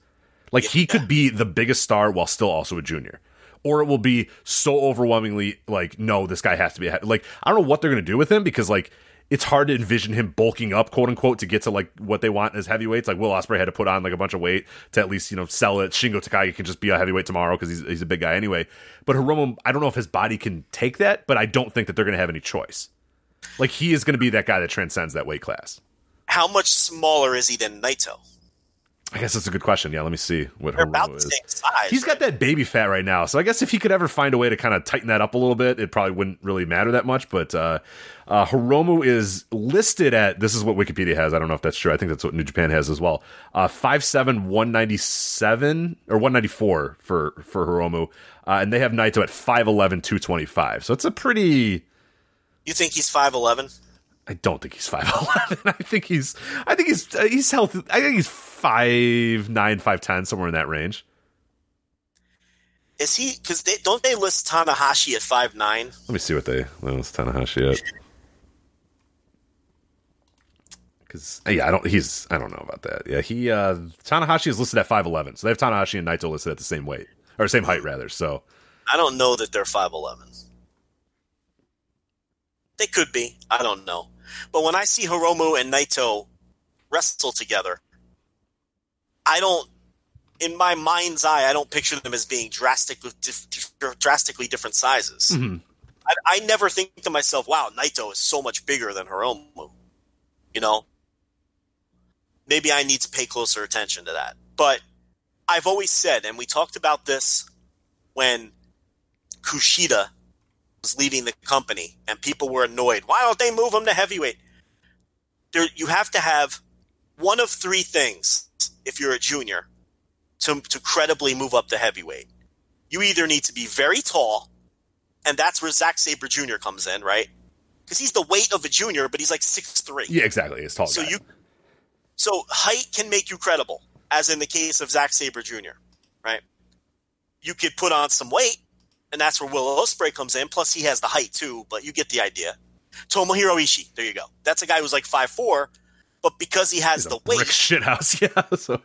Like he could be the biggest star while still also a junior. Or it will be so overwhelmingly like, no, this guy has to be a- like I don't know what they're gonna do with him because like it's hard to envision him bulking up, quote unquote, to get to like what they want as heavyweights. Like Will Ospreay had to put on like a bunch of weight to at least you know sell it. Shingo Takagi can just be a heavyweight tomorrow because he's he's a big guy anyway. But Hiromu, I don't know if his body can take that, but I don't think that they're gonna have any choice. Like he is gonna be that guy that transcends that weight class. How much smaller is he than Naito? I guess that's a good question. Yeah, let me see what They're Hiromu the is. same size. He's got that baby fat right now, so I guess if he could ever find a way to kind of tighten that up a little bit, it probably wouldn't really matter that much. But uh, uh, Hiromu is listed at this is what Wikipedia has. I don't know if that's true. I think that's what New Japan has as well. Uh, five seven one ninety seven or one ninety four for for Hiromu, uh, and they have Naito at 5'11", 225. So it's a pretty. You think he's five eleven? I don't think he's five eleven. I think he's. I think he's. Uh, he's healthy. I think he's five nine, five ten, somewhere in that range. Is he? Because they don't they list Tanahashi at five nine? Let me see what they. list Tanahashi at. Because yeah, I don't. He's. I don't know about that. Yeah, he. uh Tanahashi is listed at five eleven, so they have Tanahashi and Naito listed at the same weight or same height rather. So I don't know that they're five eleven. They could be. I don't know. But when I see Hiromu and Naito wrestle together, I don't. In my mind's eye, I don't picture them as being drastically, drastically different sizes. Mm-hmm. I, I never think to myself, "Wow, Naito is so much bigger than Hiromu." You know, maybe I need to pay closer attention to that. But I've always said, and we talked about this when Kushida was leaving the company, and people were annoyed. Why don't they move him to heavyweight? There, you have to have one of three things if you're a junior to, to credibly move up to heavyweight. You either need to be very tall, and that's where Zack Sabre Jr. comes in, right? Because he's the weight of a junior, but he's like six three. yeah, exactly. He's tall. So guy. you, so height can make you credible, as in the case of Zack Sabre Jr. Right? You could put on some weight, and that's where Will Ospreay comes in. Plus, he has the height too, but you get the idea. Tomohiro Ishii, there you go. That's a guy who's like five four, but because he has He's the weight, shit house. Yeah. So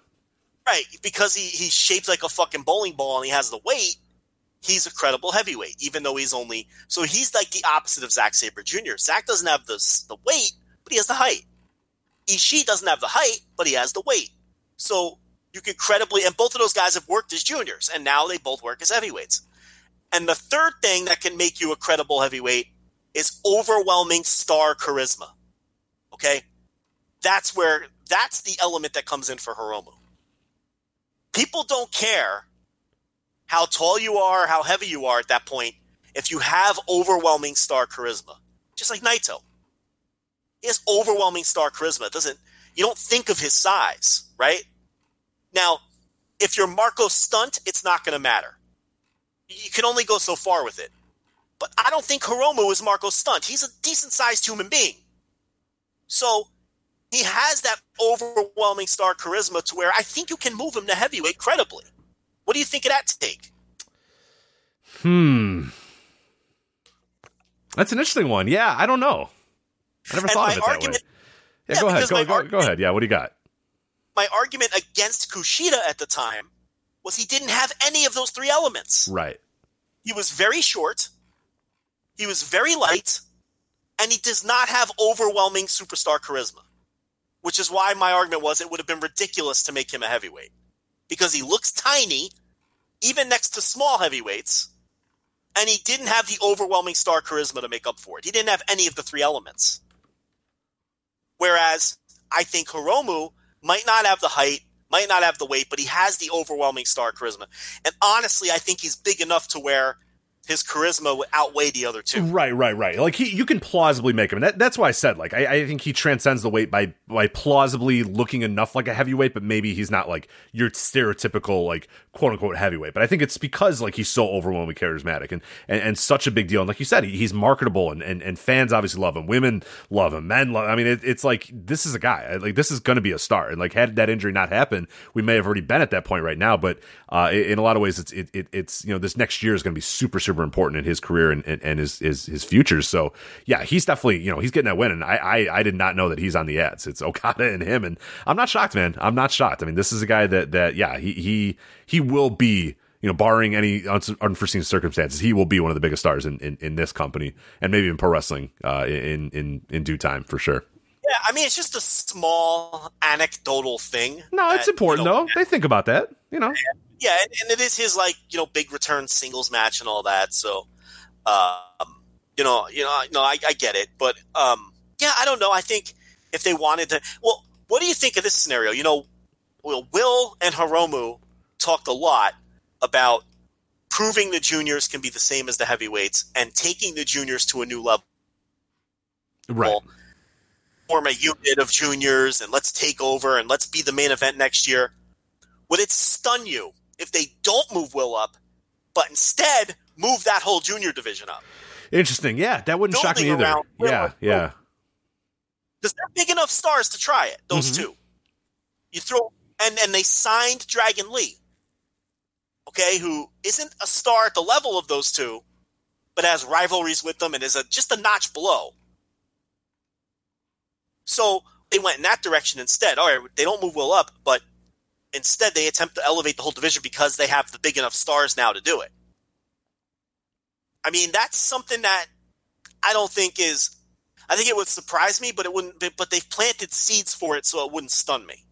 right? Because he he's shaped like a fucking bowling ball and he has the weight. He's a credible heavyweight, even though he's only so he's like the opposite of Zack Sabre Jr. Zack doesn't have the the weight, but he has the height. Ishii doesn't have the height, but he has the weight. So you can credibly, and both of those guys have worked as juniors, and now they both work as heavyweights. And the third thing that can make you a credible heavyweight is overwhelming star charisma. Okay, that's where that's the element that comes in for Hiromu. People don't care how tall you are, how heavy you are at that point, if you have overwhelming star charisma. Just like Naito. He has overwhelming star charisma. It doesn't you don't think of his size, right? Now, if you're Marco Stunt, it's not going to matter. You can only go so far with it. But I don't think Hiromu is Marco's Stunt. He's a decent sized human being. So he has that overwhelming star charisma to where I think you can move him to heavyweight credibly. What do you think of that take? Hmm. That's an interesting one. Yeah, I don't know. I never And thought of it that way. Yeah, Yeah, go ahead. Go, go, go ahead. Yeah, what do you got? My argument against Kushida at the time was he didn't have any of those three elements. Right. He was very short, he was very light, and he does not have overwhelming superstar charisma. Which is why my argument was it would have been ridiculous to make him a heavyweight. Because he looks tiny, even next to small heavyweights, and he didn't have the overwhelming star charisma to make up for it. He didn't have any of the three elements. Whereas I think Hiromu might not have the height, might not have the weight, but he has the overwhelming star charisma. And honestly, I think he's big enough to where his charisma would outweigh the other two. Right, right, right. Like he, you can plausibly make him. That, that's why I said, like, I, I think he transcends the weight by by plausibly looking enough like a heavyweight, but maybe he's not like your stereotypical like quote unquote heavyweight. But I think it's because like he's so overwhelmingly charismatic and and, and such a big deal. And like you said, he, he's marketable, and, and and fans obviously love him. Women love him. Men love. I mean, it, it's like this is a guy. Like this is going to be a star. And like had that injury not happened, we may have already been at that point right now. But uh, in a lot of ways, it's it, it it's you know this next year is going to be super super important in his career and, and, and his, his his futures. So yeah, he's definitely you know he's getting that win, and I, I I did not know that he's on the ads. It's Okada and him, and I'm not shocked, man. I'm not shocked. I mean, this is a guy that that yeah he he he will be you know, barring any unforeseen circumstances, he will be one of the biggest stars in, in, in this company and maybe in pro wrestling uh, in, in, in due time for sure. Yeah, I mean, it's just a small anecdotal thing. No, it's important you know, though. They think about that, you know. Yeah, and, and, it is his like you know big return singles match and all that. So, um, you know, you know, no, I, I get it, but um, yeah, I don't know. I think if they wanted to, well, what do you think of this scenario? You know, Will, Will and Hiromu talked a lot about proving the juniors can be the same as the heavyweights and taking the juniors to a new level. Right. Form a unit of juniors and let's take over and let's be the main event next year. Would it stun you if they don't move Will up, but instead move that whole junior division up? Interesting. Yeah, that wouldn't shock me either. Yeah, yeah. Because they're big enough stars to try it. Those mm-hmm. two. You throw and and they signed Dragon Lee okay, who isn't a star at the level of those two, but has rivalries with them and is a, just a notch below. So they went in that direction instead. All right, they don't move Will up, but instead they attempt to elevate the whole division because they have the big enough stars now to do it. I mean, that's something that I don't think is. I think it would surprise me, but it wouldn't. But they've planted seeds for it, so it wouldn't stun me.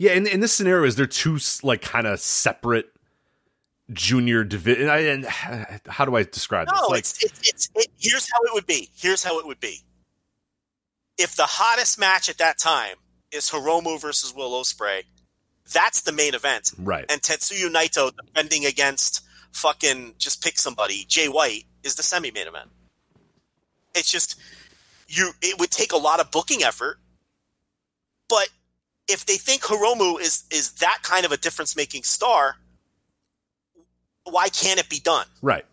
Yeah, in, in this scenario, is there two like kind of separate junior division? And, and, how do I describe no, this? Like, it's, it's, it's it, here's how it would be. Here's how it would be. If the hottest match at that time is Hiromu versus Will Ospreay, that's the main event. Right. And Tetsuya Naito defending against fucking just pick somebody, Jay White is the semi main event. It's just you. It would take a lot of booking effort, but if they think Hiromu is is that kind of a difference making star, why can't it be done? Right.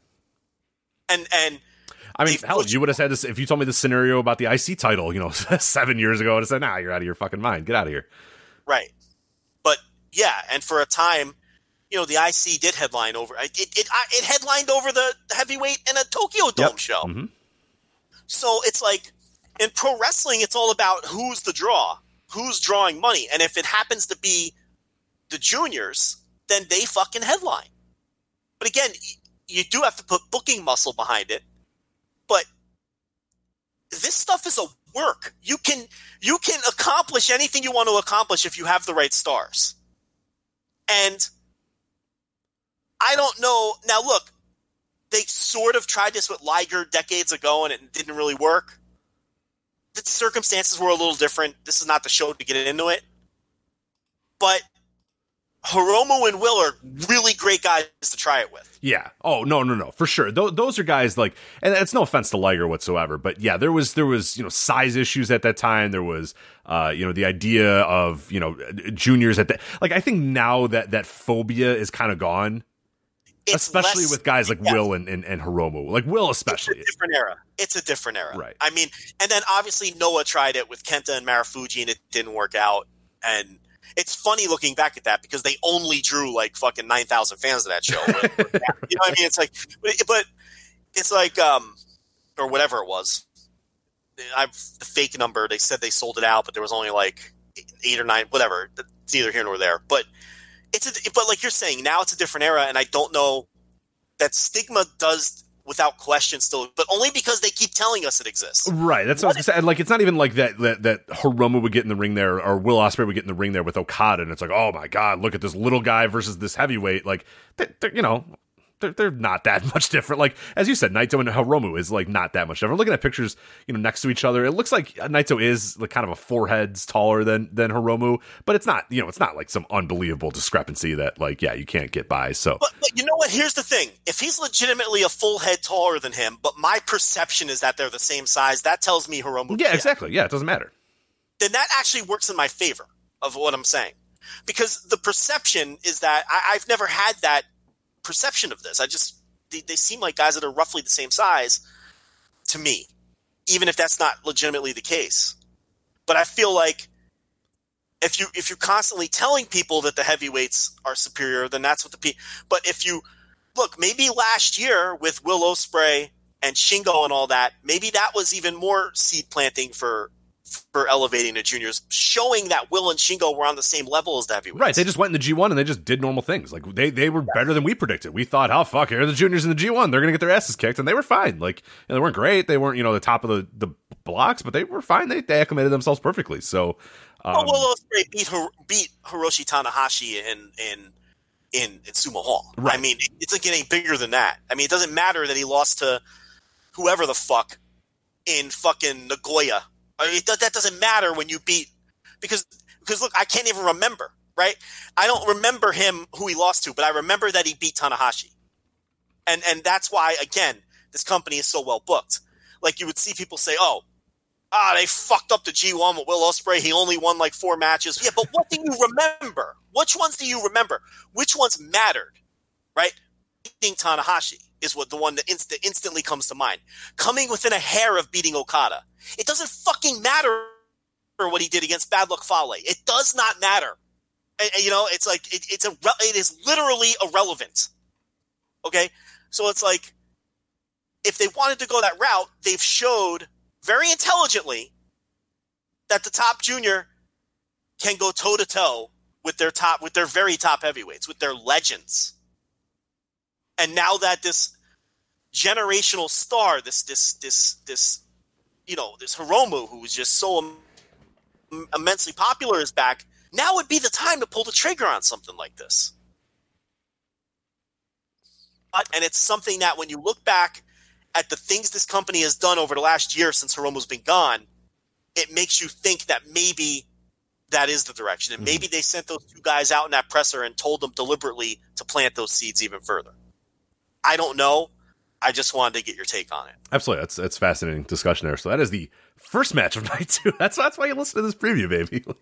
And and I mean, hell, you would have said this if you told me this scenario about the IC title, you know, seven years ago. I would have said, "Nah, you're out of your fucking mind. Get out of here." Right. But yeah, and for a time, you know, the IC did headline over it. It, it, it headlined over the heavyweight in a Tokyo Dome yep. show. Mm-hmm. So it's like in pro wrestling, it's all about who's the draw who's drawing money. And if it happens to be the juniors, then they fucking headline. But again, you do have to put booking muscle behind it. But this stuff is a work. You can you can accomplish anything you want to accomplish if you have the right stars. And I don't know. Now look, they sort of tried this with Liger decades ago and it didn't really work the circumstances were a little different. This is not the show to get into it. But Hiromu and Will are really great guys to try it with. Yeah. Oh no, no, no, for sure. Th- those are guys like, and it's no offense to Liger whatsoever, but yeah, there was there was you know size issues at that time. There was uh you know the idea of you know juniors at that. Like I think now that that phobia is kind of gone especially less, with guys like yeah. Will and, and, and Hiromu, like Will especially. It's a different era. It's a different era, right? I mean, and then obviously Noah tried it with Kenta and Marufuji, and it didn't work out. And it's funny looking back at that because they only drew like fucking nine thousand fans to that show. you know what I mean? It's like, but it's like, um, or whatever it was. I've the fake number. They said they sold it out, but there was only like eight or nine, whatever. It's neither here nor there. But it's a, but like you're saying now it's a different era and i don't know that stigma does without question still but only because they keep telling us it exists. Right that's what, what I was gonna say like it's not even like that that that Hiromu would get in the ring there or Will Ospreay would get in the ring there with Okada and it's like oh my god look at this little guy versus this heavyweight like you know they're, they're not that much different. Like as you said, Naito and Hiromu is like not that much different. Looking at pictures, you know, next to each other, it looks like Naito is like kind of a four heads taller than than Hiromu, but it's not. You know, it's not like some unbelievable discrepancy that like yeah, you can't get by. So, but, but you know what? Here's the thing: if he's legitimately a full head taller than him, but my perception is that they're the same size, that tells me Hiromu. Yeah, exactly. Yeah, it doesn't matter. Then that actually works in my favor of what I'm saying, because the perception is that I, I've never had that perception of this. I just they, they seem like guys that are roughly the same size to me, even if that's not legitimately the case. But I feel like if you if you're constantly telling people that the heavyweights are superior, then that's what the people. But if you look, maybe last year with Will Ospreay and Shingo and all that, maybe that was even more seed planting for for elevating the juniors, showing that Will and Shingo were on the same level as the heavyweights. Right. They just went in the G1 and they just did normal things. Like they, they were better than we predicted. We thought, oh fuck, here are the juniors in the G1. They're gonna get their asses kicked, and they were fine. Like they weren't great. They weren't you know the top of the, the blocks, but they were fine. They, they acclimated themselves perfectly. So. Um, well, Will Ospreay beat beat Hiroshi Tanahashi in in in, in Sumo Hall. Right. I mean, it's like getting bigger than that. I mean, it doesn't matter that he lost to whoever the fuck in fucking Nagoya I mean, that doesn't matter when you beat because because look, I can't even remember. Right? I don't remember him who he lost to, but I remember that he beat Tanahashi, and and that's why again this company is so well booked. Like you would see people say, "Oh, ah, they fucked up the G1 with Will Ospreay. He only won like four matches." Yeah, but what do you remember? Which ones do you remember? Which ones mattered? Right? Beating Tanahashi is what the one that inst- instantly comes to mind. Coming within a hair of beating Okada. It doesn't fucking matter what he did against Bad Luck Fale. It does not matter. And, and, you know, it's like it, it's a it is literally irrelevant. Okay, so it's like if they wanted to go that route, they've showed very intelligently that the top junior can go toe to toe with their top with their very top heavyweights with their legends and now that this generational star, this this this this you know this Hiromu, who was just so Im- immensely popular, is back. Now would be the time to pull the trigger on something like this. But, and it's something that when you look back at the things this company has done over the last year since Hiromu's been gone, it makes you think that maybe that is the direction. And mm-hmm. maybe they sent those two guys out in that presser and told them deliberately to plant those seeds even further. I don't know. I just wanted to get your take on it. Absolutely, that's that's fascinating discussion there. So that is the first match of night two. That's that's why you listen to this preview, baby.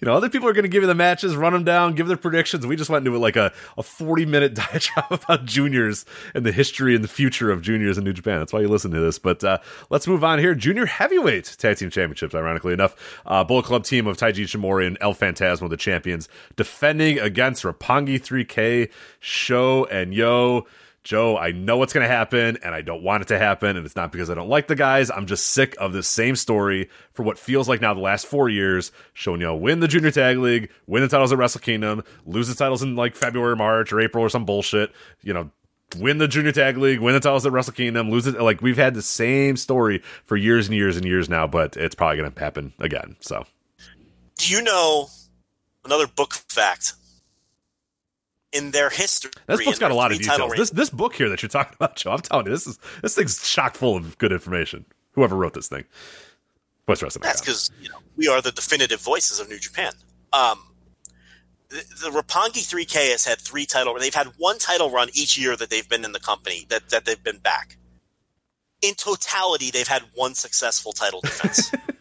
You know, other people are going to give you the matches, run them down, give their predictions. We just went into like a, a 40 minute diatribe about juniors and the history and the future of juniors in New Japan. That's why you listen to this. But uh, let's move on here. Junior heavyweight tag team championships, ironically enough. Uh, Bullet Club team of Taiji Ishimori and El Phantasmo, the champions, defending against Roppongi 3K, Sho and Yo. Joe, I know what's going to happen and I don't want it to happen. And it's not because I don't like the guys. I'm just sick of the same story for what feels like now the last four years. Shonyo win the Junior Tag League, win the titles at Wrestle Kingdom, lose the titles in like February, March, or April or some bullshit. You know, win the Junior Tag League, win the titles at Wrestle Kingdom, lose it. Like we've had the same story for years and years and years now, but it's probably going to happen again. So, do you know another book fact? In their history. This book's got a lot of details. This this book here that you're talking about, Joe, I'm telling you, this is this thing's chock full of good information. Whoever wrote this thing. Rest of That's because you know we are the definitive voices of New Japan. Um, the, the Roppongi 3K has had three title. They've had one title run each year that they've been in the company that that they've been back. In totality, they've had one successful title defense.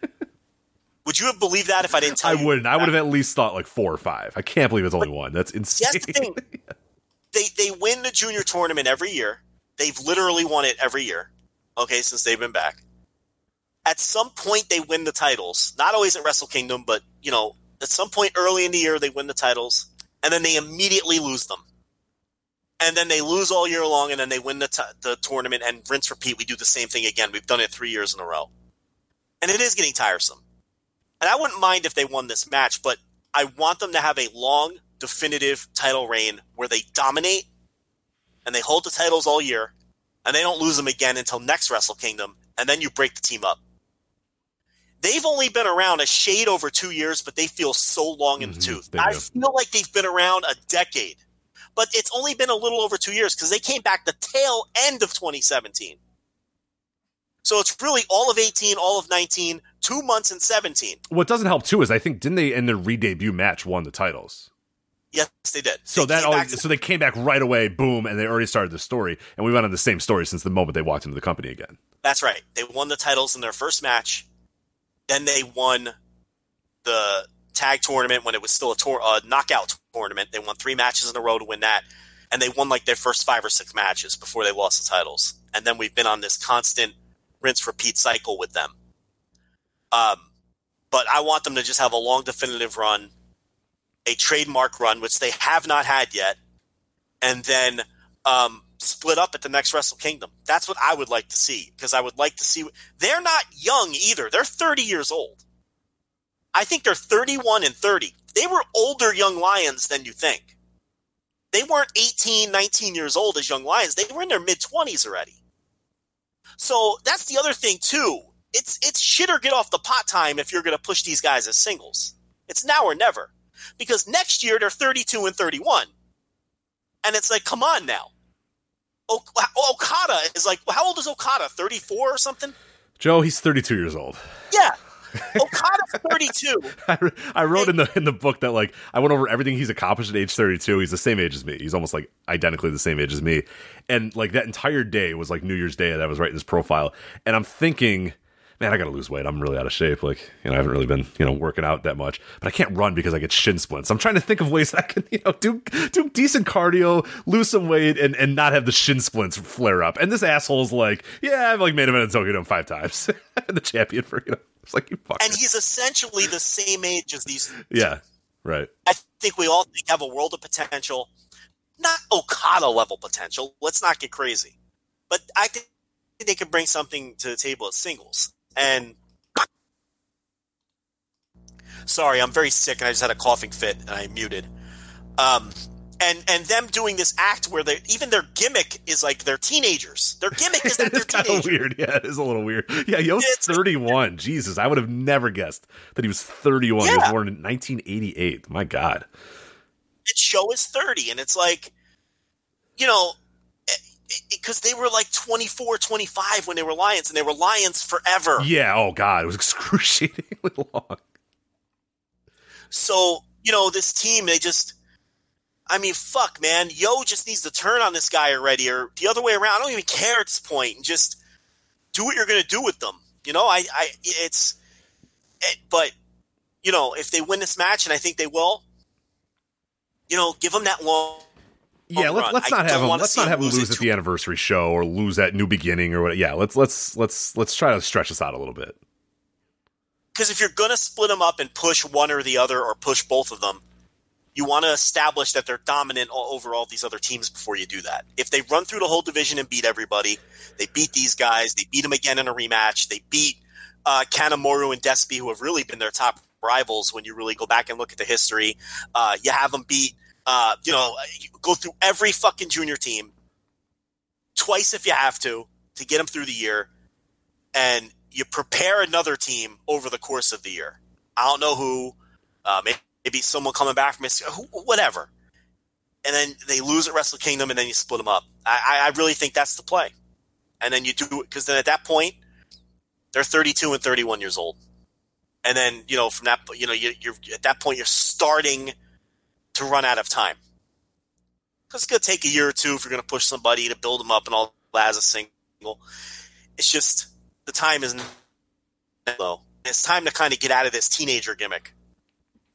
Would you have believed that if I didn't tell I you? I wouldn't. I would have at least thought like four or five. I can't believe it's only but one. That's insane. That's the thing. they they win the junior tournament every year. They've literally won it every year. Okay, since they've been back. At some point, they win the titles. Not always at Wrestle Kingdom, but you know, at some point early in the year, they win the titles, and then they immediately lose them. And then they lose all year long, and then they win the, t- the tournament and rinse repeat. We do the same thing again. We've done it three years in a row, and it is getting tiresome and I wouldn't mind if they won this match, but I want them to have a long, definitive title reign where they dominate and they hold the titles all year and they don't lose them again until next Wrestle Kingdom, and then you break the team up. They've only been around a shade over two years, but they feel so long in the mm-hmm, tooth. I feel like they've been around a decade, but it's only been a little over two years because they came back the tail end of 2017. So it's really all of 18, all of 19, two months and 17. What doesn't help too is I think didn't they in their re-debut match won the titles. Yes, they did. So They that always, back- so they came back right away, boom, and they already started the story, and we went on the same story since the moment they walked into the company again. That's right. They won the titles in their first match. Then they won the tag tournament when it was still a tour, uh, knockout tournament. They won three matches in a row to win that, and they won like their first five or six matches before they lost the titles. And then we've been on this constant rinse repeat cycle with them. Um, but I want them to just have a long definitive run, a trademark run, which they have not had yet, and then um, split up at the next Wrestle Kingdom. That's what I would like to see because I would like to see. They're not young either. They're 30 years old. I think they're 31 and 30. They were older young lions than you think. They weren't 18, 19 years old as young lions. They were in their mid 20s already. So that's the other thing too. It's it's shit or get off the pot time if you're going to push these guys as singles. It's now or never. Because next year they're 32 and 31. And it's like, come on now. O- Okada is like, how old is Okada? 34 or something? Joe, he's 32 years old. Yeah. Okada's 32. I, I wrote in the in the book that like I went over everything he's accomplished at age 32. He's the same age as me. He's almost like identically the same age as me. And like that entire day was like New Year's Day that I was writing this profile. And I'm thinking, man, I got to lose weight. I'm really out of shape. Like, you know, I haven't really been, you know, working out that much. But I can't run because I get shin splints. I'm trying to think of ways that I can, you know, do do decent cardio, lose some weight, and and not have the shin splints flare up. And this asshole's like, yeah, I've like made him in Tokyo Dome five times, the champion for you know. It's like you fuck. And he's essentially the same age as these. yeah, right. I think we all think have a world of potential. Not Okada level potential. Let's not get crazy. But I think they can bring something to the table as singles. And sorry, I'm very sick and I just had a coughing fit and I muted. Um, and and them doing this act where they even their gimmick is like they're teenagers. Their gimmick is that they're it's kind of teenagers. weird. Yeah, it is a little weird. Yeah, Yo's 31. Jesus, I would have never guessed that he was 31. He was born in 1988. My God. And Sho is 30 and it's like you know because they were like 24 25 when they were lions and they were lions forever Yeah. Oh God, it was excruciatingly long. so you know this team they just i mean fuck man yo just needs to turn on this guy already or the other way around i don't even care at this point and just do what you're gonna do with them you know i i it's it, but you know if they win this match and i think they will you know give them that long Yeah, let's I not have him. Let's not have him lose lose at the anniversary show or lose at New Beginning or what. Yeah, let's let's let's let's try to stretch this out a little bit. because if you're going to split them up and push one or the other or push both of them, you want to establish that they're dominant o- over all these other teams before you do that. If they run through the whole division and beat everybody, they beat these guys, they beat them again in a rematch, they beat uh, Kanemaru and Despy, who have really been their top rivals when you really go back and look at the history. Uh, you have them beat, uh, you know, go through every fucking junior team twice if you have to to get them through the year and you prepare another team over the course of the year. I don't know who, uh, maybe, someone coming back from whatever. And then they lose at Wrestle Kingdom, and then you split them up. I, I I really think that's the play. And then you do it because then at that point, they're 32 and 31 years old. And then you know from that you know you, you're at that point you're starting to run out of time. Because it's going to take a year or two if you're going to push somebody to build them up and all that as a single. It's just the time is low. It's time to kind of get out of this teenager gimmick.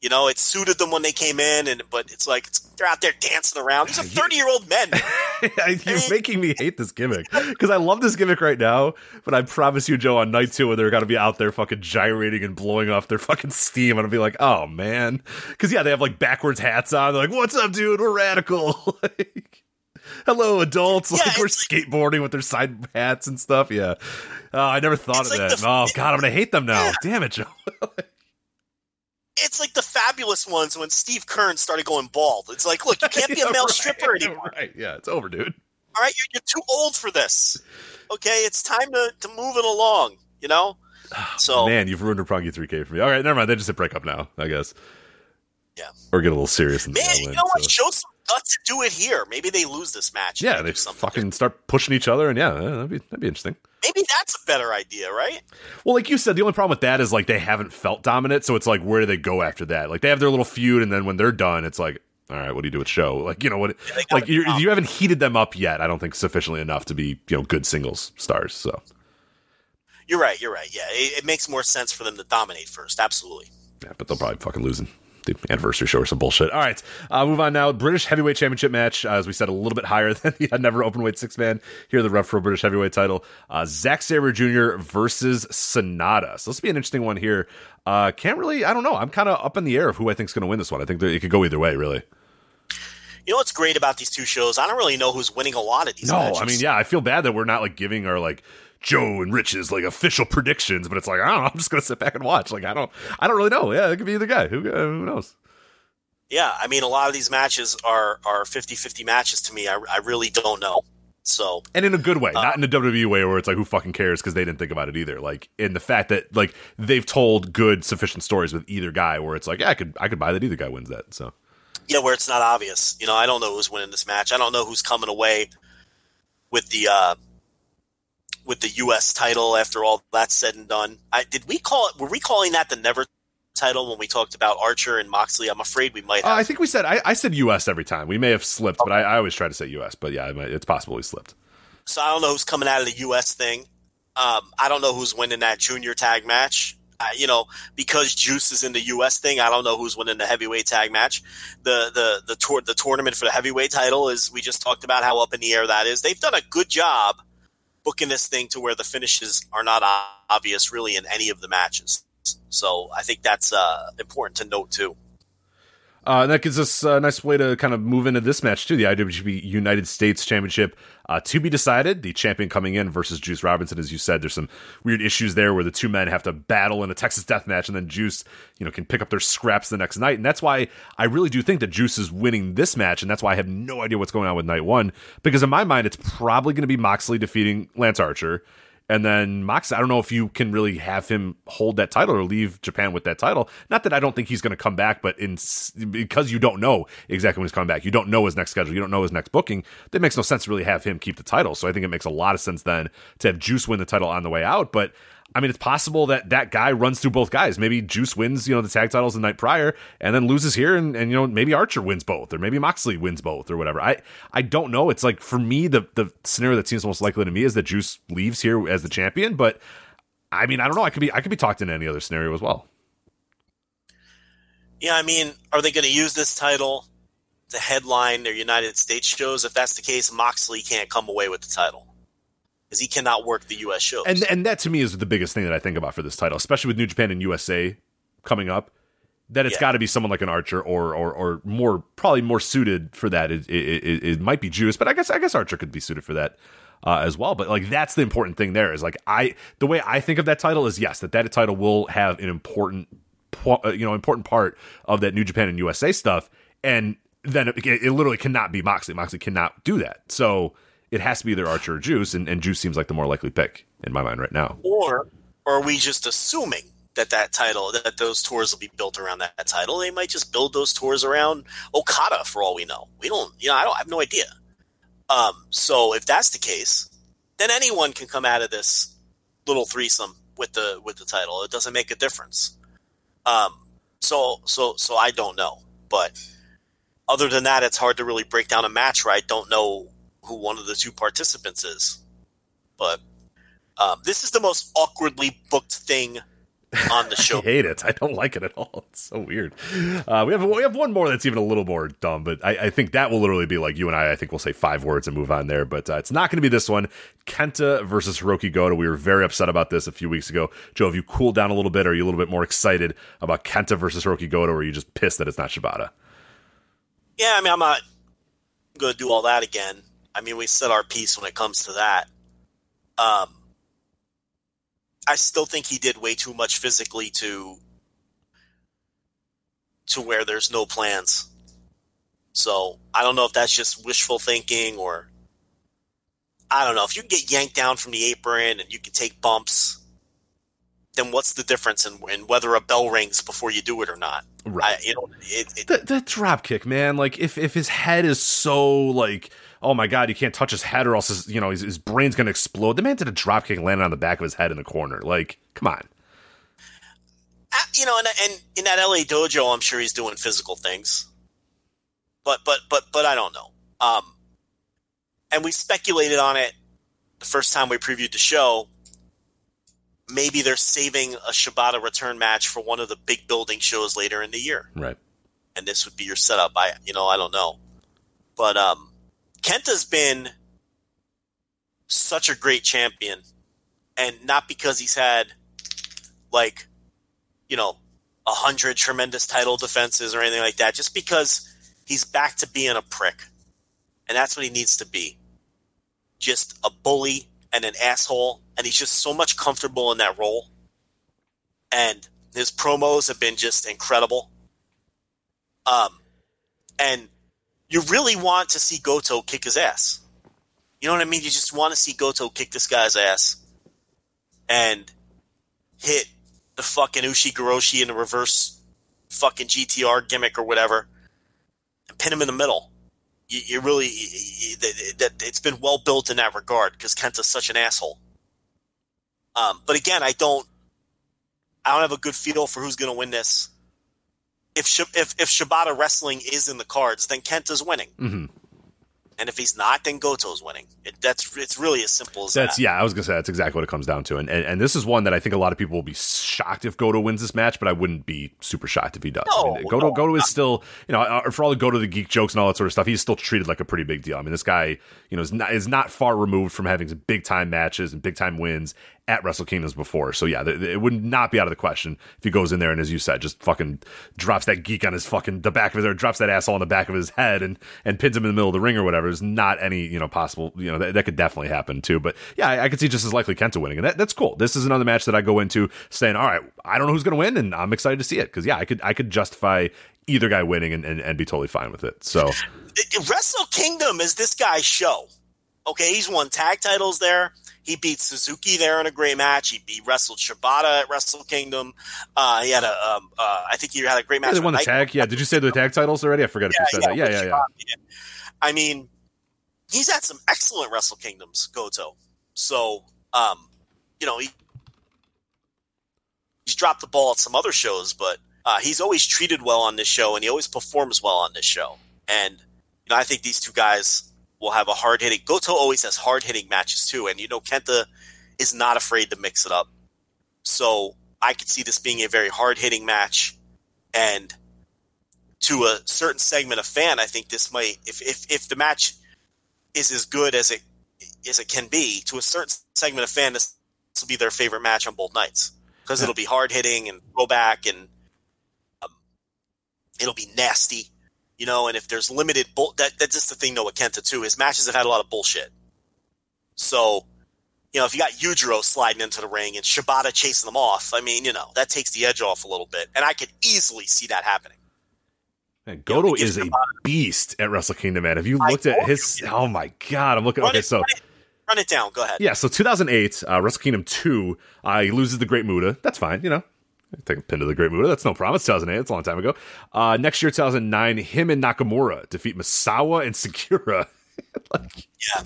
You know, it suited them when they came in, and but it's like it's, they're out there dancing around. These are thirty-year-old men. You're making me hate this gimmick because I love this gimmick right now, but I promise you, Joe, on night two, when they're gonna be out there fucking gyrating and blowing off their fucking steam, I'm gonna be like, oh man, because yeah, they have like backwards hats on. They're like, what's up, dude? We're radical. like, hello, adults. Yeah, like we're skateboarding with their side hats and stuff. Yeah, oh, I never thought of like that. the- oh god, I'm gonna hate them now. Yeah. Damn it, Joe. It's like the fabulous ones when Steve Keirn started going bald. It's like, look, you can't be a male right, stripper anymore. Right? Yeah, it's over, dude. All right, you're, you're too old for this. Okay, it's time to to move it along. You know. So Man, you've ruined Roppongi 3K for me. All right, never mind. They just hit break up now, I guess. Yeah. Or get a little serious in the Man, you know what? so. Show some guts to do it here. Maybe they lose this match. Yeah, they fucking start pushing each other, and yeah, that'd be that'd be interesting. Maybe that's a better idea, right? Well, like you said, the only problem with that is like they haven't felt dominant, so it's like where do they go after that? Like they have their little feud, and then when they're done, it's like, all right, what do you do with Sho? Like you know what? gotta like you you haven't heated them up yet. I don't think sufficiently enough to be you know good singles stars. So You're right. You're right. Yeah, it, it makes more sense for them to dominate first. Absolutely. yeah, but they'll probably fucking lose in the anniversary show or some bullshit. All right, uh, move on now. British heavyweight championship match, uh, as we said, a little bit higher than the never open weight six man. Here, the Rev Pro British heavyweight title. Uh, Zack Sabre Jr. versus Sanada. So this will be an interesting one here. Uh, can't really, I don't know. I'm kind of up in the air of who I think is going to win this one. I think that it could go either way, really. You know what's great about these two shows? I don't really know who's winning a lot of these. No, matches. I mean, yeah, I feel bad that we're not like giving our like Joe and Rich's like official predictions, but it's like I don't know. I'm just gonna sit back and watch. Like I don't, I don't really know. Yeah, it could be either guy. Who, uh, who knows? Yeah, I mean, a lot of these matches are are 50-50 matches to me. I, I really don't know. So And in a good way, not in a WWE way where it's like who fucking cares because they didn't think about it either. Like in the fact that like they've told good sufficient stories with either guy where it's like yeah, I could I could buy that either guy wins that. So yeah, where it's not obvious. You know, I don't know who's winning this match. I don't know who's coming away with the uh, with the U.S. title after all that's said and done. I, did we call it? Were we calling that the Never title when we talked about Archer and Moxley? I'm afraid we might uh. I think we said I, I said U.S. every time. We may have slipped, but I, I always try to say U.S. But yeah, it's possible we slipped. so I don't know who's coming out of the U.S. thing. Um, I don't know who's winning that junior tag match. Uh, you know, because Juice is in the U.S. thing, I don't know who's winning the heavyweight tag match. The the the tour the tournament for the heavyweight title is we just talked about how up in the air that is. They've done a good job booking this thing to where the finishes are not obvious really in any of the matches. So I think that's uh, important to note too. Uh, and that gives us a nice way to kind of move into this match too. The IWGP United States Championship uh, to be decided. The champion coming in versus Juice Robinson, as you said. There's some weird issues there where the two men have to battle in a Texas Death Match, and then Juice, you know, can pick up their scraps the next night. And that's why I really do think that Juice is winning this match, and that's why I have no idea what's going on with Night One because in my mind it's probably going to be Moxley defeating Lance Archer. And then Mox, I don't know if you can really have him hold that title or leave Japan with that title. Not that I don't think he's going to come back, but in because you don't know exactly when he's coming back, you don't know his next schedule, you don't know his next booking. That makes no sense to really have him keep the title. So I think it makes a lot of sense then to have Juice win the title on the way out. But I mean, it's possible that that guy runs through both guys. Maybe Juice wins, you know, the tag titles the night prior, and then loses here, and, and you know, maybe Archer wins both, or maybe Moxley wins both, or whatever. I I don't know. It's like for me, the the scenario that seems most likely to me is that Juice leaves here as the champion. But I mean, I don't know. I could be I could be talked into any other scenario as well. Yeah, I mean, are they going to use this title to headline their United States shows? If that's the case, Moxley can't come away with the title because he cannot work the U.S. shows. And and that to me is the biggest thing that I think about for this title, especially with New Japan and USA coming up. That it's Yeah. got to be someone like an Archer, or or or more probably more suited for that. It, it, it, it might be Juice, but I guess I guess Archer could be suited for that uh, as well. But like that's the important thing there is like I the way I think of that title is yes that that title will have an important uh, you know important part of that New Japan and USA stuff, and then it, it literally cannot be Moxley. Moxley cannot do that, so it has to be either Archer or Juice, and, and Juice seems like the more likely pick in my mind right now. or, or are we just assuming that that title, that those tours will be built around that, that title? They might just build those tours around Okada for all we know. We don't, you know, I don't I have no idea. Um, so if that's the case, then anyone can come out of this little threesome with the with the title. It doesn't make a difference. Um, so so so I don't know, but other than that, it's hard to really break down a match where I don't know who one of the two participants is. But um, this is the most awkwardly booked thing on the show. I hate it. I don't like it at all. It's so weird. Uh, we have we have one more that's even a little more dumb, but I, I think that will literally be like you and I. I think we'll say five words and move on there. But uh, it's not going to be this one. Kenta versus Hirooki Goto. We were very upset about this a few weeks ago. Joe, have you cooled down a little bit? Are you a little bit more excited about Kenta versus Hirooki Goto, or are you just pissed that it's not Shibata? Yeah, I mean, I'm not going to do all that again. I mean, we said our piece when it comes to that. Um, I still think he did way too much physically to to where there's no plans. So I don't know if that's just wishful thinking or I don't know. If you can get yanked down from the apron and you can take bumps, then what's the difference in, in whether a bell rings before you do it or not? I, you know, it, it, drop kick, man. Like if if his head is so like, oh my god, you can't touch his head or else his, you know his, his brain's gonna explode. The man did a drop kick, landing on the back of his head in the corner. Like, come on. uh, you know, and, and in that LA dojo, I'm sure he's doing physical things. But but but but I don't know. Um, and we speculated on it the first time we previewed the show. Maybe they're saving a Shibata return match for one of the big building shows later in the year, Right. and this would be your setup. I you know I don't know, but um, Kenta's been such a great champion, and not because he's had like you know a hundred tremendous title defenses or anything like that. Just because he's back to being a prick, and that's what he needs to be. Just a bully and an asshole, and he's just so much comfortable in that role. And his promos have been just incredible. Um, and you really want to see Goto kick his ass. You know what I mean? You just want to see Goto kick this guy's ass and hit the fucking Ushigoroshi in the reverse fucking GTR gimmick or whatever and pin him in the middle. You, you really you, that it's been well built in that regard because Kenta's such an asshole. Um, but again, I don't I don't have a good feel for who's going to win this. If if if Shibata wrestling is in the cards, then Kenta's winning. Mhm. And if he's not, then Goto's winning. It, that's it's really as simple as That's that. yeah. I was gonna say that's exactly what it comes down to, and, and and this is one that I think a lot of people will be shocked if Goto wins this match, but I wouldn't be super shocked if he does. I mean, Goto no, Goto is still you know uh, for all the Goto the geek jokes and all that sort of stuff, he's still treated like a pretty big deal. I mean, this guy you know is not is not far removed from having some big time matches and big time wins at Wrestle Kingdoms before. So yeah, th- it would not be out of the question if he goes in there and as you said, just fucking drops that geek on his fucking the back of his or drops that asshole on the back of his head and and pins him in the middle of the ring or whatever. There's not any you know possible you know that, that could definitely happen too. But yeah, I, I could see just as likely Kenta winning, and that, that's cool. This is another match that I go into saying, all right, I don't know who's going to win, and I'm excited to see it because yeah, I could I could justify either guy winning and, and, and be totally fine with it. So Wrestle Kingdom is this guy's show. Okay, he's won tag titles there. He beat Suzuki there in a great match. He beat wrestled Shibata at Wrestle Kingdom. Uh, he had a, um, uh, I think he had a great match. they won the tag. Yeah, did you say the tag titles already? I forgot if you said that. Yeah, with yeah, yeah. Shibata, I mean, he's had some excellent Wrestle Kingdoms, Goto. So, um, you know, he, he's dropped the ball at some other shows, but uh, he's always treated well on this show, and he always performs well on this show. And you know, I think these two guys will have a hard hitting. Goto always has hard hitting matches too, and you know, Kenta is not afraid to mix it up. So I could see this being a very hard hitting match, and to a certain segment of fan, I think this might, if if if the match is as good as it as it can be, to a certain segment of fan, this will be their favorite match on both nights because it'll be hard hitting and throwback and um, it'll be nasty, you know. And if there's limited bull, that that's just the thing though with Kenta too. His matches have had a lot of bullshit. So, you know, if you got Yujiro sliding into the ring and Shibata chasing them off, I mean, you know, that takes the edge off a little bit, and I could easily see that happening. Man, Goto it gives is a a- beast at Wrestle Kingdom, man. Have you I looked at his? you. Oh my god, I'm looking. Run Okay, it, so run it, run it down. Go ahead. yeah, so 2008, uh, Wrestle Kingdom 2, uh, he loses the Great Muta. That's fine, you know. Take a pin to the Great Muta. That's no problem. It's 2008. It's a long time ago. Uh, next year, 2009, him and Nakamura defeat Misawa and Sugiura. Yeah.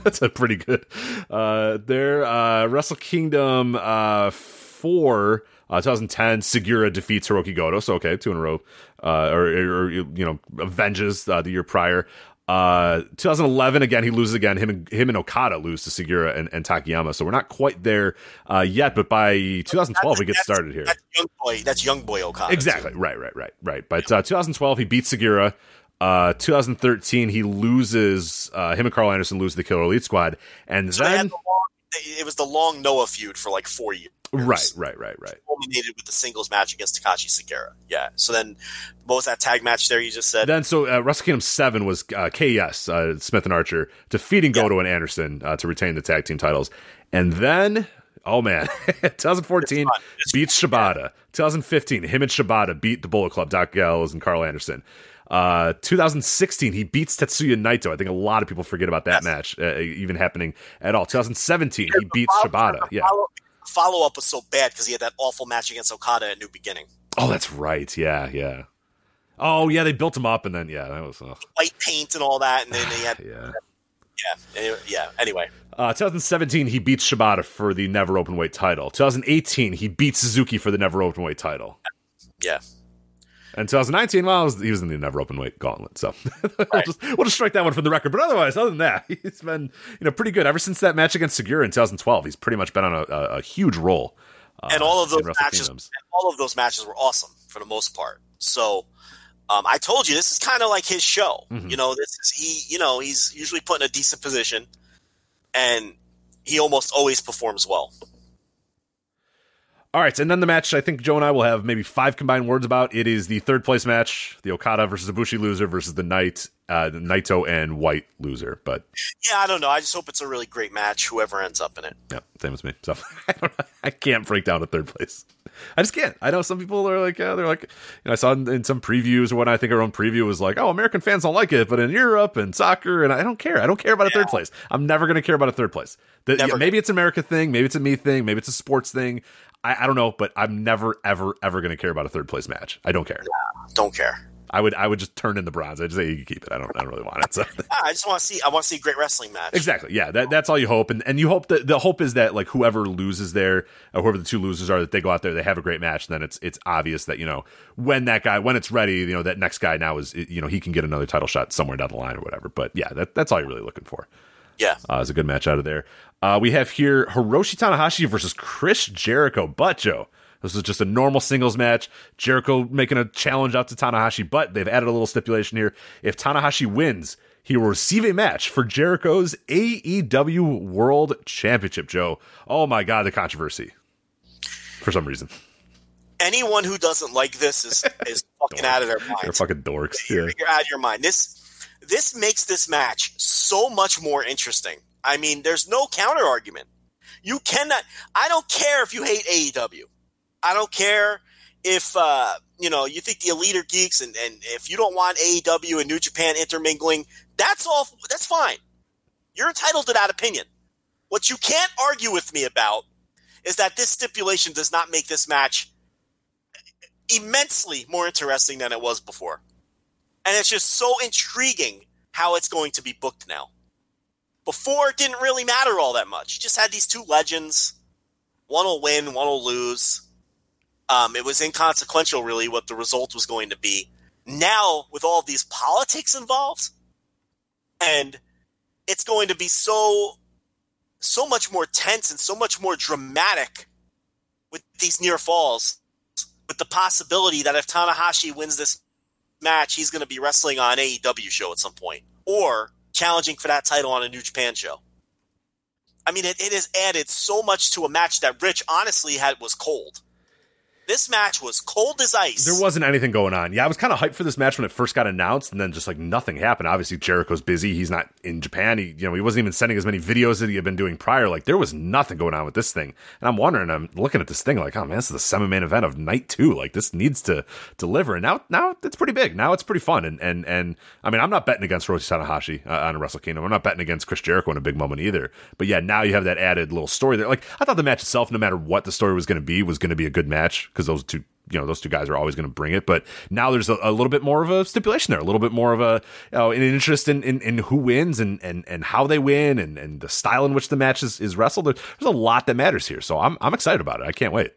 That's a pretty good. Uh, there, uh, Wrestle Kingdom uh, 4, uh, 2010, Sugiura defeats Hirooki Goto. So, okay, two in a row. Uh, or, or, you know, avenges uh, the year prior. Uh, 2011 again, he loses again. Him and him and Okada lose to Sugiura and, and Takayama. So we're not quite there uh, yet, but by 2012 we get started here. That's young boy. That's young boy Okada. Exactly. Right, right, right, right. But uh, 2012, he beats Sugiura. Uh, 2013, he loses. Uh, him and Karl Anderson lose the Killer Elite Squad, and So then the long, it was the long Noah feud for like four years. Right, right, right, right. Culminated with the singles match against Takashi Sugiura. Yeah. So then, what was that tag match there you just said? Then so uh, Wrestle Kingdom Seven was uh, KS uh, Smith and Archer defeating Goto and Anderson uh, to retain the tag team titles, and then. Oh man, 2014 It's fun. It's beats Shibata. 2015, him and Shibata beat the Bullet Club, Doc Gallows and Karl Anderson. Uh, 2016, he beats Tetsuya Naito. I think a lot of people forget about that Yes. match uh, even happening at all. 2017, he beats Shibata. Yeah. Follow, up was so bad because he had that awful match against Okada at New Beginning. Oh, that's right. Yeah, yeah. Oh, yeah. They built him up, and then yeah, that was uh, white paint and all that, and then they had yeah. yeah, anyway- yeah. Anyway, Uh, 2017, he beats Shibata for the never open weight title. 2018, he beats Suzuki for the never open weight title. yeah. And 2019, well, was, he was in the never open weight gauntlet. So we'll, just, we'll just strike that one from the record. But otherwise, other than that, he's been you know pretty good ever since that match against Sugiura in 2012. He's pretty much been on a, a, a huge roll. Uh, and all of those matches, all of those matches were awesome for the most part. So, um, I told you this is kind of like his show. Mhm. You know, this is he. You know, he's usually put in a decent position, and he almost always performs well. All right, and then the match I think Joe and I will have maybe five combined words about. It is the third place match, the Okada versus Ibushi loser versus the Knight, uh, the Naito and White loser. But Yeah, I don't know. I just hope it's a really great match. Whoever ends up in it. yeah, same as me. So I, don't, I can't break down a third place. I just can't. I know some people are like, uh, they're like, you know, I saw in, in some previews or what I think our own preview was like, oh, American fans don't like it, but in Europe and soccer, and I don't care. I don't care about a third place. I'm never going to care about a third place. The, yeah, maybe it's an America thing, maybe it's a me thing, maybe it's a sports thing. I, I don't know, but I'm never, ever, ever going to care about a third place match. I don't care. Don't care. I would, I would just turn in the bronze. I just say you can keep it. I don't, I don't really want it. So. I just want to see. I want to see a great wrestling match. Exactly. Yeah. That, that's all you hope, and and you hope that the hope is that like whoever loses there, or whoever the two losers are, that they go out there, they have a great match, and then it's it's obvious that you know when that guy when it's ready, you know that next guy now is you know he can get another title shot somewhere down the line or whatever. But yeah, that that's all you're really looking for. Yeah. Uh, it's a good match out of there. Uh, we have here Hiroshi Tanahashi versus Chris Jericho. But Joe, this is just a normal singles match. Jericho making a challenge out to Tanahashi, but they've added a little stipulation here. If Tanahashi wins, he will receive a match for Jericho's AEW World Championship. Joe, oh my God, the controversy for some reason. Anyone who doesn't like this is is fucking out of their mind. They're fucking dorks. Yeah. you're out of your mind. This this makes this match so much more interesting. I mean, there's no counter argument. You cannot. I don't care if you hate AEW. I don't care if uh, you know you think the elite are geeks, and, and if you don't want AEW and New Japan intermingling, that's all. That's fine. You're entitled to that opinion. What you can't argue with me about is that this stipulation does not make this match immensely more interesting than it was before. And it's just so intriguing how it's going to be booked now. Before, it didn't really matter all that much. You just had these two legends. One will win, one will lose. Um, it was inconsequential, really, what the result was going to be. Now, with all these politics involved, and it's going to be so so much more tense and so much more dramatic with these near falls with the possibility that if Tanahashi wins this match, he's going to be wrestling on AEW show at some point or challenging for that title on a New Japan show. I mean, it, it has added so much to a match that Rich honestly had was cold. This match was cold as ice. There wasn't anything going on. Yeah, I was kind of hyped for this match when it first got announced, and then just like nothing happened. Obviously, Jericho's busy; he's not in Japan. He, you know, he wasn't even sending as many videos as he had been doing prior. Like there was nothing going on with this thing, and I'm wondering. I'm looking at this thing like, oh man, this is the semi-main event of night two. Like this needs to deliver, and now, now it's pretty big. Now it's pretty fun, and and and I mean, I'm not betting against Roshi Tanahashi uh, on a Wrestle Kingdom. I'm not betting against Chris Jericho in a big moment either. But yeah, now you have that added little story there. Like I thought the match itself, no matter what the story was going to be, was going to be a good match because those two you know those two guys are always going to bring it but now there's a, a little bit more of a stipulation there a little bit more of a you know, an interest in, in, in who wins and, and and how they win and, and the style in which the match is, is wrestled there's a lot that matters here so I'm, I'm excited about it i can't wait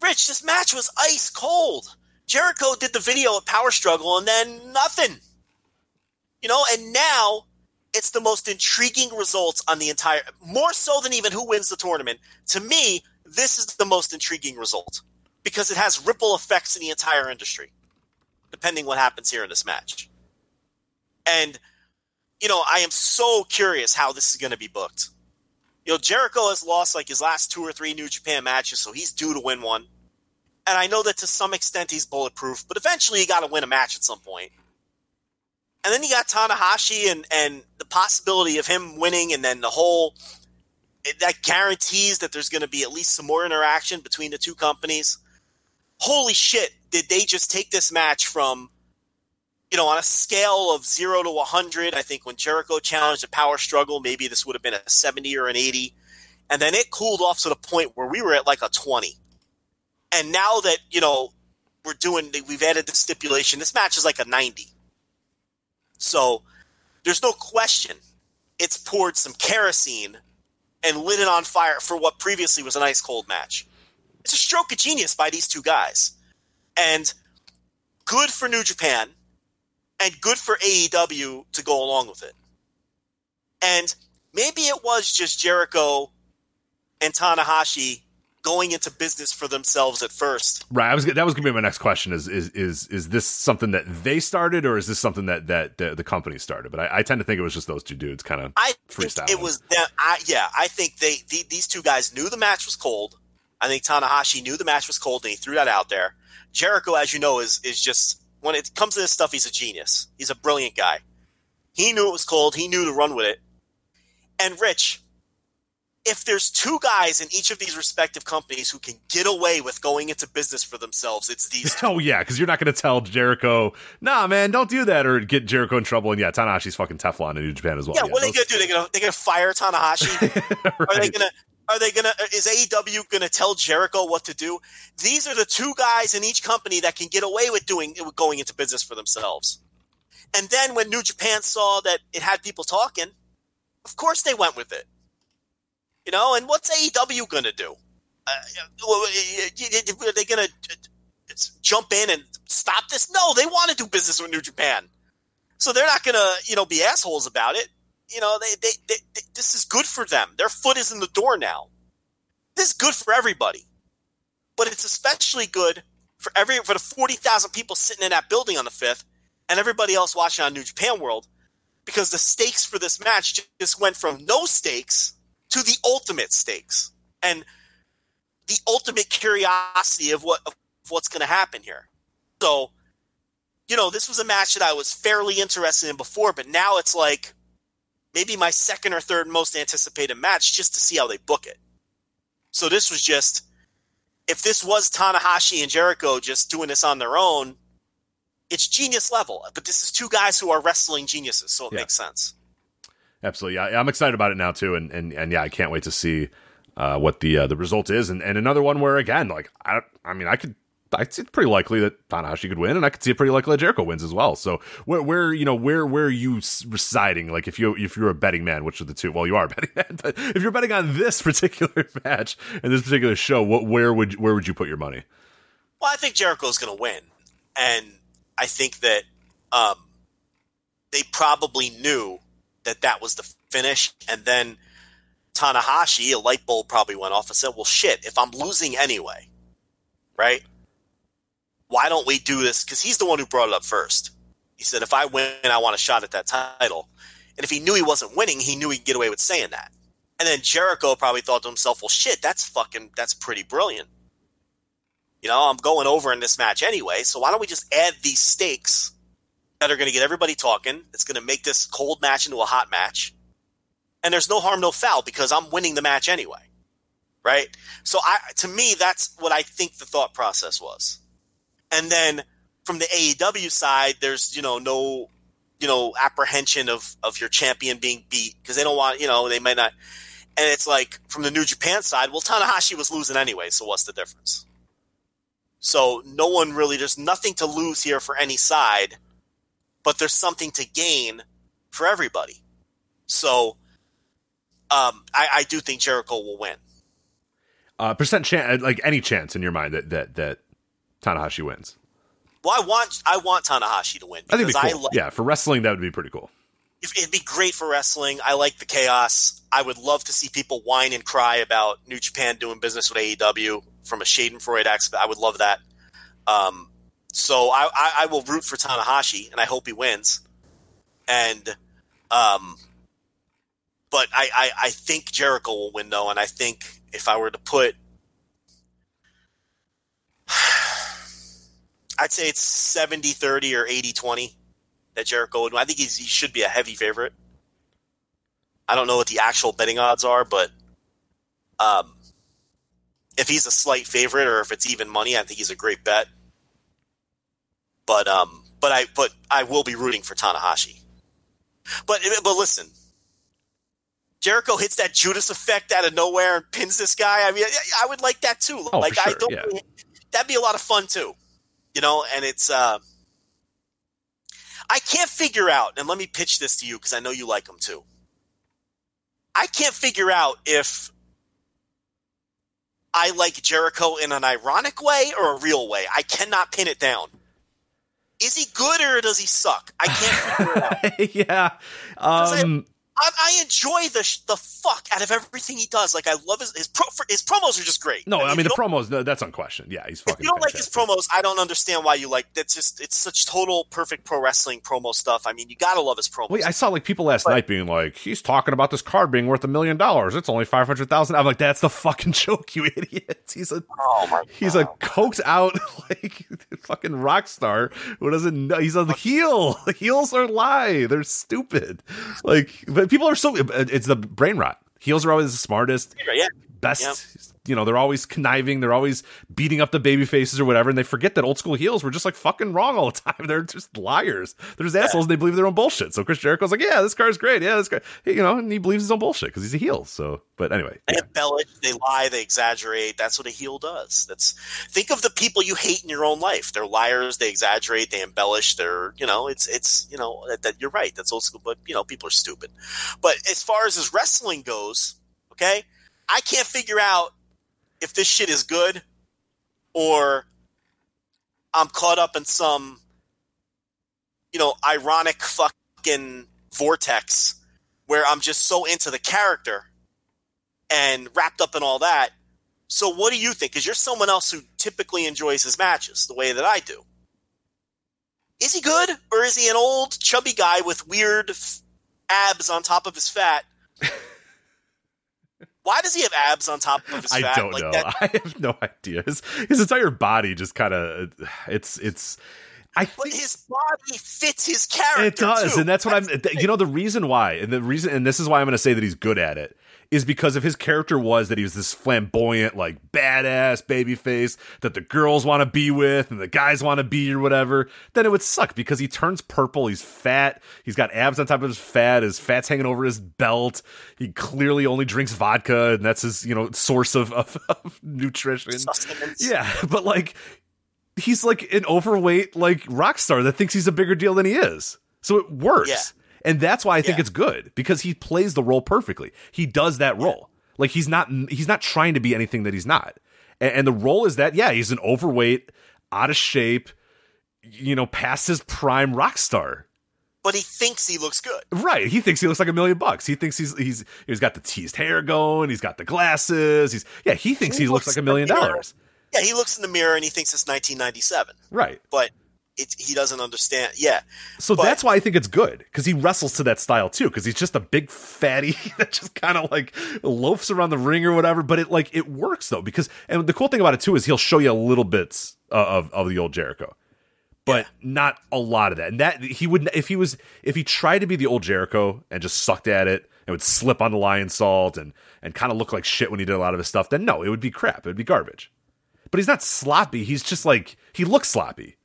Rich, this match was ice cold. Jericho did the video at Power Struggle and then nothing. You know, and now it's the most intriguing results on the entire more so than even who wins the tournament. To me, this is the most intriguing result because it has ripple effects in the entire industry, depending what happens here in this match. And you know, I am so curious how this is going to be booked. You know, Jericho has lost like his last two or three New Japan matches, so he's due to win one. And I know that to some extent he's bulletproof, but eventually you got to win a match at some point. And then you got Tanahashi and and the possibility of him winning, and then the whole that guarantees that there's going to be at least some more interaction between the two companies. Holy shit! Did they just take this match from you know, on a scale of zero to 100, I think when Jericho challenged the power struggle, maybe this would have been a 70 or an 80. And then it cooled off to the point where we were at like a 20. And now that, you know, we're doing we've added the stipulation. This match is like a ninety, so there's no question. It's poured some kerosene and lit it on fire for what previously was an ice cold match. It's a stroke of genius by these two guys, and good for New Japan, and good for AEW to go along with it. And maybe it was just Jericho and Tanahashi going into business for themselves at first. Right. I was that was gonna be my next question. Is is is is this something that they started, or is this something that that the, the company started? But I, I, tend to think it was just those two dudes kind of I it was that. I yeah. I think they the, these two guys knew the match was cold. I think Tanahashi knew the match was cold, and he threw that out there. Jericho, as you know, is is just when it comes to this stuff, he's a genius. He's a brilliant guy. He knew it was cold. He knew to run with it. And Rich, if there's two guys in each of these respective companies who can get away with going into business for themselves, it's these. Two. oh yeah, because you're not going to tell Jericho, "Nah, man, don't do that," or get Jericho in trouble. And yeah, Tanahashi's fucking Teflon in New Japan as well. Yeah, yeah what those... are they going to do? They're going to they're going to fire Tanahashi? right. Are they going to? Are they gonna? Is AEW gonna tell Jericho what to do? These are the two guys in each company that can get away with doing going into business for themselves. And then when New Japan saw that it had people talking, of course they went with it. You know, and what's AEW to do? Uh, uh are they going to uh, uh, jump in and stop this? No, they want to do business with New Japan. So they're not to, you know, be assholes about it. You know, they, they, they, they, this is good for them. Their foot is in the door now. This is good for everybody. But it's especially good for every for the 40,000 people sitting in that building on the 5th and everybody else watching on New Japan World because the stakes for this match just went from no stakes to the ultimate stakes and the ultimate curiosity of what of what's going to happen here. So, you know, this was a match that I was fairly interested in before, but now it's like maybe my second or third most anticipated match just to see how they book it. So this was just if this was Tanahashi and Jericho just doing this on their own, it's genius level. But this is two guys who are wrestling geniuses, so it yeah. makes sense. Absolutely, yeah, I'm excited about it now too, and and and yeah, I can't wait to see uh, what the uh, the result is, and and another one where again, like I, I mean, I could. It's pretty likely that Tanahashi could win, and I could see it pretty likely that Jericho wins as well. So, where, where, you know, where, where are you residing? Like, if you, if you're a betting man, which of the two? Well, you are a betting man, but if you're betting on this particular match and this particular show, what, where would, where would you put your money? Well, I think Jericho's going to win, and I think that um, they probably knew that that was the finish, and then Tanahashi, a light bulb probably went off and said, "Well, shit, if I'm losing anyway, right? Why don't we do this?" Because he's the one who brought it up first. He said, "If I win, I want a shot at that title." And if he knew he wasn't winning, he knew he'd get away with saying that. And then Jericho probably thought to himself, "Well, shit, that's fucking that's pretty brilliant." You know, I'm going over in this match anyway, so why don't we just add these stakes that are going to get everybody talking? It's going to make this cold match into a hot match. And there's no harm, no foul because I'm winning the match anyway. Right? So I to me that's what I think the thought process was. And then from the AEW side, there's, you know, no you know, apprehension of of your champion being beat because they don't want, you know, they might not and it's like from the New Japan side, well Tanahashi was losing anyway, so what's the difference? So no one really, there's nothing to lose here for any side, but there's something to gain for everybody. So um, I, I, do think Jericho will win. Uh, percent chance, like any chance in your mind that that that Tanahashi wins. Well, I want I want Tanahashi to win. I think cool. Like, yeah, for wrestling that would be pretty cool. It'd be great for wrestling. I like the chaos. I would love to see people whine and cry about New Japan doing business with AEW from a Schadenfreude aspect. I would love that. Um, so I, I, I, will root for Tanahashi, and I hope he wins. And, um, but I, I, I think Jericho will win though, and I think if I were to put, I'd say it's 70-30 or 80-20 that Jericho would win. I think he should be a heavy favorite. I don't know what the actual betting odds are, but um, if he's a slight favorite or if it's even money, I think he's a great bet. But um, but I but I will be rooting for Tanahashi. But but listen, Jericho hits that Judas effect out of nowhere and pins this guy. I mean, I would like that too. Oh, like sure, I don't. Yeah. That'd be a lot of fun too. You know, and it's uh I can't figure out, and let me pitch this to you because I know you like them too. I can't figure out if I like Jericho in an ironic way or a real way. I cannot pin it down. Is he good or does he suck? I can't figure it out. yeah. Um, I, I enjoy the sh- the fuck out of everything he does. Like I love his his, pro- his promos are just great. no, I if mean the promos. no, That's unquestioned. Yeah, he's If fucking. you don't like his promos, I don't understand why you like. That's just it's such total perfect pro wrestling promo stuff. I mean, you gotta love his promos. Wait, I saw like people last night being like, "He's talking about this card being worth a million dollars. It's only five hundred thousand. I'm like, "That's the fucking joke, you idiot." He's a oh he's a coked out like fucking rock star who doesn't know. He's a heel. The heels are lie. They're stupid. Like, but people are so. It's the brain rot. Heels are always the smartest, yeah. best. You know, they're always conniving. They're always beating up the baby faces or whatever, and they forget that old school heels were just like fucking wrong all the time. They're just liars. They're just assholes. And they believe their own bullshit. So Chris Jericho's like, yeah, this car's great. Yeah, this guy, you know, and he believes his own bullshit because he's a heel. So, but anyway, They yeah. embellish, they lie, they exaggerate. That's what a heel does. That's think of the people you hate in your own life. They're liars. They exaggerate. They embellish. They're you know it's it's you know that, that you're right. That's old school, but you know people are stupid. But as far as his wrestling goes, okay, I can't figure out if this shit is good or I'm caught up in some you know ironic fucking vortex where I'm just so into the character and wrapped up in all that. So, what do you think? Because you're someone else who typically enjoys his matches the way that I do. Is he good, or is he an old chubby guy with weird f- abs on top of his fat? Why does he have abs on top of his body? I fat? don't Like know. that- I have no idea. His, his entire body just kind of uh, it's it's. I but think his body fits his character. it does, too. and that's what I'm. You know, the reason why, and the reason, and this is why I'm going to say that he's good at it, is because if his character was that he was this flamboyant, like badass baby face that the girls want to be with and the guys want to be or whatever, then it would suck because he turns purple. He's fat. He's got abs on top of his fat. His fat's hanging over his belt. He clearly only drinks vodka, and that's his you know source of, of, of nutrition. Sustenance. Yeah, but like he's like an overweight like rock star that thinks he's a bigger deal than he is. So it works. Yeah. And that's why I think Yeah. it's good because he plays the role perfectly. He does that role. Like he's not he's not trying to be anything that he's not. And, and the role is that yeah, he's an overweight, out of shape, you know, past his prime rock star. But he thinks he looks good. Right. He thinks he looks like a million bucks. He thinks he's he's he's got the teased hair going. He's got the glasses. He's yeah. He thinks he, He looks looks like a million like, you know, dollars. Yeah, he looks in the mirror and he thinks it's 1997, Right. but it, he doesn't understand. Yeah, So But- that's why I think it's good because he wrestles to that style too. Because he's just a big fatty that just kind of like loafs around the ring or whatever. But it like it works though because and the cool thing about it too is he'll show you a little bits uh, of of the old Jericho, but not a lot of that. And that he would if he was if he tried to be the old Jericho and just sucked at it and would slip on the Lionsault and and kind of look like shit when he did a lot of his stuff. Then no, it would be crap. It would be garbage. But he's not sloppy. He's just like he looks sloppy.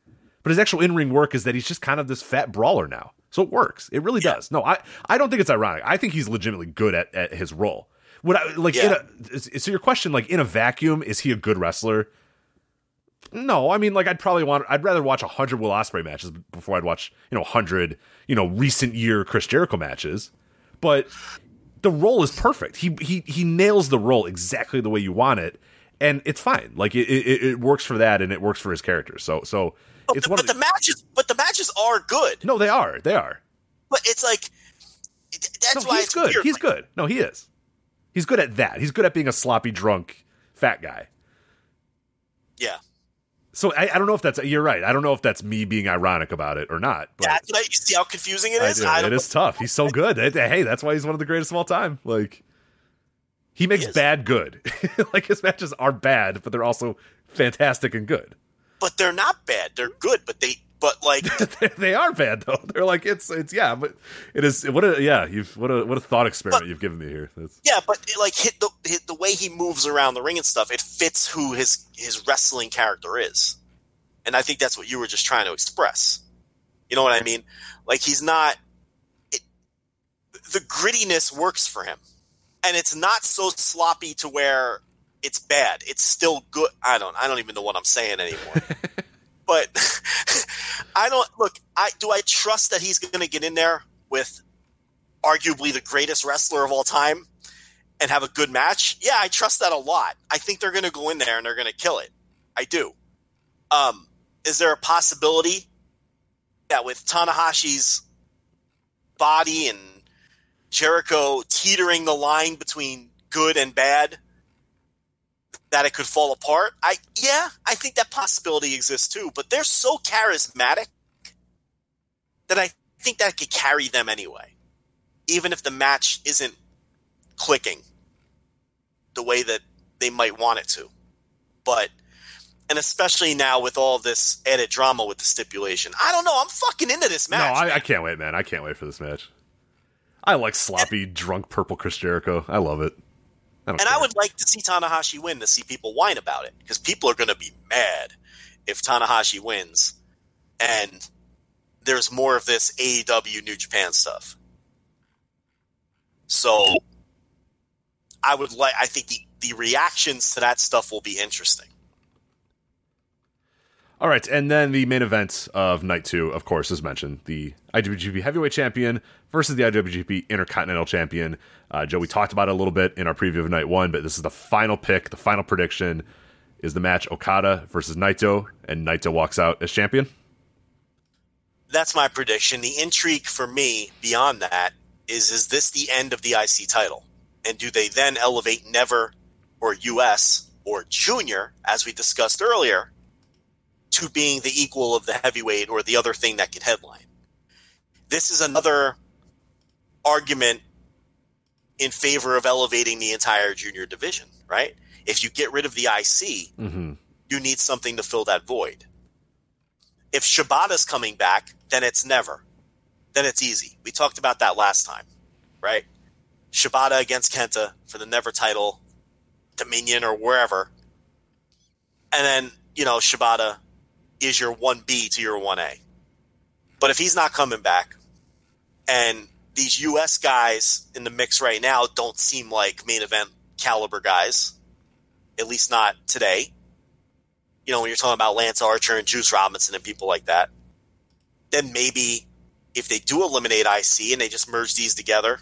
But his actual in ring work is that he's just kind of this fat brawler now. So it works. It really does. No, I, I don't think it's ironic. I think he's legitimately good at, at his role. Would I like in Yeah. a, so your question like in a vacuum is he a good wrestler? No, I mean like I'd probably want I'd rather watch 100 Will Ospreay matches before I'd watch, you know, 100, you know, recent year Chris Jericho matches. But the role is perfect. He he he nails the role exactly the way you want it and it's fine. Like it it, it works for that and it works for his character. So so but, it's the, one but of the matches, but the matches are good. No, they are. They are. But it's like that's no, why he's good. weird. He's good. No, he is. He's good at that. He's good at being a sloppy drunk fat guy. Yeah, So I, I don't know if that's you're right. I don't know if that's me being ironic about it or not. But yeah. You see how confusing it is. I do. I It is tough. He's so good. Hey, that's why he's one of the greatest of all time. Like he makes He bad good. like his matches are bad, but they're also fantastic and good. But they're not bad. They're good, but they but like they are bad though. They're like it's it's yeah, but it is what a yeah. You've what a what a thought experiment But- you've given me here. That's, yeah, but it, like hit the hit, the way he moves around the ring and stuff, it fits who his his wrestling character is, and I think that's what you were just trying to express. You know what I mean? Like he's not. It, the grittiness works for him, and it's not so sloppy to where it's bad. It's still good. I don't. I don't even know what I'm saying anymore. but I don't look. I do I trust that he's going to get in there with arguably the greatest wrestler of all time and have a good match? Yeah, I trust that a lot. I think they're going to go in there and they're going to kill it. I do. Um, is there a possibility that with Tanahashi's body and Jericho teetering the line between good and bad, that it could fall apart? I yeah, I think that possibility exists too. But they're so charismatic that I think that could carry them anyway, even if the match isn't clicking the way that they might want it to. But and especially now with all this added drama with the stipulation, I don't know. I'm fucking into this No, match. I, I can't wait, man. I can't wait for this match. I like sloppy, drunk, purple Chris Jericho. I love it. I And care. I would like to see Tanahashi win to see people whine about it because people are going to be mad if Tanahashi wins and there's more of this AEW New Japan stuff. So I would like, I think the, the reactions to that stuff will be interesting. All right, and then the main event of night two, of course, as mentioned, the IWGP Heavyweight Champion versus the IWGP Intercontinental Champion. Uh, Joe, we talked about it a little bit in our preview of night one, but this is the final pick, the final prediction is the match Okada versus Naito, and Naito walks out as champion. That's my prediction. The intrigue for me beyond that is is this the end of the IC title? And do they then elevate Never or US or Junior, as we discussed earlier, to being the equal of the heavyweight or the other thing that could headline? This is another argument in favor of elevating the entire junior division, right? If you get rid of the IC, Mm-hmm. you need something to fill that void. If Shibata's coming back, then it's never. Then it's easy. We talked about that last time, right? Shibata against Kenta for the never title, Dominion or wherever. And then, you know, Shibata is your 1B to your 1A. But if he's not coming back, and these US guys in the mix right now don't seem like main event caliber guys, at least not today you know, when you're talking about Lance Archer and Juice Robinson and people like that, then maybe if they do eliminate IC and they just merge these together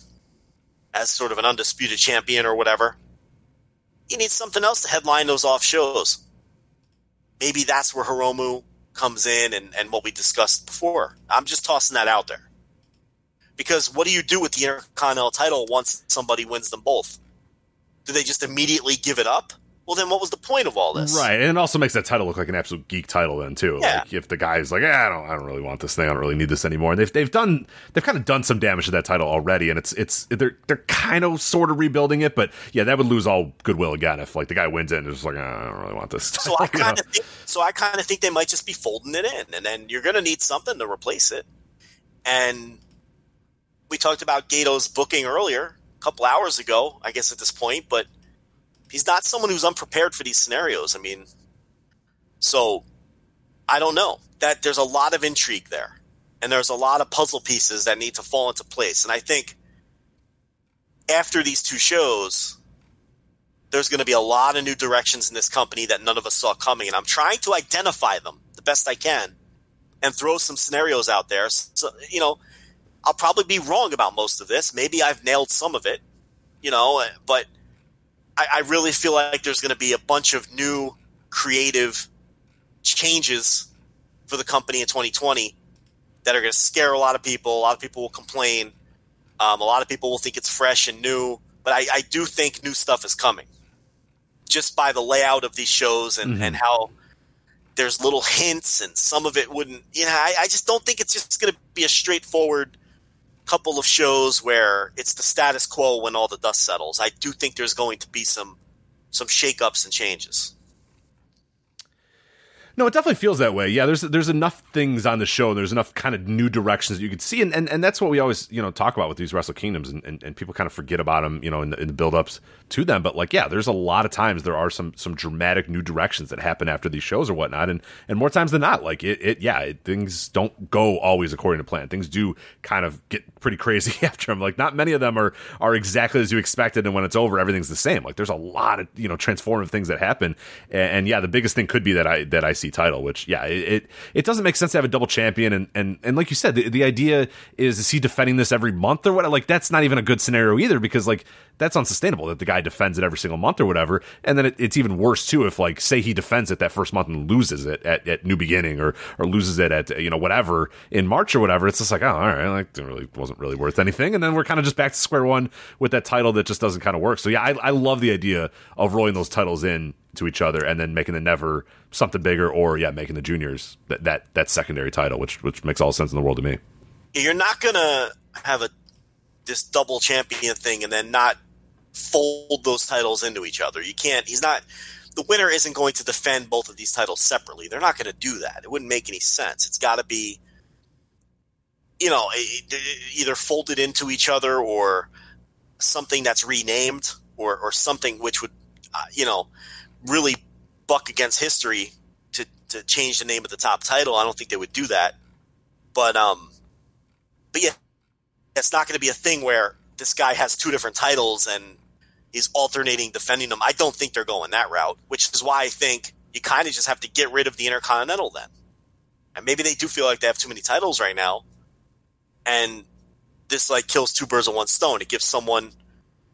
as sort of an undisputed champion or whatever, you need something else to headline those off shows. Maybe that's where Hiromu comes in and, and what we discussed before. I'm just tossing that out there. Because what do you do with the Intercontinental title once somebody wins them both? Do they just immediately give it up? Well, then what was the point of all this? Right, and it also makes that title look like an absolute geek title then too. Yeah. Like if the guy's like, eh, I don't, I don't really want this thing. I don't really need this anymore. And they've they've done they've kind of done some damage to that title already, and it's it's they're they're kind of sort of rebuilding it, but yeah, that would lose all goodwill again if like the guy wins it and is just like, "Ah, I don't really want this. So I kind of think, so I kind of think they might just be folding it in, and then you're going to need something to replace it. And we talked about Gedo's booking earlier, a couple hours ago, I guess at this point, but he's not someone who's unprepared for these scenarios. I mean, so I don't know that there's a lot of intrigue there, and there's a lot of puzzle pieces that need to fall into place. And I think after these two shows, there's going to be a lot of new directions in this company that none of us saw coming. And I'm trying to identify them the best I can and throw some scenarios out there. So, you know, I'll probably be wrong about most of this. Maybe I've nailed some of it, you know, but I, I really feel like there's going to be a bunch of new creative changes for the company in 2020 that are going to scare a lot of people. A lot of people will complain. Um, a lot of people will think it's fresh and new, but I, I do think new stuff is coming just by the layout of these shows and, and how there's little hints and some of it wouldn't you know I, I just don't think it's just going to be a straightforward couple of shows where it's the status quo when all the dust settles i do think there's going to be some some shakeups and changes No, it definitely feels that way. Yeah, there's there's enough things on the show. and There's enough kind of new directions that you could see, and, and, and that's what we always you know talk about with these Wrestle Kingdoms, and, and, and people kind of forget about them, you know, in the, in the build ups to them. But like, yeah, there's a lot of times there are some some dramatic new directions that happen after these shows or whatnot, and and more times than not, like it, it yeah, it, things don't go always according to plan. Things do kind of get pretty crazy after them. Like, not many of them are are exactly as you expected, and when it's over, everything's the same. Like, there's a lot of you know transformative things that happen, and, and yeah, the biggest thing could be that I that IC title. Which yeah, it it, it doesn't make sense to have a double champion. And and and like you said, the, the idea is is he defending this every month or what? Like that's not even a good scenario either because like that's unsustainable that the guy defends it every single month or whatever. And then it, it's even worse too if like say he defends it that first month and loses it at, at New Beginning or or loses it at you know whatever in March or whatever. It's just like oh all right, like it really wasn't really worth anything. And then we're kind of just back to square one with that title that just doesn't kind of work. So yeah, I, I love the idea of rolling those titles in to each other and then making the never something bigger or yeah making the juniors that that that secondary title which which makes all sense in the world to me. You're not gonna have a this double champion thing and then not fold those titles into each other. You can't. He's not. The winner isn't going to defend both of these titles separately. They're not going to do that. It wouldn't make any sense. It's got to be, you know, either folded into each other or something that's renamed or or something which would, uh, you know, really buck against history to to change the name of the top title. I don't think they would do that. But um, but yeah, it's not going to be a thing where this guy has two different titles and is alternating defending them. I don't think they're going that route, which is why I think you kind of just have to get rid of the Intercontinental then. And maybe they do feel like they have too many titles right now. And this like kills two birds with one stone. It gives someone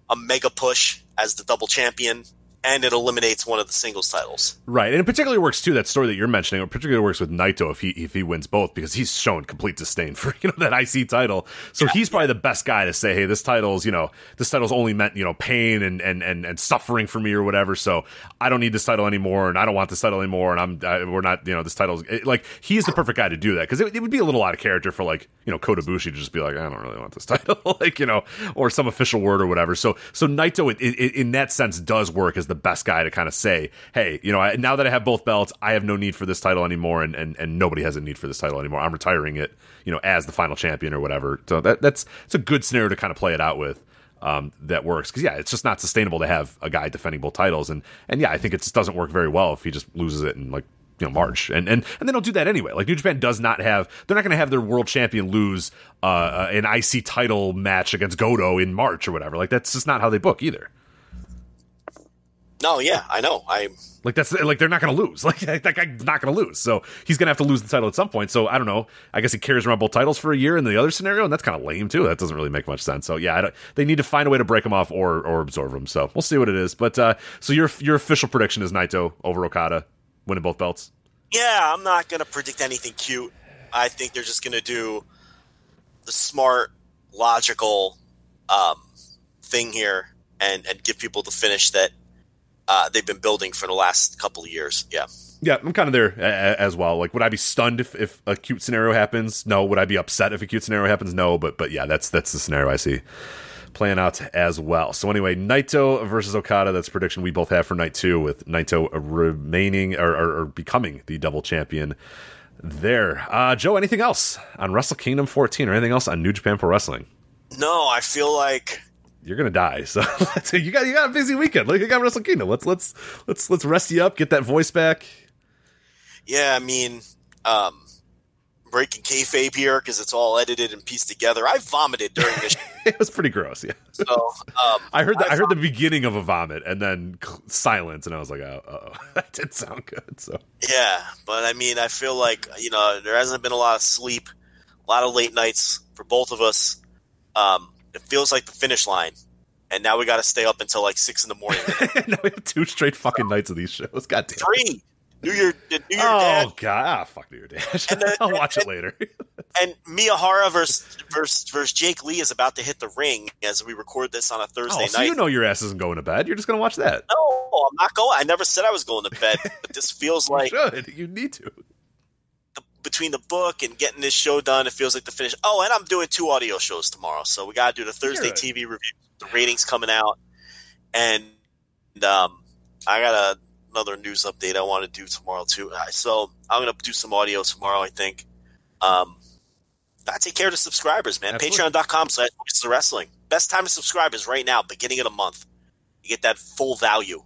a mega push as the double champion and it eliminates one of the singles titles. Right, and it particularly works too. That story that you're mentioning, it particularly works with Naito if he if he wins both because he's shown complete disdain for you know that IC title. So yeah. he's probably the best guy to say, hey, this title's you know this title's only meant you know pain and and and, and suffering for me or whatever. So I don't need this title anymore, and I don't want this title anymore, and I'm I, we're not you know this title's it, like he's the perfect guy to do that because it, it, would be a little out of character for like you know Kota Ibushi to just be like I don't really want this title like you know or some official word or whatever. So so Naito it, in that sense does work as the best guy to kind of say, hey, you know, I, now that I have both belts, I have no need for this title anymore, and, and and nobody has a need for this title anymore. I'm retiring it, you know, as the final champion or whatever. So that that's it's a good scenario to kind of play it out with. Um, that works because yeah, it's just not sustainable to have a guy defending both titles, and and yeah, I think it just doesn't work very well if he just loses it in like you know March, and and and they don't do that anyway. Like New Japan does not have, they're not going to have their world champion lose uh, an IC title match against Goto in March or whatever. Like that's just not how they book either. No, yeah, I know. I like that's like they're not going to lose. Like that guy's not going to lose. So he's going to have to lose the title at some point. So I don't know. I guess he carries around both titles for a year in the other scenario, and that's kind of lame too. That doesn't really make much sense. So yeah, they need to find a way to break him off or or absorb him. So we'll see what it is. But uh, so your your official prediction is Naito over Okada winning both belts. Yeah, I'm not going to predict anything cute. I think they're just going to do the smart, logical um, thing here and and give people the finish that uh, they've been building for the last couple of years. Yeah. Yeah, I'm kind of there as well. Like, would I be stunned if, if a cute scenario happens? No. Would I be upset if a cute scenario happens? No. But but yeah, that's that's the scenario I see playing out as well. So anyway, Naito versus Okada. That's prediction we both have for night two, with Naito remaining or, or, or becoming the double champion. There, uh, Joe. Anything else on Wrestle Kingdom 14 or anything else on New Japan Pro Wrestling? No, I feel like you're gonna die. So you got you got a busy weekend. Like you got Wrestle Kingdom. Let's let's let's let's rest you up, get that voice back. Yeah, I mean, um, breaking kayfabe here because it's all edited and pieced together. I vomited during this. it was pretty gross. Yeah. So um, I heard the, I, I, heard the beginning of a vomit and then silence, and I was like, oh, that did sound good. So yeah, but I mean, I feel like you know there hasn't been a lot of sleep, a lot of late nights for both of us. Um, it feels like the finish line. And now we got to stay up until like six in the morning. now we have two straight fucking nights of these shows. God damn. Three. New Year, New Year oh, Dad. god, ah, fuck New Year Dash. Then, I'll watch and, it later. and Miyahara versus, versus versus Jake Lee is about to hit the ring as we record this on a Thursday oh, so night. You know your ass isn't going to bed. You're just going to watch that. No, I'm not going. I never said I was going to bed, but this feels like. You need to between the book and getting this show done, it feels like the finish. Oh, and I'm doing two audio shows tomorrow, so we got to do the Thursday TV review. The ratings coming out, and um, I got a, another news update I want to do tomorrow too. So I'm gonna do some audio tomorrow. I think. Um, I take care of the subscribers, man. Patreon.com slash wrestling. Best time to subscribe is right now, beginning of the month. You get that full value,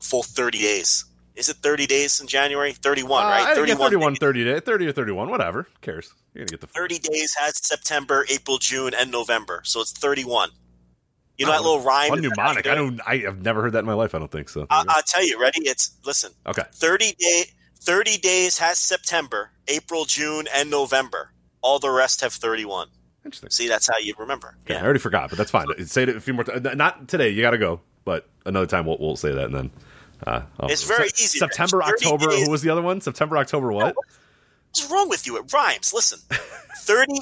full 30 days is it 30 days in January? 31, uh, right? 31, 31 30 days, 30 or 31, whatever. Who cares? You're going to get the 30 days has September, April, June, and November. So it's 31. You know that little rhyme? One mnemonic. I don't. I have never heard that in my life. I don't think so. I'll, I'll tell you. Ready? It's listen. Okay. Thirty day. 30 days has September, April, June, and November. All the rest have 31. Interesting. See, that's how you remember. Okay, I already forgot, but that's fine. Say it a few more times. Not today. You got to go, but another time we'll, we'll say that, and then uh, I'll- It's very easy, September, Rich. 30 October. days. Who was the other one? September, October. What? What's wrong with you? It rhymes. Listen 30,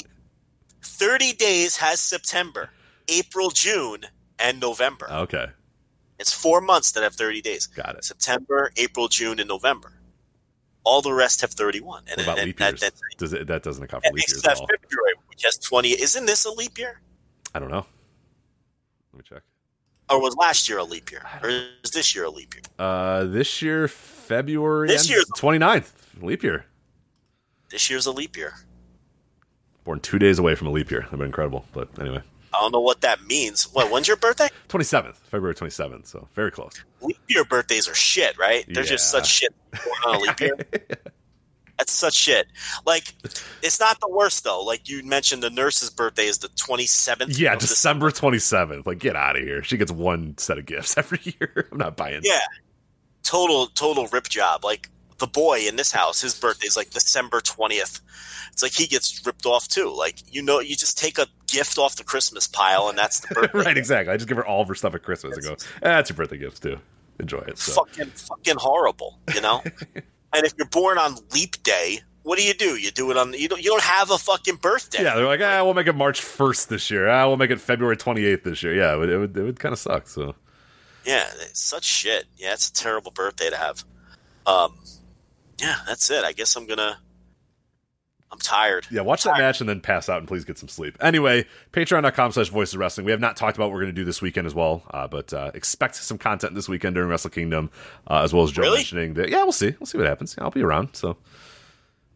30 days has September, April, June, and November. Okay, It's four months that have 30 days. got it. September, April, June, and November. All the rest have 31. And What about and leap that, years? that, Does it, that doesn't account for leap years that at all? February, which has 20. Isn't this a leap year? I don't know. Let me check. Or was last year a leap year? Or is this year a leap year? Uh, this year, February This year's- 29th, leap year. This year's a leap year. Born two days away from a leap year. That'd been incredible. But anyway, I don't know what that means. What, when's your birthday? 27th, February 27th. So very close. leap year birthdays are shit, right? They're just such shit going on a leap year. That's such shit. Like, it's not the worst though. Like you mentioned, the nurse's birthday is the twenty seventh. Yeah, December 27th. Like, get out of here. She gets one set of gifts every year. I'm not buying. Yeah, total total rip job. Like the boy in this house, his birthday is like December twentieth. It's like he gets ripped off too. Like you know, you just take a gift off the Christmas pile, and that's the birthday. right, exactly. I just give her all of her stuff at Christmas and go, that's your birthday gift too. Enjoy it. So. Fucking fucking horrible, you know. and if you're born on leap day, what do you do? You do it on you don't you don't have a fucking birthday. Yeah, they're like, ah, we'll make it March 1st this year. Ah, we'll make it February 28th this year. Yeah, it would, it would, would kind of suck. So, Yeah, it's such shit. Yeah, it's a terrible birthday to have. Um, yeah, that's it. I guess I'm gonna. I'm tired. yeah, watch that match and then pass out and please get some sleep. Anyway, patreon.com slash voices of wrestling. We have not talked about what we're going to do this weekend as well, uh, but uh, expect some content this weekend during Wrestle Kingdom, uh, as well as Joe Really? mentioning that. Yeah, we'll see. We'll see what happens. I'll be around. So,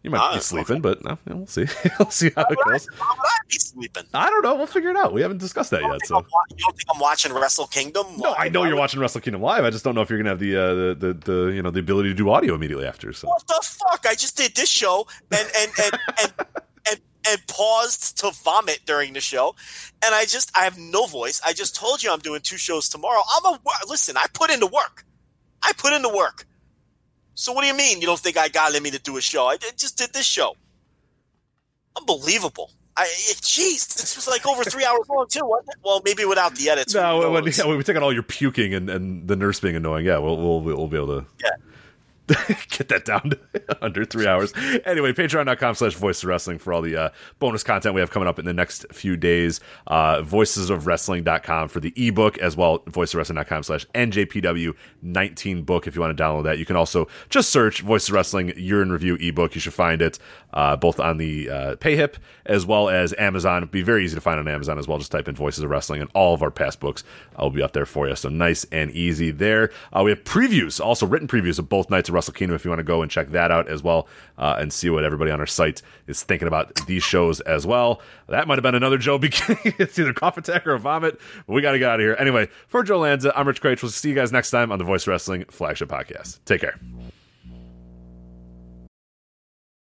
you might be sleeping, but no, we'll see. we'll see how it Why goes. would I be sleeping? I don't know. We'll figure it out. We haven't discussed that yet. So. Wa- you don't think I'm watching Wrestle Kingdom? No, I know you're watching Wrestle Kingdom live. I just don't know if you're gonna have the uh, the, the the you know the ability to do audio immediately after. So What the fuck? I just did this show and and and and, and, and paused to vomit during the show, and I just I have no voice. I just told you I'm doing two shows tomorrow. I'm a listen. I put into work. I put into work. So what do you mean you don't think I got me to do a show? I just did this show. Unbelievable. I it- jeez, this was like over three hours long too, wasn't it? Well, maybe without the edits. no, when, yeah, when we take out all your puking and, and the nurse being annoying, yeah, we'll we'll, we'll be able to Yeah. get that down to under three hours. Anyway, patreon.com slash voice of wrestling for all the uh, bonus content we have coming up in the next few days. Uh, voicesofwrestling.com for the ebook as well. Voicesofwrestling.com slash NJPW19 book if you want to download that. You can also just search Voices of Wrestling Year in Review ebook. You should find it uh, both on the uh, PayHip as well as Amazon. It'd be very easy to find on Amazon as well. Just type in Voices of Wrestling and all of our past books will be up there for you. So nice and easy there. Uh, we have previews, also written previews of both nights of Wrestle Kingdom if you want to go and check that out as well uh, and see what everybody on our site is thinking about these shows as well. That might have been another Joe beginning. it's either cough attack or vomit. We got to get out of here. Anyway, for Joe Lanza, I'm Rich Kraetsch. We'll see you guys next time on the Voice Wrestling flagship podcast. Take care.